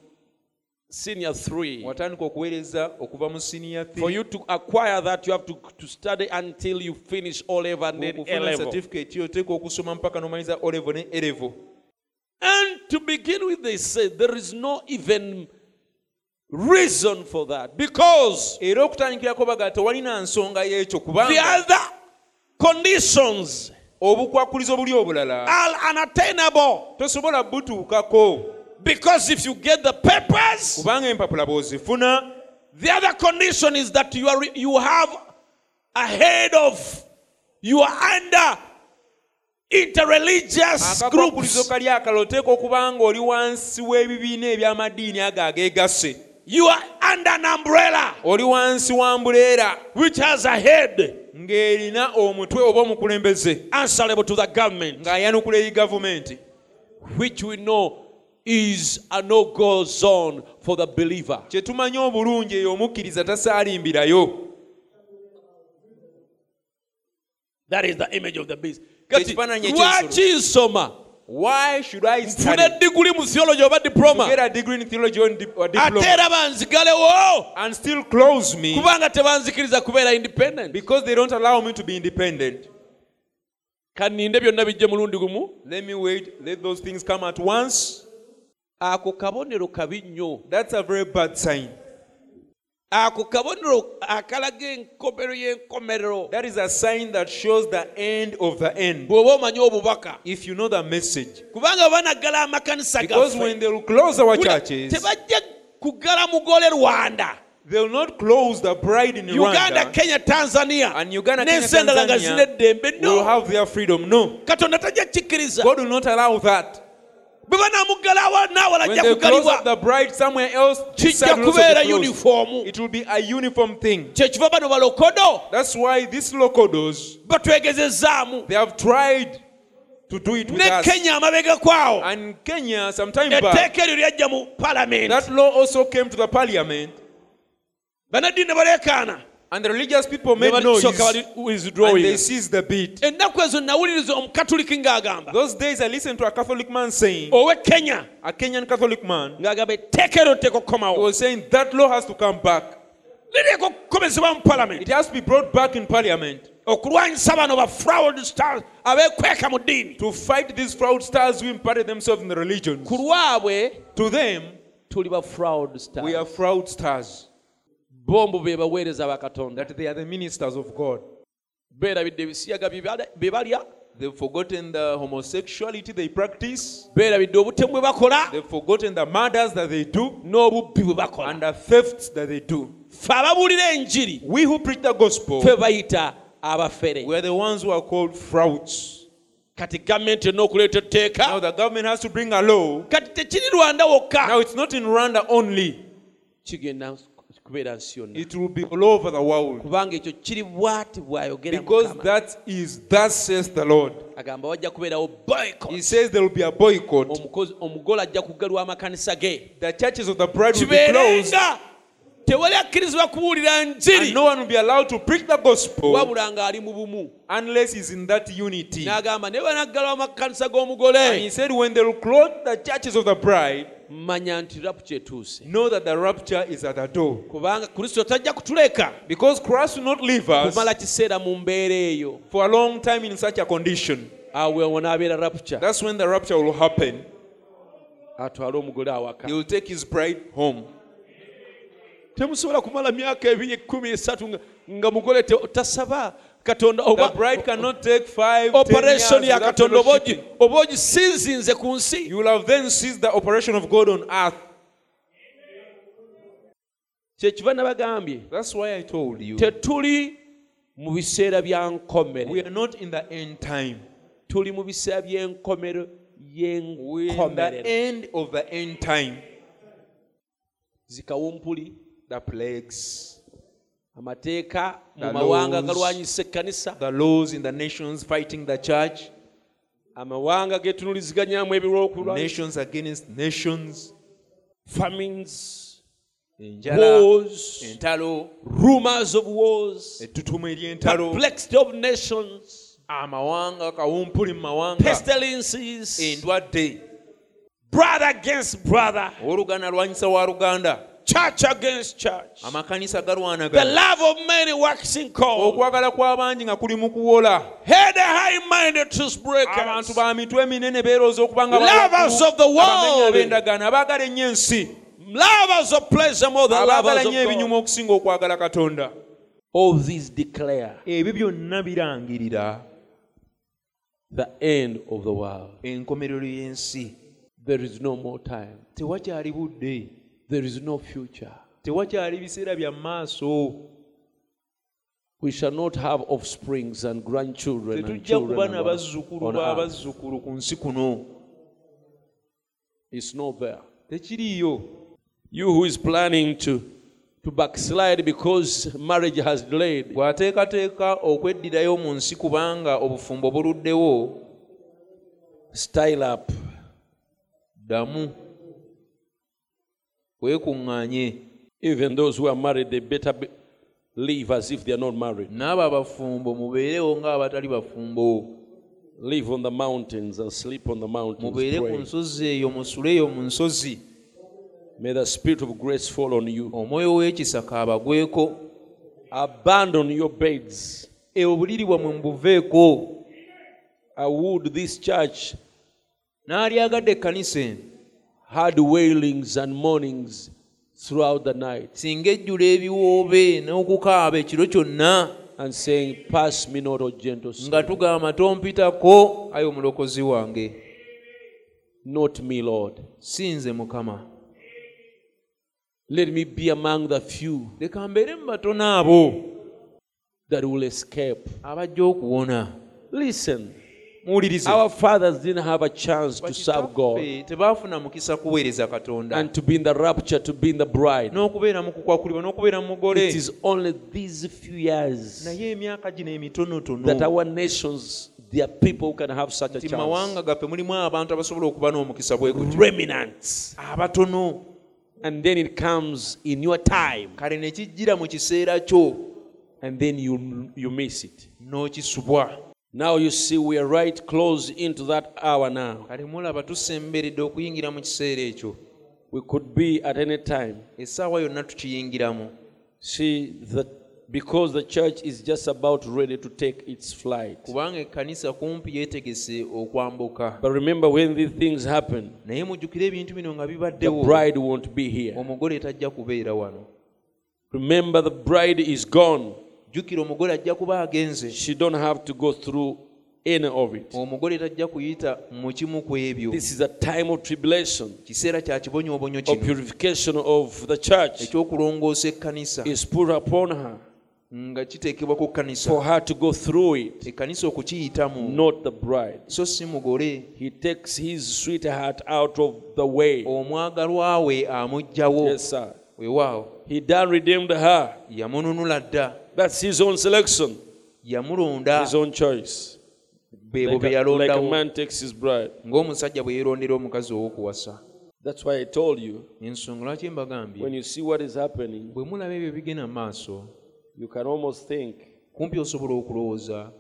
senior three. watandika okuweereza okuva mu siniya For you to acquire that, you have to, to study until you finish O level and then A level. certificate yo oteeka okusoma mpaka n'omaliza olevo ne erevo And to begin with, they said there is no even reason for that because era okutandikirako baga tewalina nsonga y'ekyo the kubanga other conditions obukwakulizo buli obulala are unattainable. tosobola butuukako Because if you get the papers, kubanga empapula bw'ozifuna the other condition is that you are you have a head of you are under interreligious akakwakulizo groups. kali akalala oteeka okuba nga oli wansi w'ebibiina eby'amadiini ago ageegasse You are under an umbrella oli wansi wa mbuleera which has a head ng'erina omutwe oba omukulembeze answerable to the government, ng'ayanukula eri gavumenti which we know is a no-go zone for the believer. kye tumanyi obulungi eyo omukkiriza tasaalimbirayo That is the image of the beast. Eky'ensolo. lwaki nsoma why should i study? eddiguli mu theology oba to diploma. Get a degree in theology or di- or ate diploma era banzigalewo and still close me. Kubanga tebanzikiriza kubeera independent. Because they don't allow me to be independent. Kaninde byonna bijje mulundi gumu? Let me wait let those things come at once. Ako kabonero kabi nnyo. That's a very bad sign ako kabonero akalaga enkomero y'enkomerero that is a sign that shows the end of the end. Bw'oba omanyi obubaka. If you know the message. Kubanga banaggala amakanisa because when they will close our churches tebajja kuggala mugole rwanda. they will not close the bride in uganda Rwanda kenya tanzania and Uganda Kenya n'ensi endala nga Tanzania will have their freedom. No. Katonda tajja kikkiriza God will not allow that bwe banamuggala awa naawala when ajja they close up kugalibwa the bride somewhere else this kijja side will also kubeera be yunifoomu it will be a uniform thing. Kyekiva bano balokodo that's why these locodos batwegezezaamu they have tried to do it with ne us. Kenya and Kenya sometime back eryo lyajja mu palamenti that law also came to the parliament. Banaddiini ne baleekaana and the religious people made noise. and they seized the beat. Ennaku ezo nawuliriza omukatuliki ng'agamba. Those days I listened to a Catholic man saying owe kenya. a Kenyan Catholic man ng'agamba etteeka eryo tteeka he okukomawo was saying that law has to come back. Lirieka okukomezebwa mu palamenti it has to be brought back in parliament okulwanyisa bano ba fraud stars abeekweka mu ddiini. to fight these fraudsters who imparted themselves in the religion. ku lwabwe to them tuli ba fraud we are stars. fraudsters bombo be baweereza bakatonda that they are the ministers of God. Beerabidde ebisiyaga bye balya. They've forgotten the homosexuality they practice. Beerabidde obutemu bwe bakola. They've forgotten the murders that they do. N'obubbi bwe bakola. And the thefts that they do. Ffe ababuulira enjiri. We who preach the gospel ffe bayita abafere. we are the ones who are called frauds. Kati gavumenti erina okuleeta now etteeka the government has to bring a law. Kati tekiri wokka. Now it's not in Rwanda only. Kigenda nsi yonna it will be all over the world. Kubanga ekyo kiri bwati bw'ayogera because that is thus says the Lord. Agamba wajja kubeerawo boycott. he says there will be a boycott. Omugole ajja kuggalwa amakanisa ge. The churches of the bride will be closed. Tewali akkirizibwa kubuulira and njiri no one will be allowed to preach the gospel wabula ng'ali mu bumu. unless he's in that unity. N'agamba naye banaggalwa amakanisa and he g'omugole said when they will close the churches of the bride manya nti rapture etuuse know that the rapture is at the door. Kubanga kristo tajja kutuleka. Because Christ will not leave us kumala kiseera mu mbeera eyo. for a long time in such a condition. Awe wanaabeera rapture. That's when the rapture will happen. Atwale omugole awaka. He will take his bride home. Temusobola kumala myaka ebiri ekkumi esatu nga- nga mugole tasaba katonda the oba bride cannot take five ten years operation ya katonda oba ogi- fellowshipping. oba ogisinzinze ku nsi. You will have then seized the operation of God on earth. Kyekiva nabagambye that's why I told you tetuli mu biseera bya nkomere. we are not in the end time. Tuli mu biseera by'enkomero We're in the y'enkomerero end of the end time. Zikawumpuli. The plagues amateeka mu mawanga agalwanyisa ekkanisa. the laws in the nations fighting the church. Amawanga getunuliziganyaamu nations against nations. Famines wars entalo rumors of wars ettutumu ery'entalo. perplexity of nations amawanga kawumpuli mu mawanga. pestilences endwadde. brother against brother. Oluganda lwanyisa wa luganda church against church. Amakanisa the galwanagana love of many waxing cold okwagala kw'abangi nga kuli mu kuwola. Head high-minded truth abantu breakers. Ba mitwe eminene beerooza okuba nga Lovers of the world. ab'endagaano abaagala ennyo ensi lovers of pleasure more than lovers of nnyo ebinyuma God. okusinga okwagala katonda. All these declare ebyo byonna birangirira the end of the world. enkomerero y'ensi. There is no more time. Tewakyali budde there is no future. Tewakyali biseera bya maaso. We shall not have offsprings and grandchildren and tetujja kuba nabazzukulu b'abazzukulu ku nsi kuno. It's not there tekiriiyo. You who is planning to to backslide because marriage has delayed. Bw'ateekateeka okweddirayo mu nsi kubanga obufumbo buluddewo style up. ddamu weekuŋŋaanye even those who are married they better be, live as if they are not married. N'abo abafumbo mubeerewo ng'abatali bafumbo. Live on the mountains and sleep on the mountains mubeere ku nsozi eyo musuleyo mu nsozi. May the spirit of grace fall on you. Omwoyo w'ekisa kaabagweko. Abandon your beds. E obuliri bwammwe mubuveeko I would this church n'alyagadde ekkanisa eno had wailings and moanings throughout the night singa ejjula ebiwoobe n'okukaaba ekiro kyonna and saying, Pass me not, O gentle nga Spirit. tugamba tompitako ayi omulokozi wange Not me, Lord. si nze mukama Let me be among the few leka mbeere mu batono abo that will escape. abajja okuwona Listen, muwulirize our fathers didn't have a chance to serve God tebaafuna mukisa kuweereza katonda. and to be in the rapture, to be in the bride. n'okubeera mu kukwakulibwa n'okubeera mu mugole. It is only these few years naye emyaka gino emitonotono. that our nations, there are people who can have such a nti mu chance. mawanga gaffe mulimu abantu abasobola okuba n'omukisa bwe gutyo. Remnants. abatono. And then it comes in your time, kale ne kijjira mu kiseera kyo. And then you, you miss it. n'okisubwa Now you see, we are right close into that hour now. kale mulaba tusemberedde okuyingira mu kiseera ekyo We could be at any time. essaawa yonna tukiyingiramu See, that because the church is just about ready to take its flight. kubanga ekkanisa kumpi yeetegese okwambuka But remember, when these things happen, naye mujjukire ebintu bino nga the bibaddewo bride won't be here. omugole tajja kubeera wano Remember, the bride is gone. Jjukira omugole ajja kuba agenze. She don't have to go through any of it. omugole tajja kuyita mu kimu ku ebyo. This is a time of tribulation, kiseera kya kibonyoobonyo of kino. purification of the church. Ekyokulongoosa ekkanisa. Is put upon her nga kiteekebwa ku kkanisa. for her to go through it, ekkanisa okukiyitamu. Not the bride. so si mugole. He takes his sweetheart out of the way. omwagalwa we Yes, sir. weewaawo He done redeemed her. yamununula dda That's his own selection, yamulonda his own choice. beebo Like be a, like a man takes his bride. ng'omusajja bwe yeerondera omukazi ow'okuwasa That's why I told you ensonga lwaki mbagambye when you see what is happening, bwe mulaba ebyo bigenda mu maaso you can almost think kumpi osobola okulowooza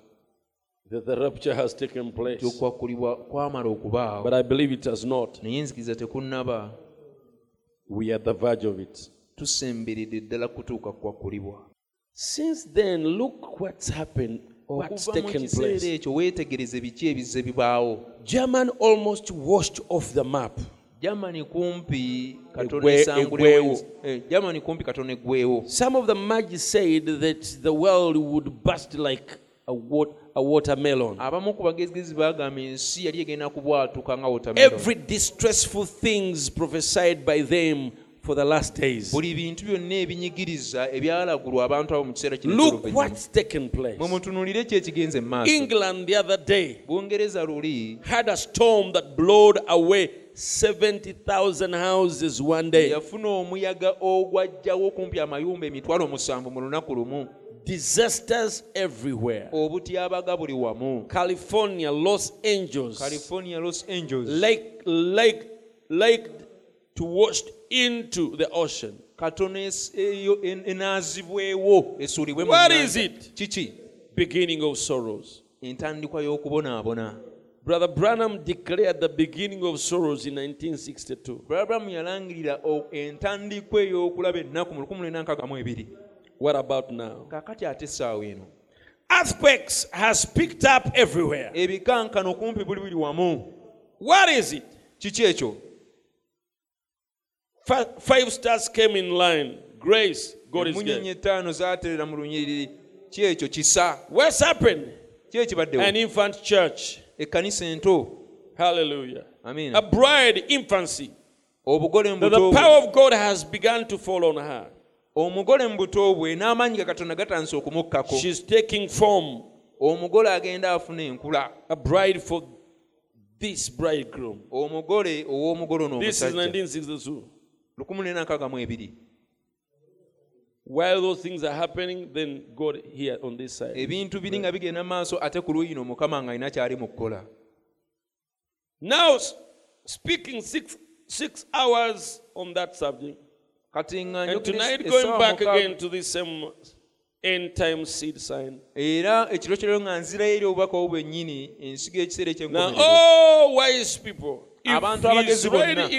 that the rapture has taken place. okwakulibwa kwamala okubaawo But I believe it has not. naye nzikiriza tekunnaba We are at the verge of it. tusemberedde ddala kutuuka kukwakulibwa Since then, look what's happened, what's taken place. ekyo weetegereze biki ebize bibaawo German almost washed off the map. germany kumpi katono Egwe- esangulewo egwewo. Eh, germany kumpi eggwewo Some of the magi said that the world would burst like a, a watermelon. abamu ku bagezigezi baagamba ensi yali egenda kubwatuka nga watermelon. Every distressful things prophesied by them for the last days. buli bintu byonna ebinyigiriza ebyalagulwa abantu abo mu kiseera kino Look what's taken place. mutunuulire ki ekigenze mu maaso England the other day bungereza luli had a storm that blowed away 70,000 houses one day. yafuna omuyaga ogwajjawo kumpi amayumba emitwalo musanvu mu lunaku lumu Disasters everywhere. obutyabaga buli wamu California, Los Angeles, california los angeles lake, lake, lake to washed into the ocean. katono es- eyo en- enaazibwewo esuulibwe mu What is it? kiki Beginning of sorrows. entandikwa y'okubonaabona Brother Branham declared the beginning of sorrows in 1962. bulabramu yalangirira o- entandikwa ey'okulaba ennaku mu 1962 What about now? Earthquakes has picked up everywhere. ebikankano kumpi buli buli What is it? Kiki ekyo Fi- Five stars came in line. Grace, God is good. ttaano zaaterera mu lunyiriri ki ekyo kisa What's happened? ki ekibaddewo An infant church. ekkanisa ento Hallelujah. amiina A bride, infancy. obugole mu The, buto the bwe power of God has begun to fall on her. omugole mu buto bwe n'amaanyi ga katonda gatandise okumukkako She's taking form. omugole agenda afuna enkula A bride for this bridegroom. omugole ow'omugole ono This is 1962. 1962 While those things are happening, then God here on this side. ebintu biri nga bigenda maaso ate ku luuyi no mukama nga alina kyali mu kukola Now, speaking six, six hours on that subject, kati nga and tonight going back again to this same end time seed sign. era ekiro kyero nga nzirayo eri obubaka obwo bwennyini ensigo y'ekiseera Now, eky'enkomerero oh, wise people, if Abantu he's abagezi bonna.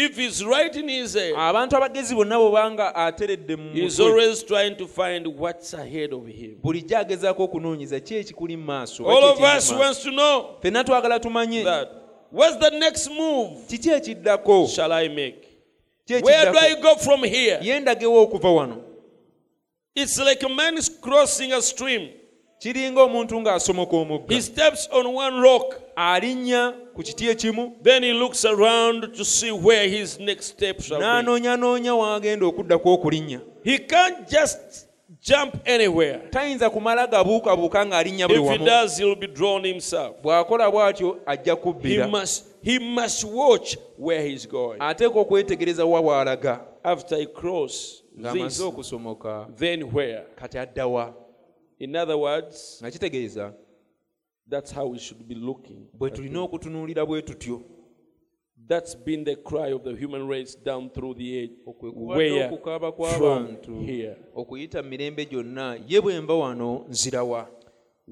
In his head, if he's right in his head, abantu abagezi bonna bwobanga ateredde he's always trying to find what's ahead of him. bulijjo agezaako okunoonyeza ki ekikuli mu maaso All of us wants to know ffenna twagala tumanye that. What's the next move kiki ekiddako shall I make? Where do I go from here? yendagewo okuva wano It's like a man is crossing a stream. kiringa omuntu ng'asomoka omugga He steps on one rock, alinnya ku kiti ekimu then he looks around to see where his next step shall n'anoonyanoonya w'agenda okuddaku okulinnya He can't just jump anywhere. tayinza kumala gabuukabuuka ng'alinnya buli If he does, he'll be drawn himself. bw'akola bw'atyo ajja He kubbira must, he must watch where he's going. ateeka okwetegereza wa w'alaga After he cross ng'amaze okusomoka then where? kati addawa In other words, nga kitegeeza that's how we should be looking. bwe tulina okutunuulira bwe tutyo That's been the cry of the human race down through the age. Where from here? okuyita mu mirembe gyonna ye bwe mba wano nzirawa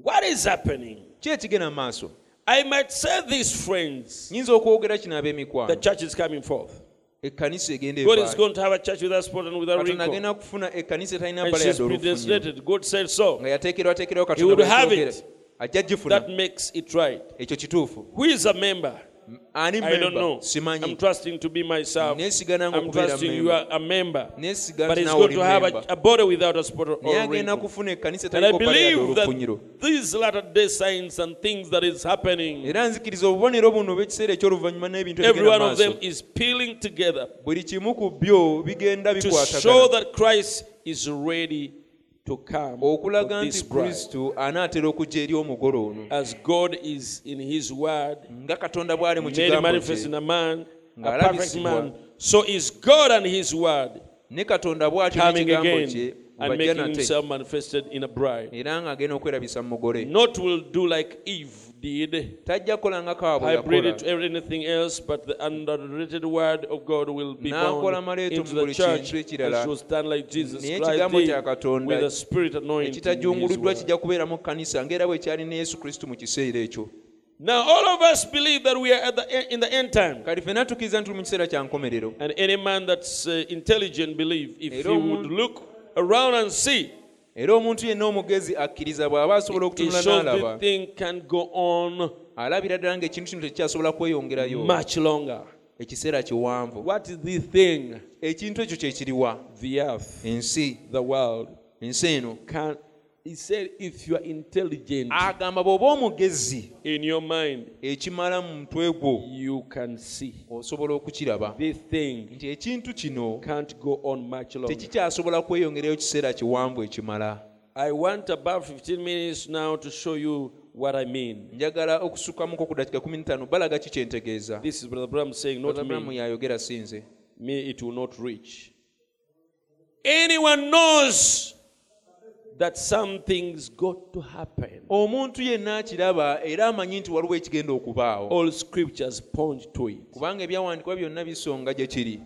What is happening? ki ekigenda mu maaso I might say this, friends. nyinza okwogera kino The ab'emikwano church is coming forth. ekkanisa egenda God is evaayo going to have a church without spot and without katonda wrinkle. agenda kufuna ekkanisa etalina And mpala she's yadde olufunyo predestinated. God said so. nga He would have it. Ajja gifuna That makes it right. ekyo kituufu Who is a member? ani I don't know. I'm trusting to be myself. I'm trusting you are a member. But it's he's naawe going oli to have a, a body without a spot or naye or agenda wrinkle. And I etaliko mpala yadde believe that these latter day signs and things that is happening, era nzikiriza obubonero buno obw'ekiseera every one of them is peeling together buli kimu ku byo bigenda to show that Christ is ready okulaga for nti this bride. kristo anaatera okujja eri omugole ono As God is in His Word, nga katonda bw'ali mu kigambo manifest in a man, a Ng'alabisibwa. So is God and His Word ne katonda bw'atyo coming again and making Himself manifested in a bride. era ng'agenda okwerabisa mu mugole Not will do like Eve did, tajja kukola nga kawa hybrid it to anything else, but the underrated Word of God will be born into the church, and she will stand like Jesus Christ did, with the Spirit anointing. ekitajunguluddwa kijja kubeera kkanisa ng'era bwe kyali ne yesu kristo mu kiseera ekyo. Now, all of us believe that we are at the, in the end time. kati ffenna tukkiriza nti tuli mu kiseera kya nkomerero. And any man that's uh, intelligent believe if he would look around and see era omuntu yenna omugezi akkiriza bw'aba asobola okutunula n'alaba the thing can go on alabira ddala ng'ekintu kino tekikyasobola kweyongerayo. much longer. ekiseera kiwanvu. What is the thing? ekintu ekyo kye kiriwa. The earth, ensi. the world ensi eno he said, if you are intelligent agamba bw'oba omugezi in your mind, ekimala mu mutwe gwo you can see osobola okukiraba this thing nti ekintu kino can't go on much longer. tekikyasobola kweyongerayo kiseera kiwanvu ekimala I want about 15 minutes now to show you what I mean. njagala okusukkamuko ku dakiika 15 balaga ki kyentegeeza This is Brother Bram saying, not me. yayogera si nze Me, it will not reach. Anyone knows that something's got to happen. omuntu yenna akiraba era amanyi nti waliwo ekigenda okubaawo All scriptures point to it. kubanga ebyawandiikibwa byonna bisonga gye kiri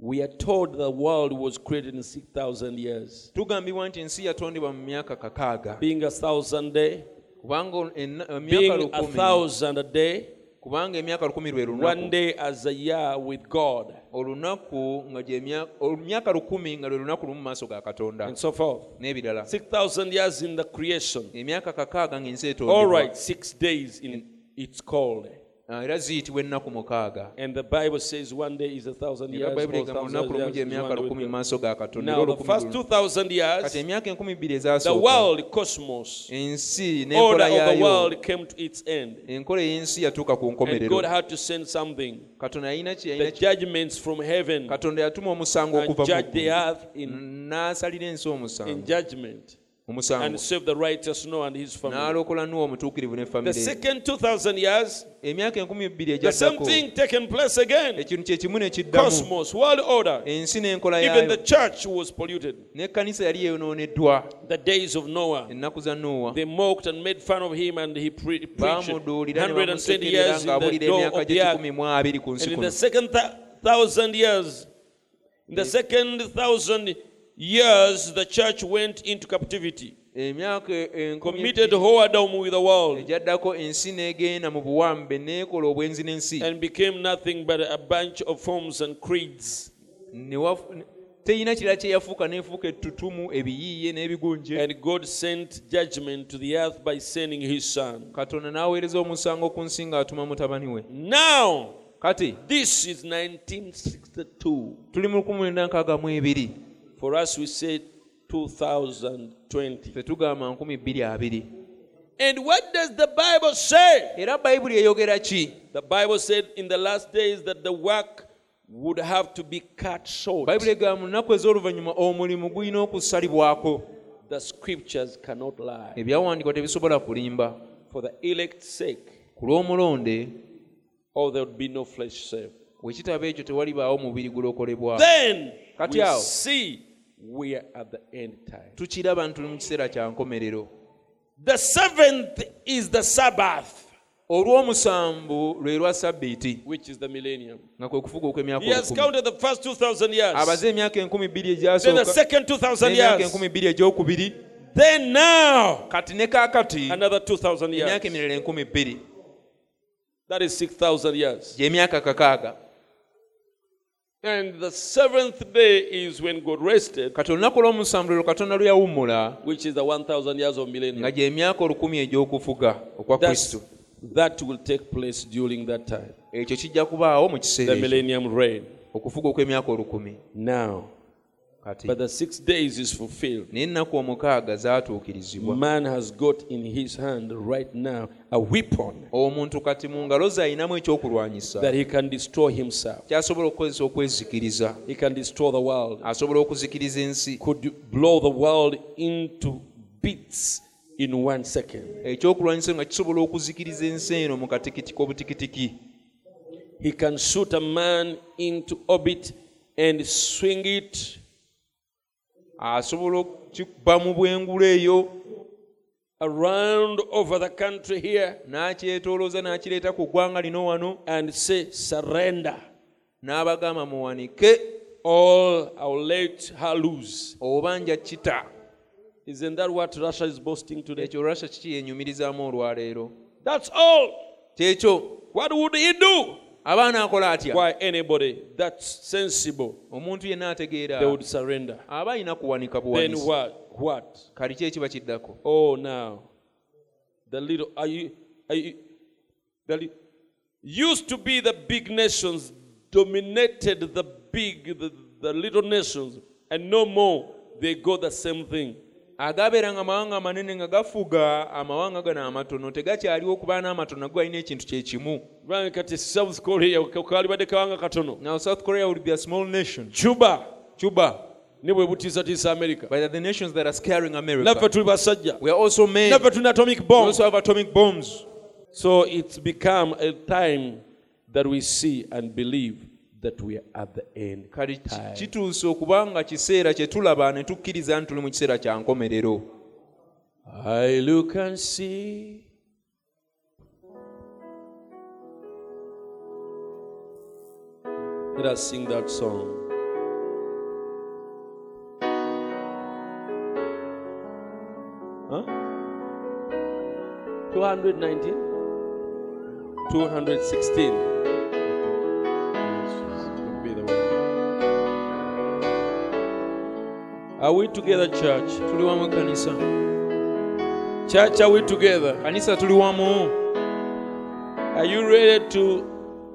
We are told the world was created in 6,000 years. tugambibwa nti ensi yatondebwa mu myaka kakaaga Being a thousand day, kubanga enna- emyaka being a lukumi thousand a day, kubanga emyaka lukumi lwe one lunaku day as a year with God, olunaku nga gyemyaka emyaka lukumi nga lwe lunaku lumu maaso ga katonda and so forth. n'ebirala 6,000 years in the creation. emyaka kakaaga ng'ensi etondebwa right, six days in it's called. Ah, era ziyitibwa ennaku mukaaga And the Bible says one day is a thousand era years. bayibuli egamba olunaku lumu years is gy'emyaka one day lukumi mu maaso ga katonda Now, first 2,000 years, emyaka enkumi bbiri the ezasooka world, cosmos, ensi order n'enkola yaayo world came to its end. enkola ey'ensi yatuuka ku nkomerero God had to send something. katonda yalina ki The judgments from heaven katonda yatuma omusango okuva mu ggulu. in, n'asalira ensi omusango and save the righteous Noah and his family. n'alokola nuwa omutuukirivu ne The second 2,000 years, emyaka enkumi bbiri the same thing taken place again. ekintu kye kimu Cosmos, world order. ensi n'enkola Even the church was polluted. n'ekkanisa yali yeyonooneddwa The days of Noah. ennaku za nuwa They mocked and made fun of him, and he pre- preached ne 120 bamusekerera years in the ng'abulira door emyaka of gye the earth. kikumi mu abiri ku nsi And in kuno the second th- thousand years, in the second thousand years, the church went into captivity, emyaka committed whoredom with the world, egyaddako ensi n'egenda mu buwambe n'ekola obwenzi n'ensi. And became nothing but a bunch of forms and creeds. Ne wafu- ne- teyina kirala kye yafuuka n'efuuka ettutumu ebiyiiye n'ebigunje. And God sent judgment to the earth by sending his son. katonda n'aweereza omusango ku nsi ng'atuma mutabani we. Now, kati this is 1962. tuli mu 1962 For us, we say 2020. tugamba 2020 And what does the Bible say? era bayibuli eyogera ki The Bible said in the last days that the work would have to be cut short. bayibuli egamba mu nnaku ez'oluvannyuma omulimu gulina okusalibwako The scriptures cannot lie. ebyawandiikwa tebisobola kulimba For the elect's sake, ku lw'omulonde or there would be no flesh saved. bwe kitaba ekyo tewalibaawo mubiri gulokolebwa Then Kati we awo. see we are at the end time. tukiraba nti tuli mu kiseera kya nkomerero The seventh is the Sabbath, olw'omusanvu lwe lwa sabbiiti which is the millennium. nga kwe kufuga okw'emyaka He has counted the first 2,000 years, abaze emyaka enkumi bbiri then the second 2,000 years, enkumi bbiri egyokubiri then now kati ne kaakati another 2,000 years. emyaka emirala enkumi bbiri That is 6,000 years. gy'emyaka kakaaga And the seventh day is when God rested, kati olunaku lw'omusanvu lwe katonda lwe yawummula which is the 1,000 years of nga millennium. gy'emyaka olukumi egy'okufuga okwa That's, kristo that will take place during that time. ekyo kijja kubaawo mu kiseera The ekyo millennium reign. okufuga okw'emyaka olukumi Now, kati but the six days is fulfilled. naye ennaku omukaaga zaatuukirizibwa Man has got in his hand right now a weapon omuntu kati mu ngalo ze ayinamu ekyokulwanyisa that he can destroy himself. kyasobola okukozesa okwezikiriza He can destroy the world. asobola okuzikiriza ensi Could blow the world into bits in one second. ekyokulwanyisa nga kisobola okuzikiriza ensi eno mu katikiti k'obutikitiki He can shoot a man into orbit and swing it asobola okukikuba mu bwengula eyo around over the country here n'akyetoolooza n'akireeta ku ggwanga lino wano and say, surrender. n'abagamba muwanike Or I'll let her lose. oba nja kita Isn't that what Russia is boasting today? ekyo russia kiki yenyumirizaamu olwaleero That's all. kyekyo What would he do? Aba anaakola atya Why anybody that's sensible, omuntu yenna ategeera they would surrender. aba alina kuwanika Then buwanisi what? What? kali ki ekiba kiddako Oh, now the little are you? Are you? The li- used to be the big nations dominated the big, the, the little nations, and no more. They go the same thing. Agaabeeranga amawanga amanene nga gafuga amawanga gano amatono. Tegakyaliwo okuba n'amatono nago galina ekintu kye kimu. Kati south korea kalibadde kawanga katono. Now south korea would be a small nation. Cuba cuba ne bwe butiisatiisa america. But the nations that are scaring naffe america tuli basajja. We are also men. Naffe tulina atomic we also have atomic bombs. So it's become a time that we see and believe time. kituuse okuba nga kiseera kye tulaba ne tukkiriza nti tuli mu kiseera kya nkomerero I look and see Let us sing that song. Huh? 219? 216. Are we together, church? tuli wamu kanisa Church, are we together? kanisa tuli wamu Are you ready to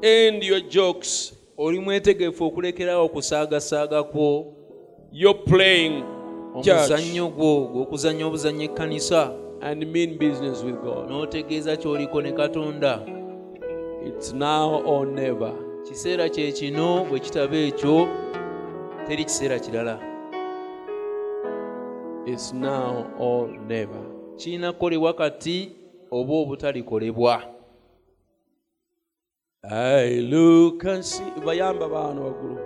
end your jokes? oli mwetegefu okulekerawo okusaagasaaga kwo You're playing church omuzannyo gwo gw'okuzannya obuzannyo ekkanisa and mean business with God. n'otegeeza ky'oliko ne katonda It's now or never. kiseera kye kino bwe kitaba ekyo teri kiseera kirala It's now or never. kirina kukolebwa kati oba obutalikolebwa I look and see. Bayamba bano waggulu.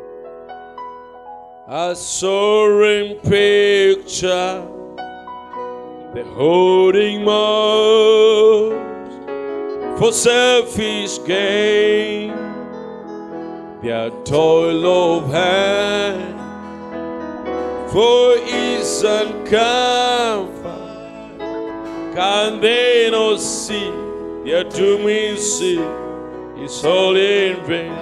A soaring picture, the holding most for selfish gain, their toil of hand for and comfort. Can they not see their doom is sin? is all in vain.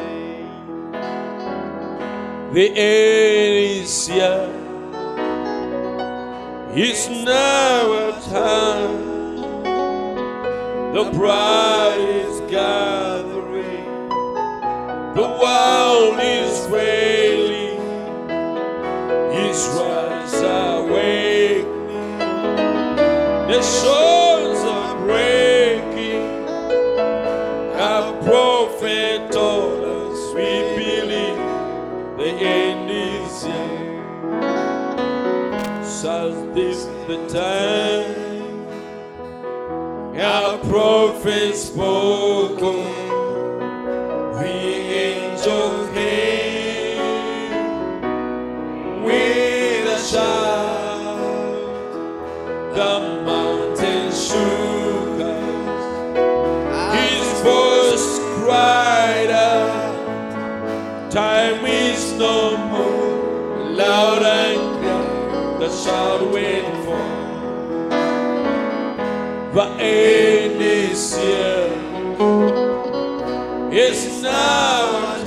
The end is here. It's now a time. The bride is gathering. The world is failing. Israel's awakening. The shores are breaking. A prophet told us we believe the end is here. So this the time our prophet spoke. The shout went. The end is here. It's now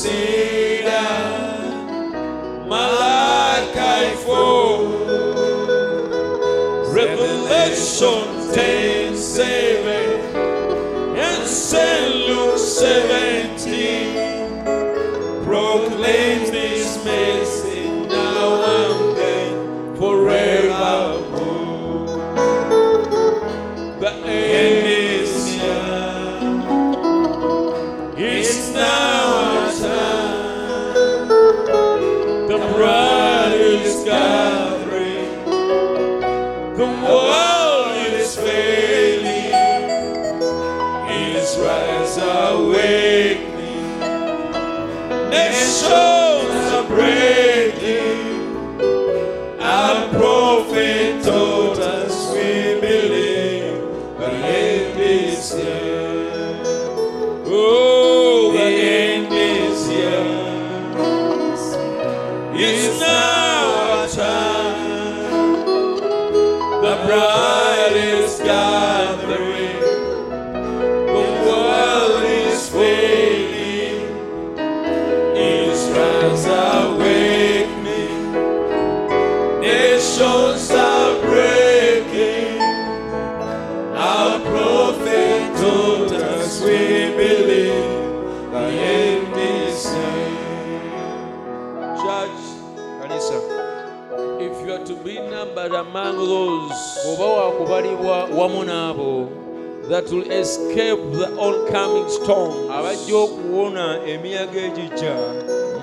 considered prophet that will escape the oncoming storm, abajja okuwona emiyaga egijja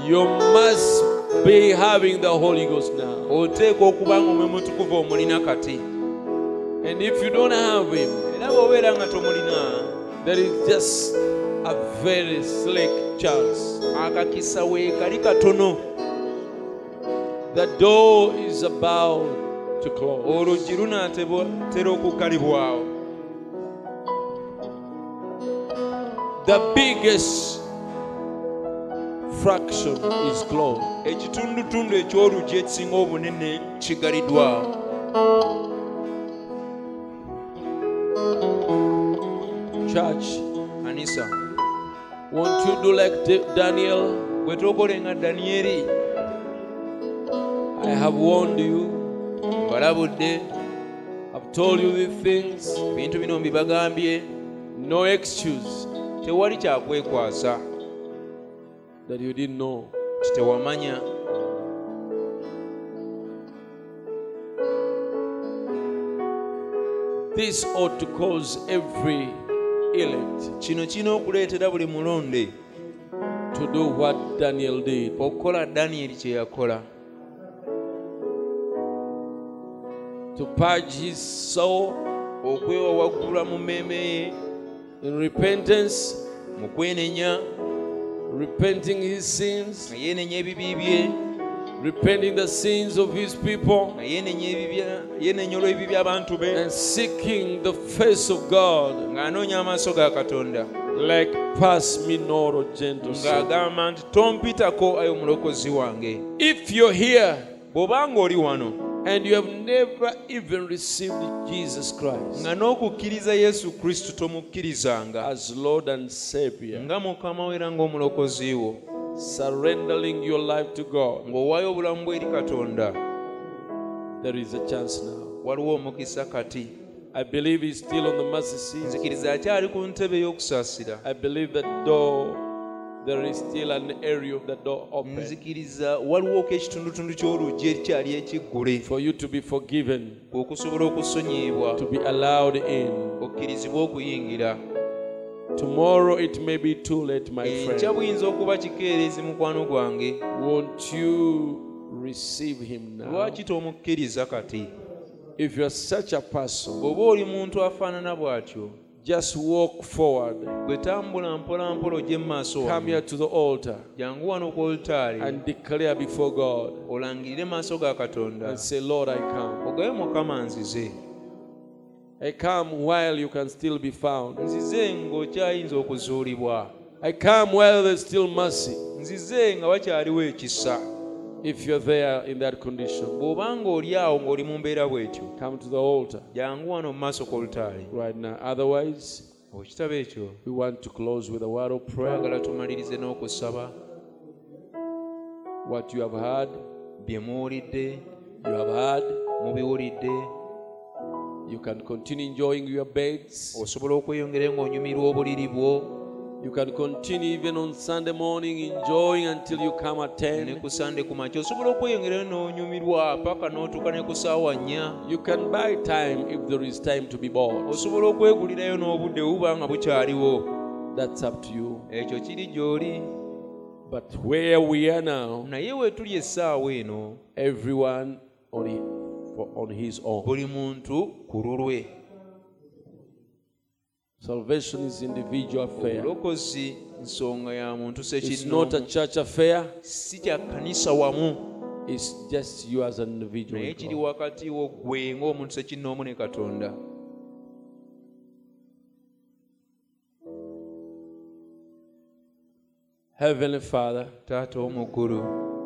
you must be having the Holy Ghost now. oteekwa okuba nga omwe mutukuvu omulina kati And if you don't have Him, era bw'obeera nga tomulina there is just a very slick chance. akakisa we katono The door is about to close. oluggi lunaatera okuggalibwawo The biggest fraction is closed. ekitundutundu eky'oluggi ekisinga obunene kigaliddwawo Church, kanisa won't you do like Daniel? bwe twokole nga daniyeri I have warned you. mbalabudde I've told you these things. ebintu bino mbibagambye No excuse tewali kyakwekwasa that you didn't know. kitewamanya This ought to cause every elect kino kirina okuleetera buli mulonde to do what Daniel did. okukola daniyeri kye yakola. To purge his soul. Okwewawaggula mu mmeeme ye in repentance, mu kwenenya repenting his sins, nga yeenenya ebibi bye repenting the sins of his people, nga yeenenya ebibya- yeenenya olw'ebibi by'abantu be and seeking the face of God. ng'anoonya amaaso ga katonda. Like pass me not, O gentle son. ng'agamba nti tompitako ayo omulokozi wange. If you're here bw'obanga oli wano and you have never even received Jesus Christ nga n'okukkiriza yesu kristo tomukkirizanga. as Lord and Savior, nga mukama we era ng'omulokozi wo. Surrendering your life to God, ng'owaayo obulamu bwe eri katonda. There is a chance now. waliwo omukisa kati. I believe He's still on the mercy seat. nzikiriza akyali ku ntebe y'okusaasira. I believe that door, there is still an area of the door open nzikiriza waliwo ko ekitundutundu ky'oluggi ekyali ekiggule for you to be forgiven, okusobola to be allowed in. okkirizibwa okuyingira Tomorrow it may be too late, my friend. buyinza okuba kikeerezi mukwano gwange Won't you receive Him now? lwaki tomukkiriza kati If you're such a person, bw'oba oli muntu afaanana bw'atyo just walk forward. bwe tambula mpolampola ojje mu maaso Come here to the altar jangu wano ku olutaali and declare before God olangirire maaso ga katonda and say, Lord, I come. ogabe mukama nzize I come while you can still be found. nzize ng'okyayinza okuzuulibwa I come while there's still mercy. nzize nga wakyaliwo ekisa If you're there in that condition, bw'oba ng'oli awo ng'oli mu mbeera bw'etyo come to the altar jangu wano mu maaso k'olutaali right now. Otherwise, ekitabo ekyo we want to close with a word of prayer. twagala tumalirize n'okusaba What you have heard, bye muwulidde you have heard. mubiwulidde You can continue enjoying your beds. osobola okweyongera ng'onyumirwa obuliri bwo You can continue even on Sunday morning enjoying until you come at 10. ku sande ku osobola okweyongera n'onyumirwa paka n'otuuka ku saawa nnya You can buy time if there is time to be bought. osobola okwegulirayo n'obudde buba nga bukyaliwo That's up to you. ekyo kiri gy'oli But where we are now, naye weetuli essaawa eno everyone on, hi- for, on his own. Salvation is individual affair. obulokozi nsonga ya muntu It's not a church affair. si kya kkanisa wamu It's just you as an individual. naye kiri God. wakati wo gwe ng'omuntu sekinoomu ne katonda Heavenly Father, taata w'omu ggulu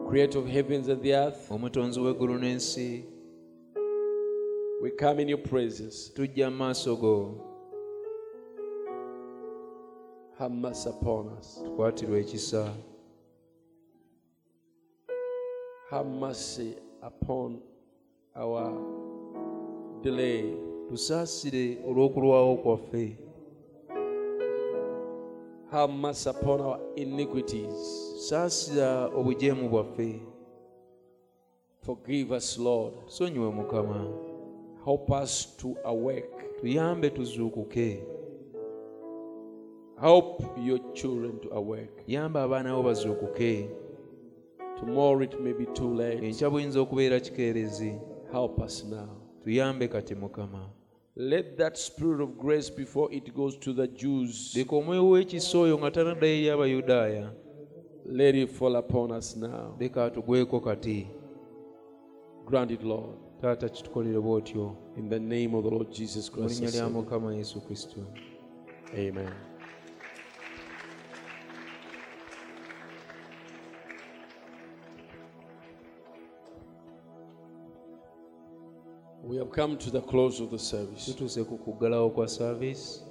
creator of heavens and the earth, omutonzi w'eggulu n'ensi We come in your presence. tujja mu maaso go Have mercy upon us. tukwatirwa ekisa Have mercy upon our delay. tusaasire olw'okulwawo kwaffe Have mercy upon our iniquities. saasira obujeemu bwaffe Forgive us, Lord. sonyiwe mukama Help us to awake. tuyambe tuzuukuke Help your children to awake. yamba abaana bo bazuukuke Tomorrow it may be too late. enkya buyinza okubeera kikeerezi Help us now. tuyambe kati mukama Let that spirit of grace before it goes to the Jews, leka omwoyo w'ekisa oyo nga tanaddayo eri abayudaaya let it fall upon us now. leka atugweko kati Grant it, Lord. taata kitukolere bw'otyo In the name of the Lord Jesus mu Christ. linnya lya mukama yesu kristo Amen. We have come to the close of the service. tutuuse ku kuggalawo kwa saaviisi